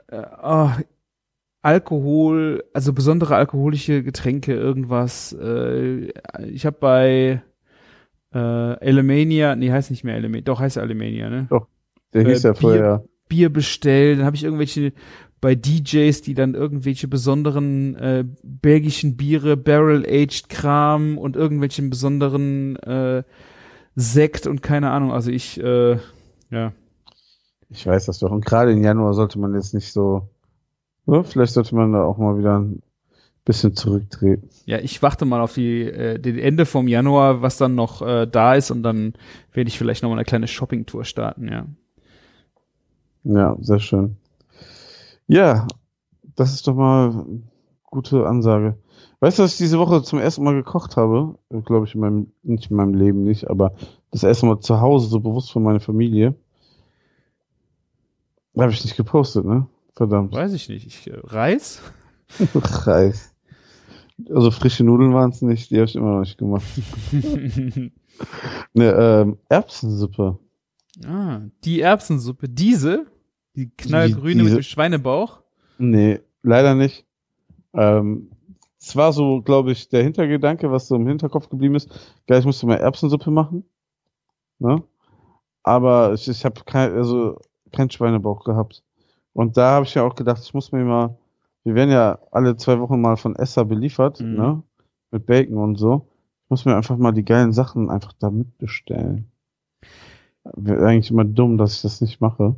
äh, oh, Alkohol, also besondere alkoholische Getränke, irgendwas. Äh, ich habe bei äh, Elemania, nee, heißt nicht mehr Elemania, doch heißt Elemania, ne? Der Äh, hieß ja Bier- vorher. Bier bestellt, dann habe ich irgendwelche bei DJs, die dann irgendwelche besonderen äh, belgischen Biere, Barrel-Aged Kram und irgendwelchen besonderen äh, Sekt und keine Ahnung. Also ich, äh, ja. Ich weiß das doch. Und gerade im Januar sollte man jetzt nicht so. Ne? Vielleicht sollte man da auch mal wieder ein bisschen zurücktreten. Ja, ich warte mal auf die, äh, den Ende vom Januar, was dann noch äh, da ist und dann werde ich vielleicht noch mal eine kleine Shopping-Tour starten, ja. Ja, sehr schön. Ja, das ist doch mal eine gute Ansage. Weißt du, was ich diese Woche zum ersten Mal gekocht habe? Glaube ich, in meinem, nicht in meinem Leben nicht, aber das erste Mal zu Hause, so bewusst für meine Familie. Habe ich nicht gepostet, ne? Verdammt. Weiß ich nicht. Ich, äh, Reis? Reis. Also frische Nudeln waren es nicht, die habe ich immer noch nicht gemacht. Ne, ähm, Erbsensuppe. ah, die Erbsensuppe. Diese? Die knallgrüne diese- mit dem Schweinebauch? Nee, leider nicht. Ähm, es war so, glaube ich, der Hintergedanke, was so im Hinterkopf geblieben ist. Gleich musste mal Erbsensuppe machen. Ne? Aber ich, ich habe kein, also kein Schweinebauch gehabt. Und da habe ich ja auch gedacht, ich muss mir mal, wir werden ja alle zwei Wochen mal von Esser beliefert, Mhm. ne? Mit Bacon und so. Ich muss mir einfach mal die geilen Sachen einfach da mitbestellen. Wäre eigentlich immer dumm, dass ich das nicht mache.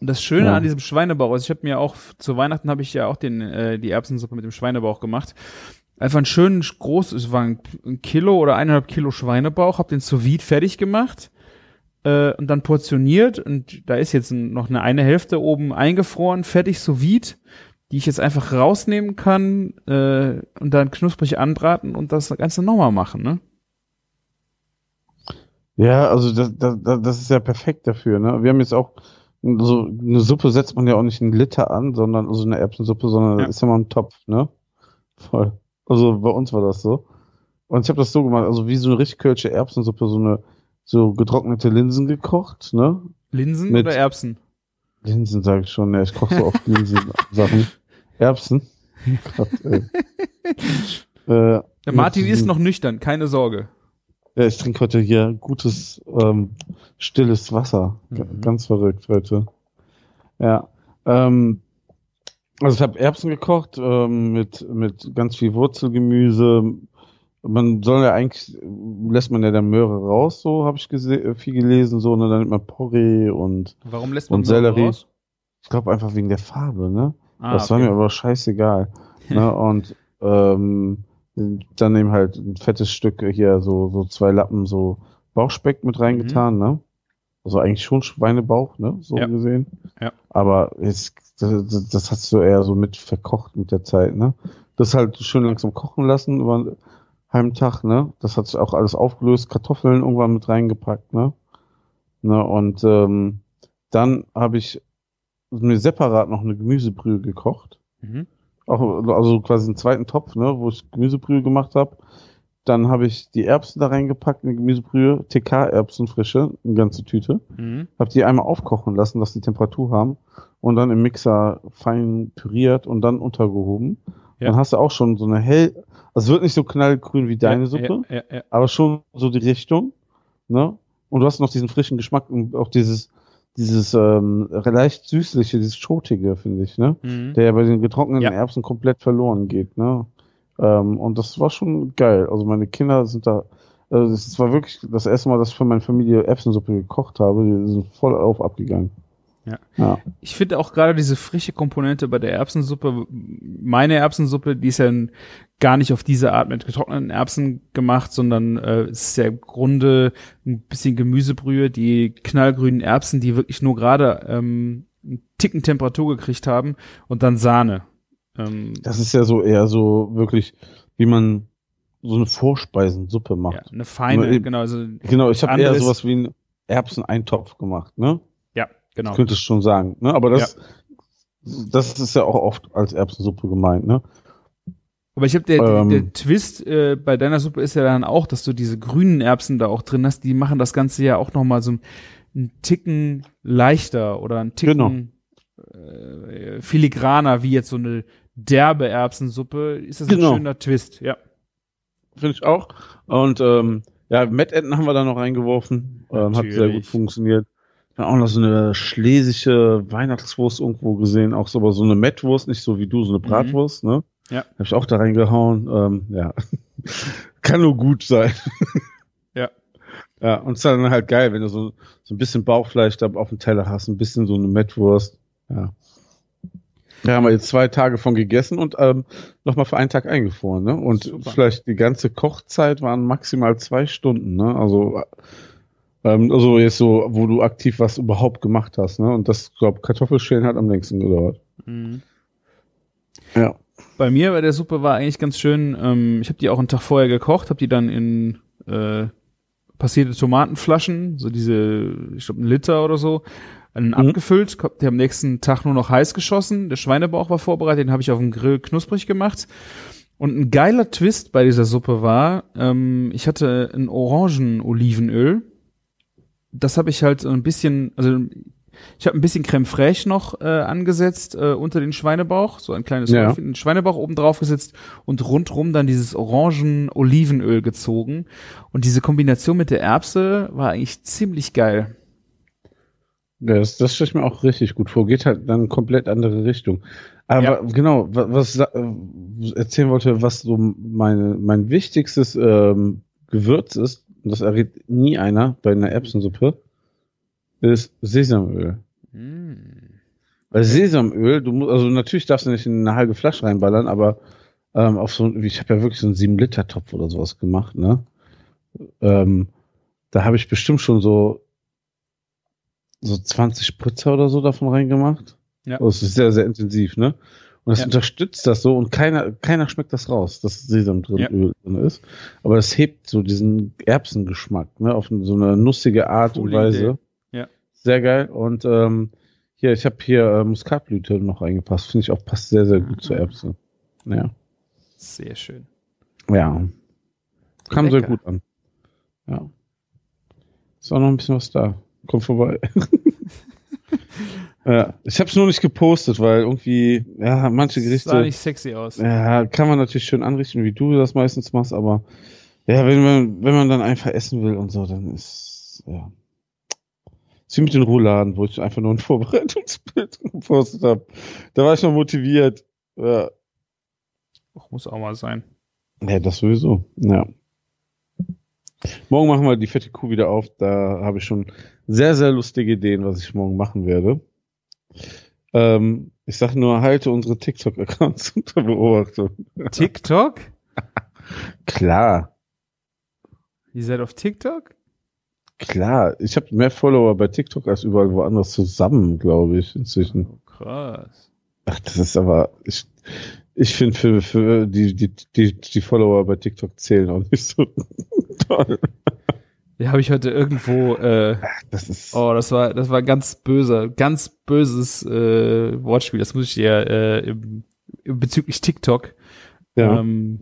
Und das Schöne Ja. an diesem Schweinebauch, also ich habe mir auch zu Weihnachten habe ich ja auch den äh, die Erbsensuppe mit dem Schweinebauch gemacht. Einfach einen schönen groß, es war ein, Kilo oder eineinhalb Kilo Schweinebauch, habe den sous vide fertig gemacht äh, und dann portioniert und da ist jetzt noch eine eine Hälfte oben eingefroren, fertig sous vide, die ich jetzt einfach rausnehmen kann äh, und dann knusprig anbraten und das Ganze nochmal machen, ne? Ja, also das, das, das ist ja perfekt dafür, ne? Wir haben jetzt auch so eine Suppe setzt man ja auch nicht einen Liter an, sondern also eine Erbsensuppe, sondern Ja. ist ja mal ein Topf, ne? Voll. Also bei uns war das so. Und ich habe das so gemacht, also wie so eine richtig kölsche Erbsensuppe, so eine so getrocknete Linsen gekocht, ne? Linsen Mit- oder Erbsen? Linsen sage ich schon, ja, ich koche so oft Linsen-Sachen. Erbsen. Gott, äh, Der Martin ist noch nüchtern, keine Sorge. Ja, ich trinke heute hier gutes, ähm, stilles Wasser. Mhm. Ganz verrückt heute. Ja. Ähm, also ich habe Erbsen gekocht ähm, mit, mit ganz viel Wurzelgemüse, man soll ja eigentlich, lässt man ja dann Möhre raus, so habe ich gese- viel gelesen, so, ne, dann nimmt man Porree und Warum lässt man Und Möhre Sellerie. raus? ich glaube einfach wegen der Farbe, ne? Ah, das war okay. mir aber scheißegal. ne? Und ähm, dann eben halt ein fettes Stück hier, so, so zwei Lappen, so Bauchspeck mit reingetan, ne? Also eigentlich schon Schweinebauch, ne? So Ja. gesehen. Ja. Aber jetzt, das, das hast du eher so mit verkocht mit der Zeit, ne? Das halt schön langsam kochen lassen über einen halben Tag, ne? Das hat sich auch alles aufgelöst, Kartoffeln irgendwann mit reingepackt, ne? Ne? Und ähm, dann habe ich mir separat noch eine Gemüsebrühe gekocht. Mhm. Auch, also quasi einen zweiten Topf, ne, wo ich Gemüsebrühe gemacht habe. Dann habe ich die Erbsen da reingepackt in die Gemüsebrühe, TK-Erbsen frische, eine ganze Tüte. Mhm. Habe die einmal aufkochen lassen, dass die Temperatur haben und dann im Mixer fein püriert und dann untergehoben. Ja. Dann hast du auch schon so eine hell, also es wird nicht so knallgrün wie deine ja, Suppe, Ja, aber schon so die Richtung, ne? Und du hast noch diesen frischen Geschmack und auch dieses, dieses ähm, leicht süßliche, dieses schotige, finde ich, ne? Mhm. der ja bei den getrockneten. Erbsen komplett verloren geht. Ne? Ähm, und das war schon geil. Also meine Kinder sind da, also das war wirklich das erste Mal, dass ich für meine Familie Erbsensuppe gekocht habe. Die sind voll auf abgegangen. Ja. Ja. Ich finde auch gerade diese frische Komponente bei der Erbsensuppe, meine Erbsensuppe, die ist ja gar nicht auf diese Art mit getrockneten Erbsen gemacht, sondern äh, es ist ja im Grunde ein bisschen Gemüsebrühe, die knallgrünen Erbsen, die wirklich nur gerade ähm, einen Ticken Temperatur gekriegt haben und dann Sahne. Ähm, Das ist ja so eher so wirklich, wie man so eine Vorspeisensuppe ja, macht. eine feine, eben- genau, also, Genau, ich habe eher sowas wie einen Erbseneintopf gemacht, ne? Ja, genau. Könntest schon sagen, ne? Aber das, das ist ja auch oft als Erbsensuppe gemeint, ne? Aber ich habe der, Ähm. der Twist äh, bei deiner Suppe ist ja dann auch, dass du diese grünen Erbsen da auch drin hast. Die machen das Ganze ja auch noch mal so einen Ticken leichter oder einen Ticken äh, filigraner wie jetzt so eine derbe Erbsensuppe. Ist das Genau. ein schöner Twist? Ja. Finde ich auch. Und ähm, ja, Mettenten haben wir da noch reingeworfen. Ähm, hat sehr gut funktioniert. Dann auch noch so eine schlesische Weihnachtswurst irgendwo gesehen. Auch so, aber so eine Mettwurst, nicht so wie du, so eine Bratwurst, ne? Mhm. Ja. Habe ich auch da reingehauen. Ähm, ja. Kann nur gut sein. Ja. Ja, und es ist dann halt geil, wenn du so, so ein bisschen Bauchfleisch da auf dem Teller hast, ein bisschen so eine Mettwurst. Ja. Da haben wir jetzt zwei Tage von gegessen und ähm, nochmal für einen Tag eingefroren, ne? Und Super. vielleicht die ganze Kochzeit waren maximal zwei Stunden, ne? Also, ähm, also jetzt so, wo du aktiv was überhaupt gemacht hast, ne? Und das, glaub, Kartoffelschälen hat am längsten gedauert. Mhm. Ja. Bei mir bei der Suppe war eigentlich ganz schön, ähm, ich habe die auch einen Tag vorher gekocht, habe die dann in äh, passierte Tomatenflaschen, so diese, ich glaube, ein Liter oder so, dann Mhm. abgefüllt, der am nächsten Tag nur noch heiß geschossen. Der Schweinebauch war vorbereitet, den habe ich auf dem Grill knusprig gemacht. Und ein geiler Twist bei dieser Suppe war, ähm, ich hatte ein Orangen-Olivenöl. Das habe ich halt so ein bisschen, also ich habe ein bisschen Creme fraiche noch äh, angesetzt äh, unter den Schweinebauch, so ein kleines Ja. Den Schweinebauch oben drauf gesetzt und rundrum dann dieses Orangen-Olivenöl gezogen. Und diese Kombination mit der Erbse war eigentlich ziemlich geil. Ja, das, das stelle ich mir auch richtig gut vor. Geht halt dann komplett andere Richtung. Aber Ja. genau, wa- was ich äh, erzählen wollte, was so meine, mein wichtigstes ähm, Gewürz ist, und das errät nie einer bei einer Erbsensuppe, ist Sesamöl. Mm. Weil Sesamöl, du musst, also natürlich darfst du nicht in eine halbe Flasche reinballern, aber ähm, auf so, ich habe ja wirklich so einen 7-Liter-Topf oder sowas gemacht, ne? Ähm, da habe ich bestimmt schon so so 20 Spritzer oder so davon reingemacht. Ja. Das ist sehr, sehr intensiv, ne? Und das Ja. unterstützt das so und keiner, keiner schmeckt das raus, dass Sesam drin, Ja. Drin ist. Aber das hebt so diesen Erbsengeschmack, ne? Auf so eine nussige Art und Coole Weise. Idee. Ja. Sehr geil. Und ähm, hier, ich habe hier äh, Muskatblüte noch reingepasst. Finde ich auch passt sehr, sehr gut Mhm. zur Erbse. Ja. Sehr schön. Ja. Kam sehr Lecker. gut an. Ja. Ist auch noch ein bisschen was da. Komm vorbei. ja. Ich habe es nur nicht gepostet, weil irgendwie, ja, manche Sah Gerichte. nicht sexy aus. Ja, kann man natürlich schön anrichten, wie du das meistens machst, aber ja, wenn man, wenn man dann einfach essen will und so, dann ist, ja. mit den Rouladen, wo ich einfach nur ein Vorbereitungsbild gepostet habe. Da war ich noch motiviert. Ja, Och, muss auch mal sein. Ja, das sowieso. Ja. Morgen machen wir die fette Kuh wieder auf. Da habe ich schon sehr, sehr lustige Ideen, was ich morgen machen werde. Ähm, ich sage nur, halte unsere TikTok-Accounts unter Beobachtung. TikTok? Klar, Ihr seid auf TikTok? klar. Ich habe mehr Follower bei TikTok als überall woanders zusammen, glaube ich, inzwischen. Oh, krass. Ach, das ist aber, ich, ich finde für, für die, die, die, die Follower bei TikTok zählen auch nicht so toll. Ja, habe ich heute irgendwo, äh, Das ist, oh, das war, das war ganz böser, ganz böses äh, Wortspiel. Das muss ich dir äh, im, bezüglich TikTok ja. ähm,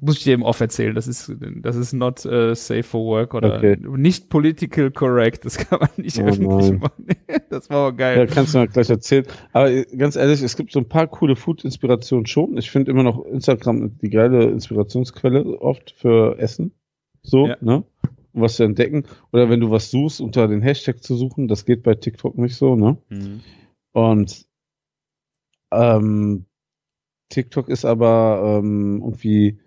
muss ich dir eben off erzählen. Das ist, das ist not äh, safe for work oder Okay. nicht political correct. Das kann man nicht Oh öffentlich nein. machen. das war aber Ja, geil. kannst du mir gleich erzählen. Aber äh, ganz ehrlich, es gibt so ein paar coole Food-Inspirationen schon. Ich finde immer noch Instagram die geile Inspirationsquelle oft für Essen. So, Ja. ne? Was zu entdecken. Oder wenn du was suchst, unter den Hashtag zu suchen. Das geht bei TikTok nicht so, ne? Mhm. Und ähm, TikTok ist aber ähm, irgendwie,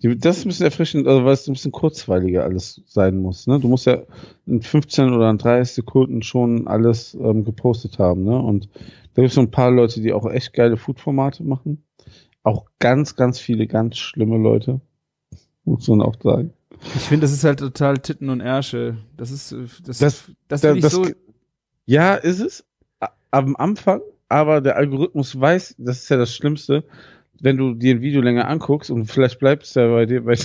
das ist ein bisschen erfrischend, also weil es ein bisschen kurzweiliger alles sein muss. Ne? Du musst ja in 15 oder in 30 Sekunden schon alles ähm, gepostet haben. Ne? Und da gibt es so ein paar Leute, die auch echt geile Food-Formate machen. Auch ganz, ganz viele ganz schlimme Leute. Muss man auch sagen. Ich finde, das ist halt total Titten und Ärsche. Das ist, äh, das, Das- das, Da- das- so, Ja, ist es. Am Anfang, aber der Algorithmus weiß, das ist ja das Schlimmste, wenn du dir ein Video länger anguckst und vielleicht bleibt es ja bei dir, bei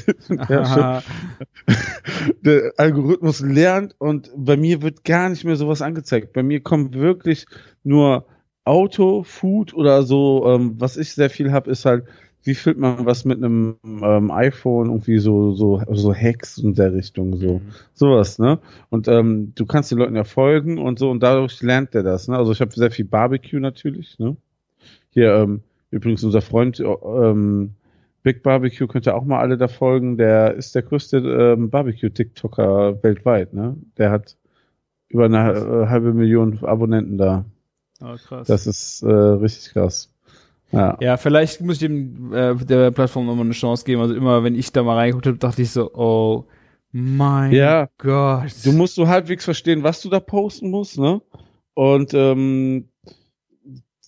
ja, der Algorithmus lernt und bei mir wird gar nicht mehr sowas angezeigt. Bei mir kommt wirklich nur Auto, Food oder so. Ähm, was ich sehr viel habe, ist halt, wie füllt man was mit einem ähm, iPhone, irgendwie so, so, so Hacks in der Richtung, so. Mhm. Sowas, ne? Und ähm, du kannst den Leuten ja folgen und so und dadurch lernt der das, ne? Also ich habe sehr viel Barbecue natürlich, ne? Hier, ähm, übrigens unser Freund ähm, Big Barbecue könnt ihr auch mal alle da folgen. Der ist der größte ähm, Barbecue-TikToker weltweit, ne? Der hat über eine äh, halbe Million Abonnenten da. Oh, krass. Das ist äh, richtig krass. Ja. ja, vielleicht muss ich dem, äh, der Plattform nochmal eine Chance geben. Also immer, wenn ich da mal reingeguckt habe, dachte ich so, oh mein Ja. Gott. Du musst so halbwegs verstehen, was du da posten musst, ne? Und ähm,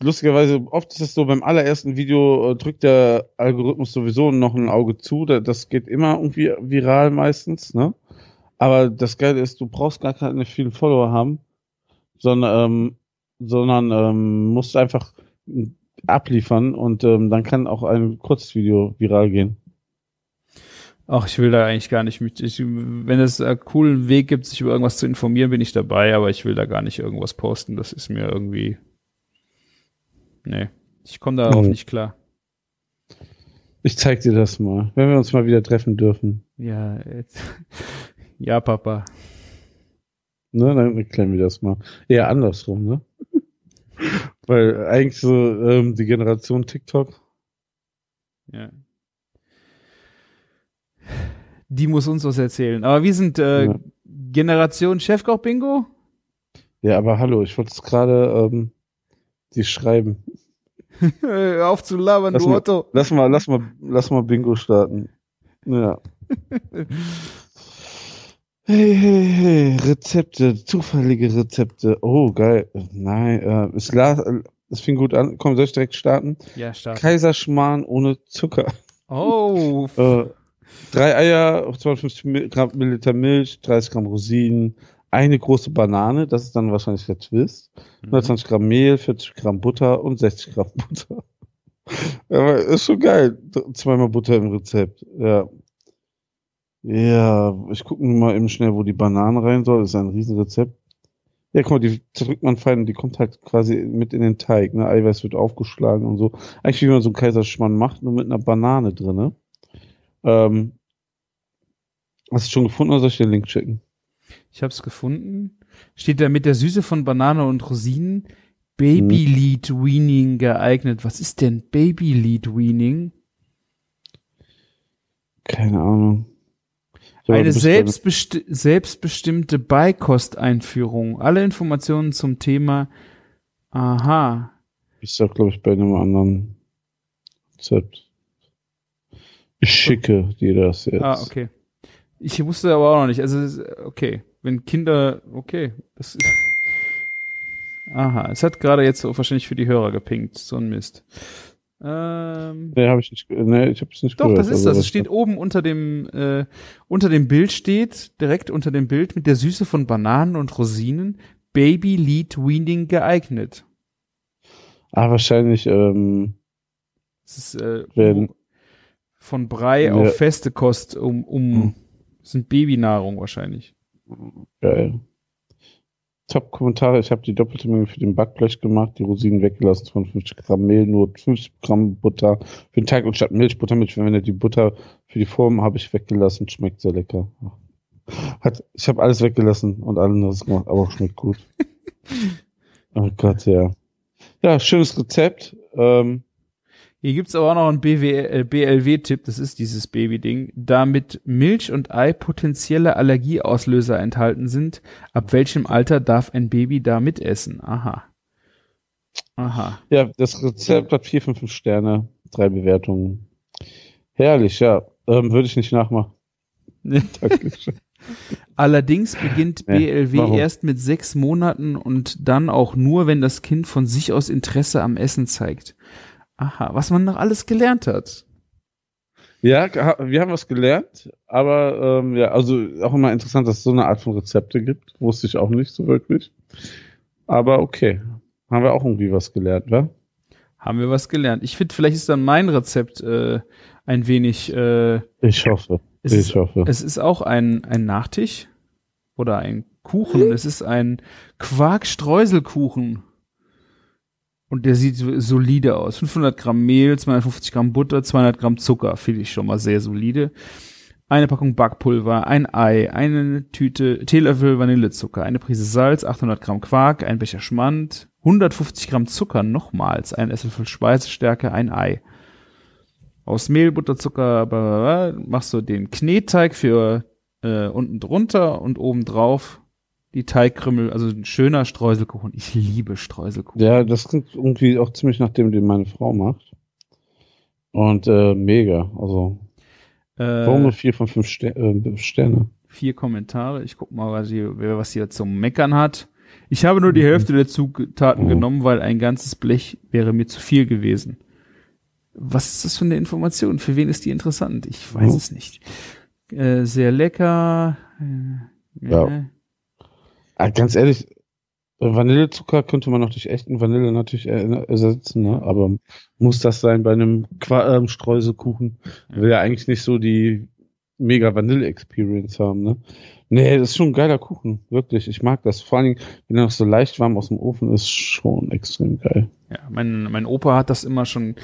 lustigerweise, oft ist es so, beim allerersten Video äh, drückt der Algorithmus sowieso noch ein Auge zu. Da- Das geht immer irgendwie viral meistens, ne? Aber das Geile ist, du brauchst gar keine vielen Follower haben, sondern, ähm, sondern ähm, musst einfach abliefern und ähm, dann kann auch ein Kurzvideo viral gehen. Ach, ich will da eigentlich gar nicht mit. Ich, wenn es einen coolen Weg gibt, sich über irgendwas zu informieren, bin ich dabei, aber ich will da gar nicht irgendwas posten. Das ist mir irgendwie. Nee. Ich komme darauf Mhm. nicht klar. Ich zeig dir das mal, wenn wir uns mal wieder treffen dürfen. Ja, jetzt. ja, Papa. Ne, dann erklären wir das mal. Eher andersrum, ne? Weil eigentlich so ähm, die Generation TikTok. Ja. Die muss uns was erzählen. Aber wir sind äh, Ja. Generation Chefkoch-Bingo? Ja, aber hallo, ich wollte es gerade ähm, die schreiben. Auf zu labern, Lass du mal- Otto. Lass mal, lass mal, lass mal Bingo starten. Ja. Hey, hey, hey, Rezepte, zufällige Rezepte. Oh, geil. Nein, äh, es, la- es fing gut an. Komm, soll ich direkt starten? Ja, stark. Kaiserschmarrn ohne Zucker. Oh, Äh, drei Eier, 250 Mil- Gramm Milliliter Milch, 30 Gramm Rosinen, eine große Banane, das ist dann wahrscheinlich der Twist, Mhm. 120 Gramm Mehl, 40 Gramm Butter und 60 Gramm Butter. Aber ist schon geil. Zweimal Butter im Rezept. Ja. Ja, ich gucke mal eben schnell, wo die Banane rein soll. Das ist ein Riesenrezept. Ja, guck mal, die zerdrückt man fein und die kommt halt quasi mit in den Teig. Ne? Eiweiß wird aufgeschlagen und so. Eigentlich wie man so einen Kaiserschmarrn macht, nur mit einer Banane drinne. Ähm, hast du schon gefunden oder soll ich dir den Link schicken? ich hab's gefunden. Steht da mit der Süße von Banane und Rosinen Baby Lead Weaning geeignet. Was ist denn Baby Lead Weaning? Keine Ahnung. Eine selbstbesti selbstbestimmte Beikosteinführung. Alle Informationen zum Thema. Aha. Bist doch, glaube ich, bei einem anderen Rezept. Ich schicke dir das jetzt. Ah, okay. Ich wusste aber auch noch nicht. Also, ist- okay. Wenn Kinder, okay. Das ist, aha. Es hat gerade jetzt so wahrscheinlich für die Hörer gepinkt. So ein Mist. Ähm, Nee, habe ich nicht, nee, ich habe es nicht doch, gehört. das ist also das. Es steht oben unter dem, äh, unter dem Bild steht, direkt unter dem Bild mit der Süße von Bananen und Rosinen, Baby Lead Weaning geeignet. Ah, wahrscheinlich, ähm, Das ist, äh, Wenn- von Brei Ja. auf feste Kost um, um, Hm. sind Babynahrung wahrscheinlich. geil. Top-Kommentare, ich habe die doppelte Menge für den Backblech gemacht, die Rosinen weggelassen, 52 Gramm Mehl, nur 50 Gramm Butter für den Teig und statt Milch Buttermilch verwendet. Die Butter für die Form habe ich weggelassen, schmeckt sehr lecker. Hat, ich habe alles weggelassen und anderes gemacht, aber auch schmeckt gut. oh Gott, ja. Ja, schönes Rezept. Ähm, Hier gibt's aber auch noch einen äh, BLW-Tipp, das ist dieses Baby-Ding. Da mit Milch und Ei potenzielle Allergieauslöser enthalten sind, ab welchem Alter darf ein Baby da mitessen? Aha. Aha. Ja, das Rezept hat vier von fünf Sterne, drei Bewertungen. Herrlich, ja. Ähm, Würde ich nicht nachmachen. Dankeschön. Allerdings beginnt Nee, BLW warum? erst mit sechs Monaten und dann auch nur, wenn das Kind von sich aus Interesse am Essen zeigt. Aha, was man noch alles gelernt hat. ja, wir haben was gelernt, aber ähm, ja, also auch immer interessant, dass es so eine Art von Rezepte gibt. Wusste ich auch nicht so wirklich. Aber okay. Haben wir auch irgendwie was gelernt, wa? Haben wir was gelernt. Ich finde, vielleicht ist dann mein Rezept äh, ein wenig äh, Ich hoffe. Es ich ist- hoffe. Es ist auch ein, ein Nachtisch oder ein Kuchen. Es ist ein Quark-Streuselkuchen. Und der sieht so- solide aus. 500 Gramm Mehl, 250 Gramm Butter, 200 Gramm Zucker. Finde ich schon mal sehr solide. Eine Packung Backpulver, ein Ei, eine Tüte Teelöffel Vanillezucker, eine Prise Salz, 800 Gramm Quark, ein Becher Schmand, 150 Gramm Zucker nochmals, ein Esslöffel Speisestärke, ein Ei. Aus Mehl, Butter, Zucker, bla, bla, bla, machst du den Knetteig für äh, unten drunter und oben drauf die Teigkrümmel, also ein schöner Streuselkuchen. Ich liebe Streuselkuchen. Ja, das klingt irgendwie auch ziemlich nach dem, den meine Frau macht. Und äh, mega. Also, warum nur Äh, vier von fünf Ster äh, Sterne? vier Kommentare. Ich guck mal, was hier, wer was hier zum Meckern hat. Ich habe nur die Mhm. Hälfte der Zutaten Mhm. genommen, weil ein ganzes Blech wäre mir zu viel gewesen. Was ist das für eine Information? Für wen ist die interessant? Ich weiß Mhm. es nicht. Äh, sehr lecker. Äh, Ja. Äh. Ah, ganz ehrlich, äh, Vanillezucker könnte man noch durch echten Vanille natürlich er- ersetzen, ne? aber muss das sein bei einem Qua ähm, Streuselkuchen? Will ja eigentlich nicht so die mega Vanille-Experience haben, ne? Nee, das ist schon ein geiler Kuchen, wirklich. Ich mag das. Vor Dingen, wenn er noch so leicht warm aus dem Ofen ist, schon extrem geil. Ja, mein, mein Opa hat das immer schon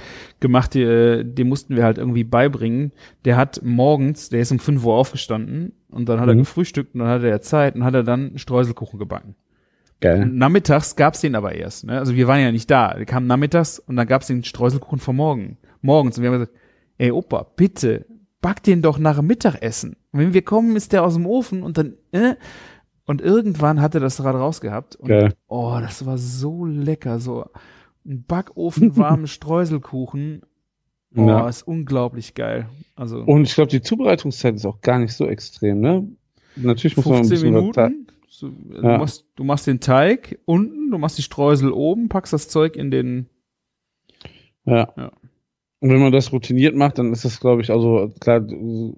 gemacht, die, äh, mussten wir halt irgendwie beibringen. Der hat morgens, der ist um 5 Uhr aufgestanden und dann hat er Mhm. gefrühstückt und dann hatte er Zeit und hat er dann Streuselkuchen gebacken. Geil. Und nachmittags gab's den aber erst. Ne? Also wir waren ja nicht da. Der kam nachmittags und dann gab's den Streuselkuchen vom Morgen. Morgens. Und wir haben gesagt, ey Opa, bitte, back den doch nach dem Mittagessen. Und wenn wir kommen, ist der aus dem Ofen und dann, äh, und irgendwann hat er das gerade rausgehabt. Und Geil. Oh, das war so lecker, so ein backofenwarmen Streuselkuchen. Oh, Ja. ist unglaublich geil. Also Und ich glaube, die Zubereitungszeit ist auch gar nicht so extrem, ne? Natürlich muss man ein 15 bisschen was ta- Minuten. So, du, Ja. machst, du machst den Teig unten, du machst die Streusel oben, packst das Zeug in den. Ja. Ja. Und wenn man das routiniert macht, dann ist das, glaube ich, also klar, sind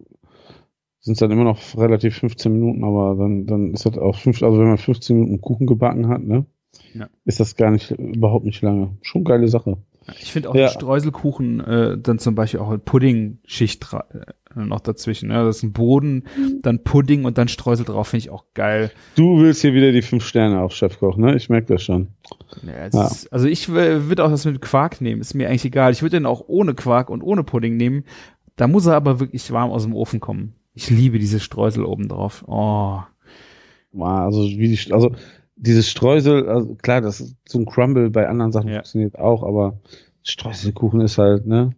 es dann immer noch relativ 15 Minuten, aber dann, dann ist das auch fünf, also wenn man 15 Minuten Kuchen gebacken hat, ne? Ja. Ist das gar nicht, überhaupt nicht lange. Schon geile Sache. Ich finde auch Ja. den Streuselkuchen äh, dann zum Beispiel auch eine Pudding-Schicht äh, noch dazwischen. Ne? Das ist ein Boden, dann Pudding und dann Streusel drauf, finde ich auch geil. Du willst hier wieder die fünf Sterne auf Chefkoch, ne? Ich merke das schon. Ja, Ja. Ist, also ich würde auch das mit Quark nehmen, ist mir eigentlich egal. Ich würde den auch ohne Quark und ohne Pudding nehmen. Da muss er aber wirklich warm aus dem Ofen kommen. Ich liebe diese Streusel oben drauf. Oh. Wow, Also, wie die, also, dieses Streusel, also klar, das ist so ein Crumble bei anderen Sachen Ja. funktioniert auch, aber Streuselkuchen ist halt, ne?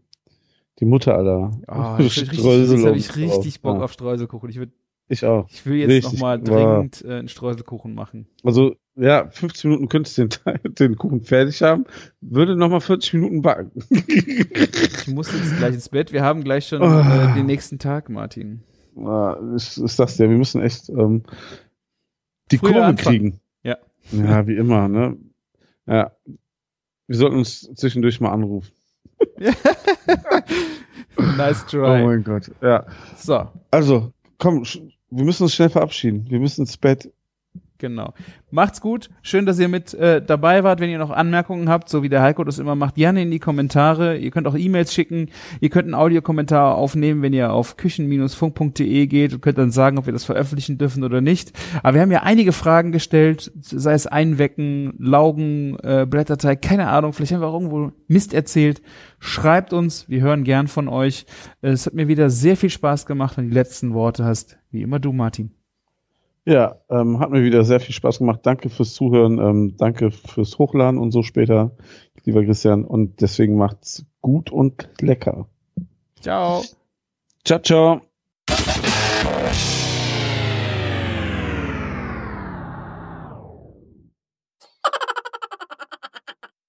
Die Mutter aller. Oh, richtig, jetzt hab ich richtig Bock ja. auf Streuselkuchen. Ich würd, Ich auch. Ich will jetzt nochmal dringend äh, einen Streuselkuchen machen. Also, ja, 15 Minuten könntest du den, den Kuchen fertig haben, würde nochmal 40 Minuten backen. Ich muss jetzt gleich ins Bett. Wir haben gleich schon Oh. äh, den nächsten Tag, Martin. Ah, ich, ich sag's dir, wir müssen echt ähm, die Kurve kriegen. Ja. Wie immer, ne? Ja. Wir sollten uns zwischendurch mal anrufen. nice Oh try. mein Gott. Ja. so, Also, komm, wir müssen uns schnell verabschieden. Wir müssen ins Bett. Genau. Macht's gut. Schön, dass ihr mit äh, dabei wart. Wenn ihr noch Anmerkungen habt, so wie der Heiko das immer macht, gerne in die Kommentare. Ihr könnt auch E-Mails schicken. Ihr könnt einen Audiokommentar aufnehmen, wenn ihr auf küchen-funk.de geht und könnt dann sagen, ob wir das veröffentlichen dürfen oder nicht. Aber wir haben ja einige Fragen gestellt, sei es Einwecken, Laugen, äh, Blätterteig, keine Ahnung. Vielleicht haben wir auch irgendwo Mist erzählt. Schreibt uns, wir hören gern von euch. Es hat mir wieder sehr viel Spaß gemacht, wenn du die letzten Worte hast. Wie immer du, Martin. Ja, ähm, hat mir wieder sehr viel Spaß gemacht. Danke fürs Zuhören. Ähm, danke fürs Hochladen und so später, lieber Christian. Und deswegen macht's gut und lecker. Ciao. Ciao, ciao.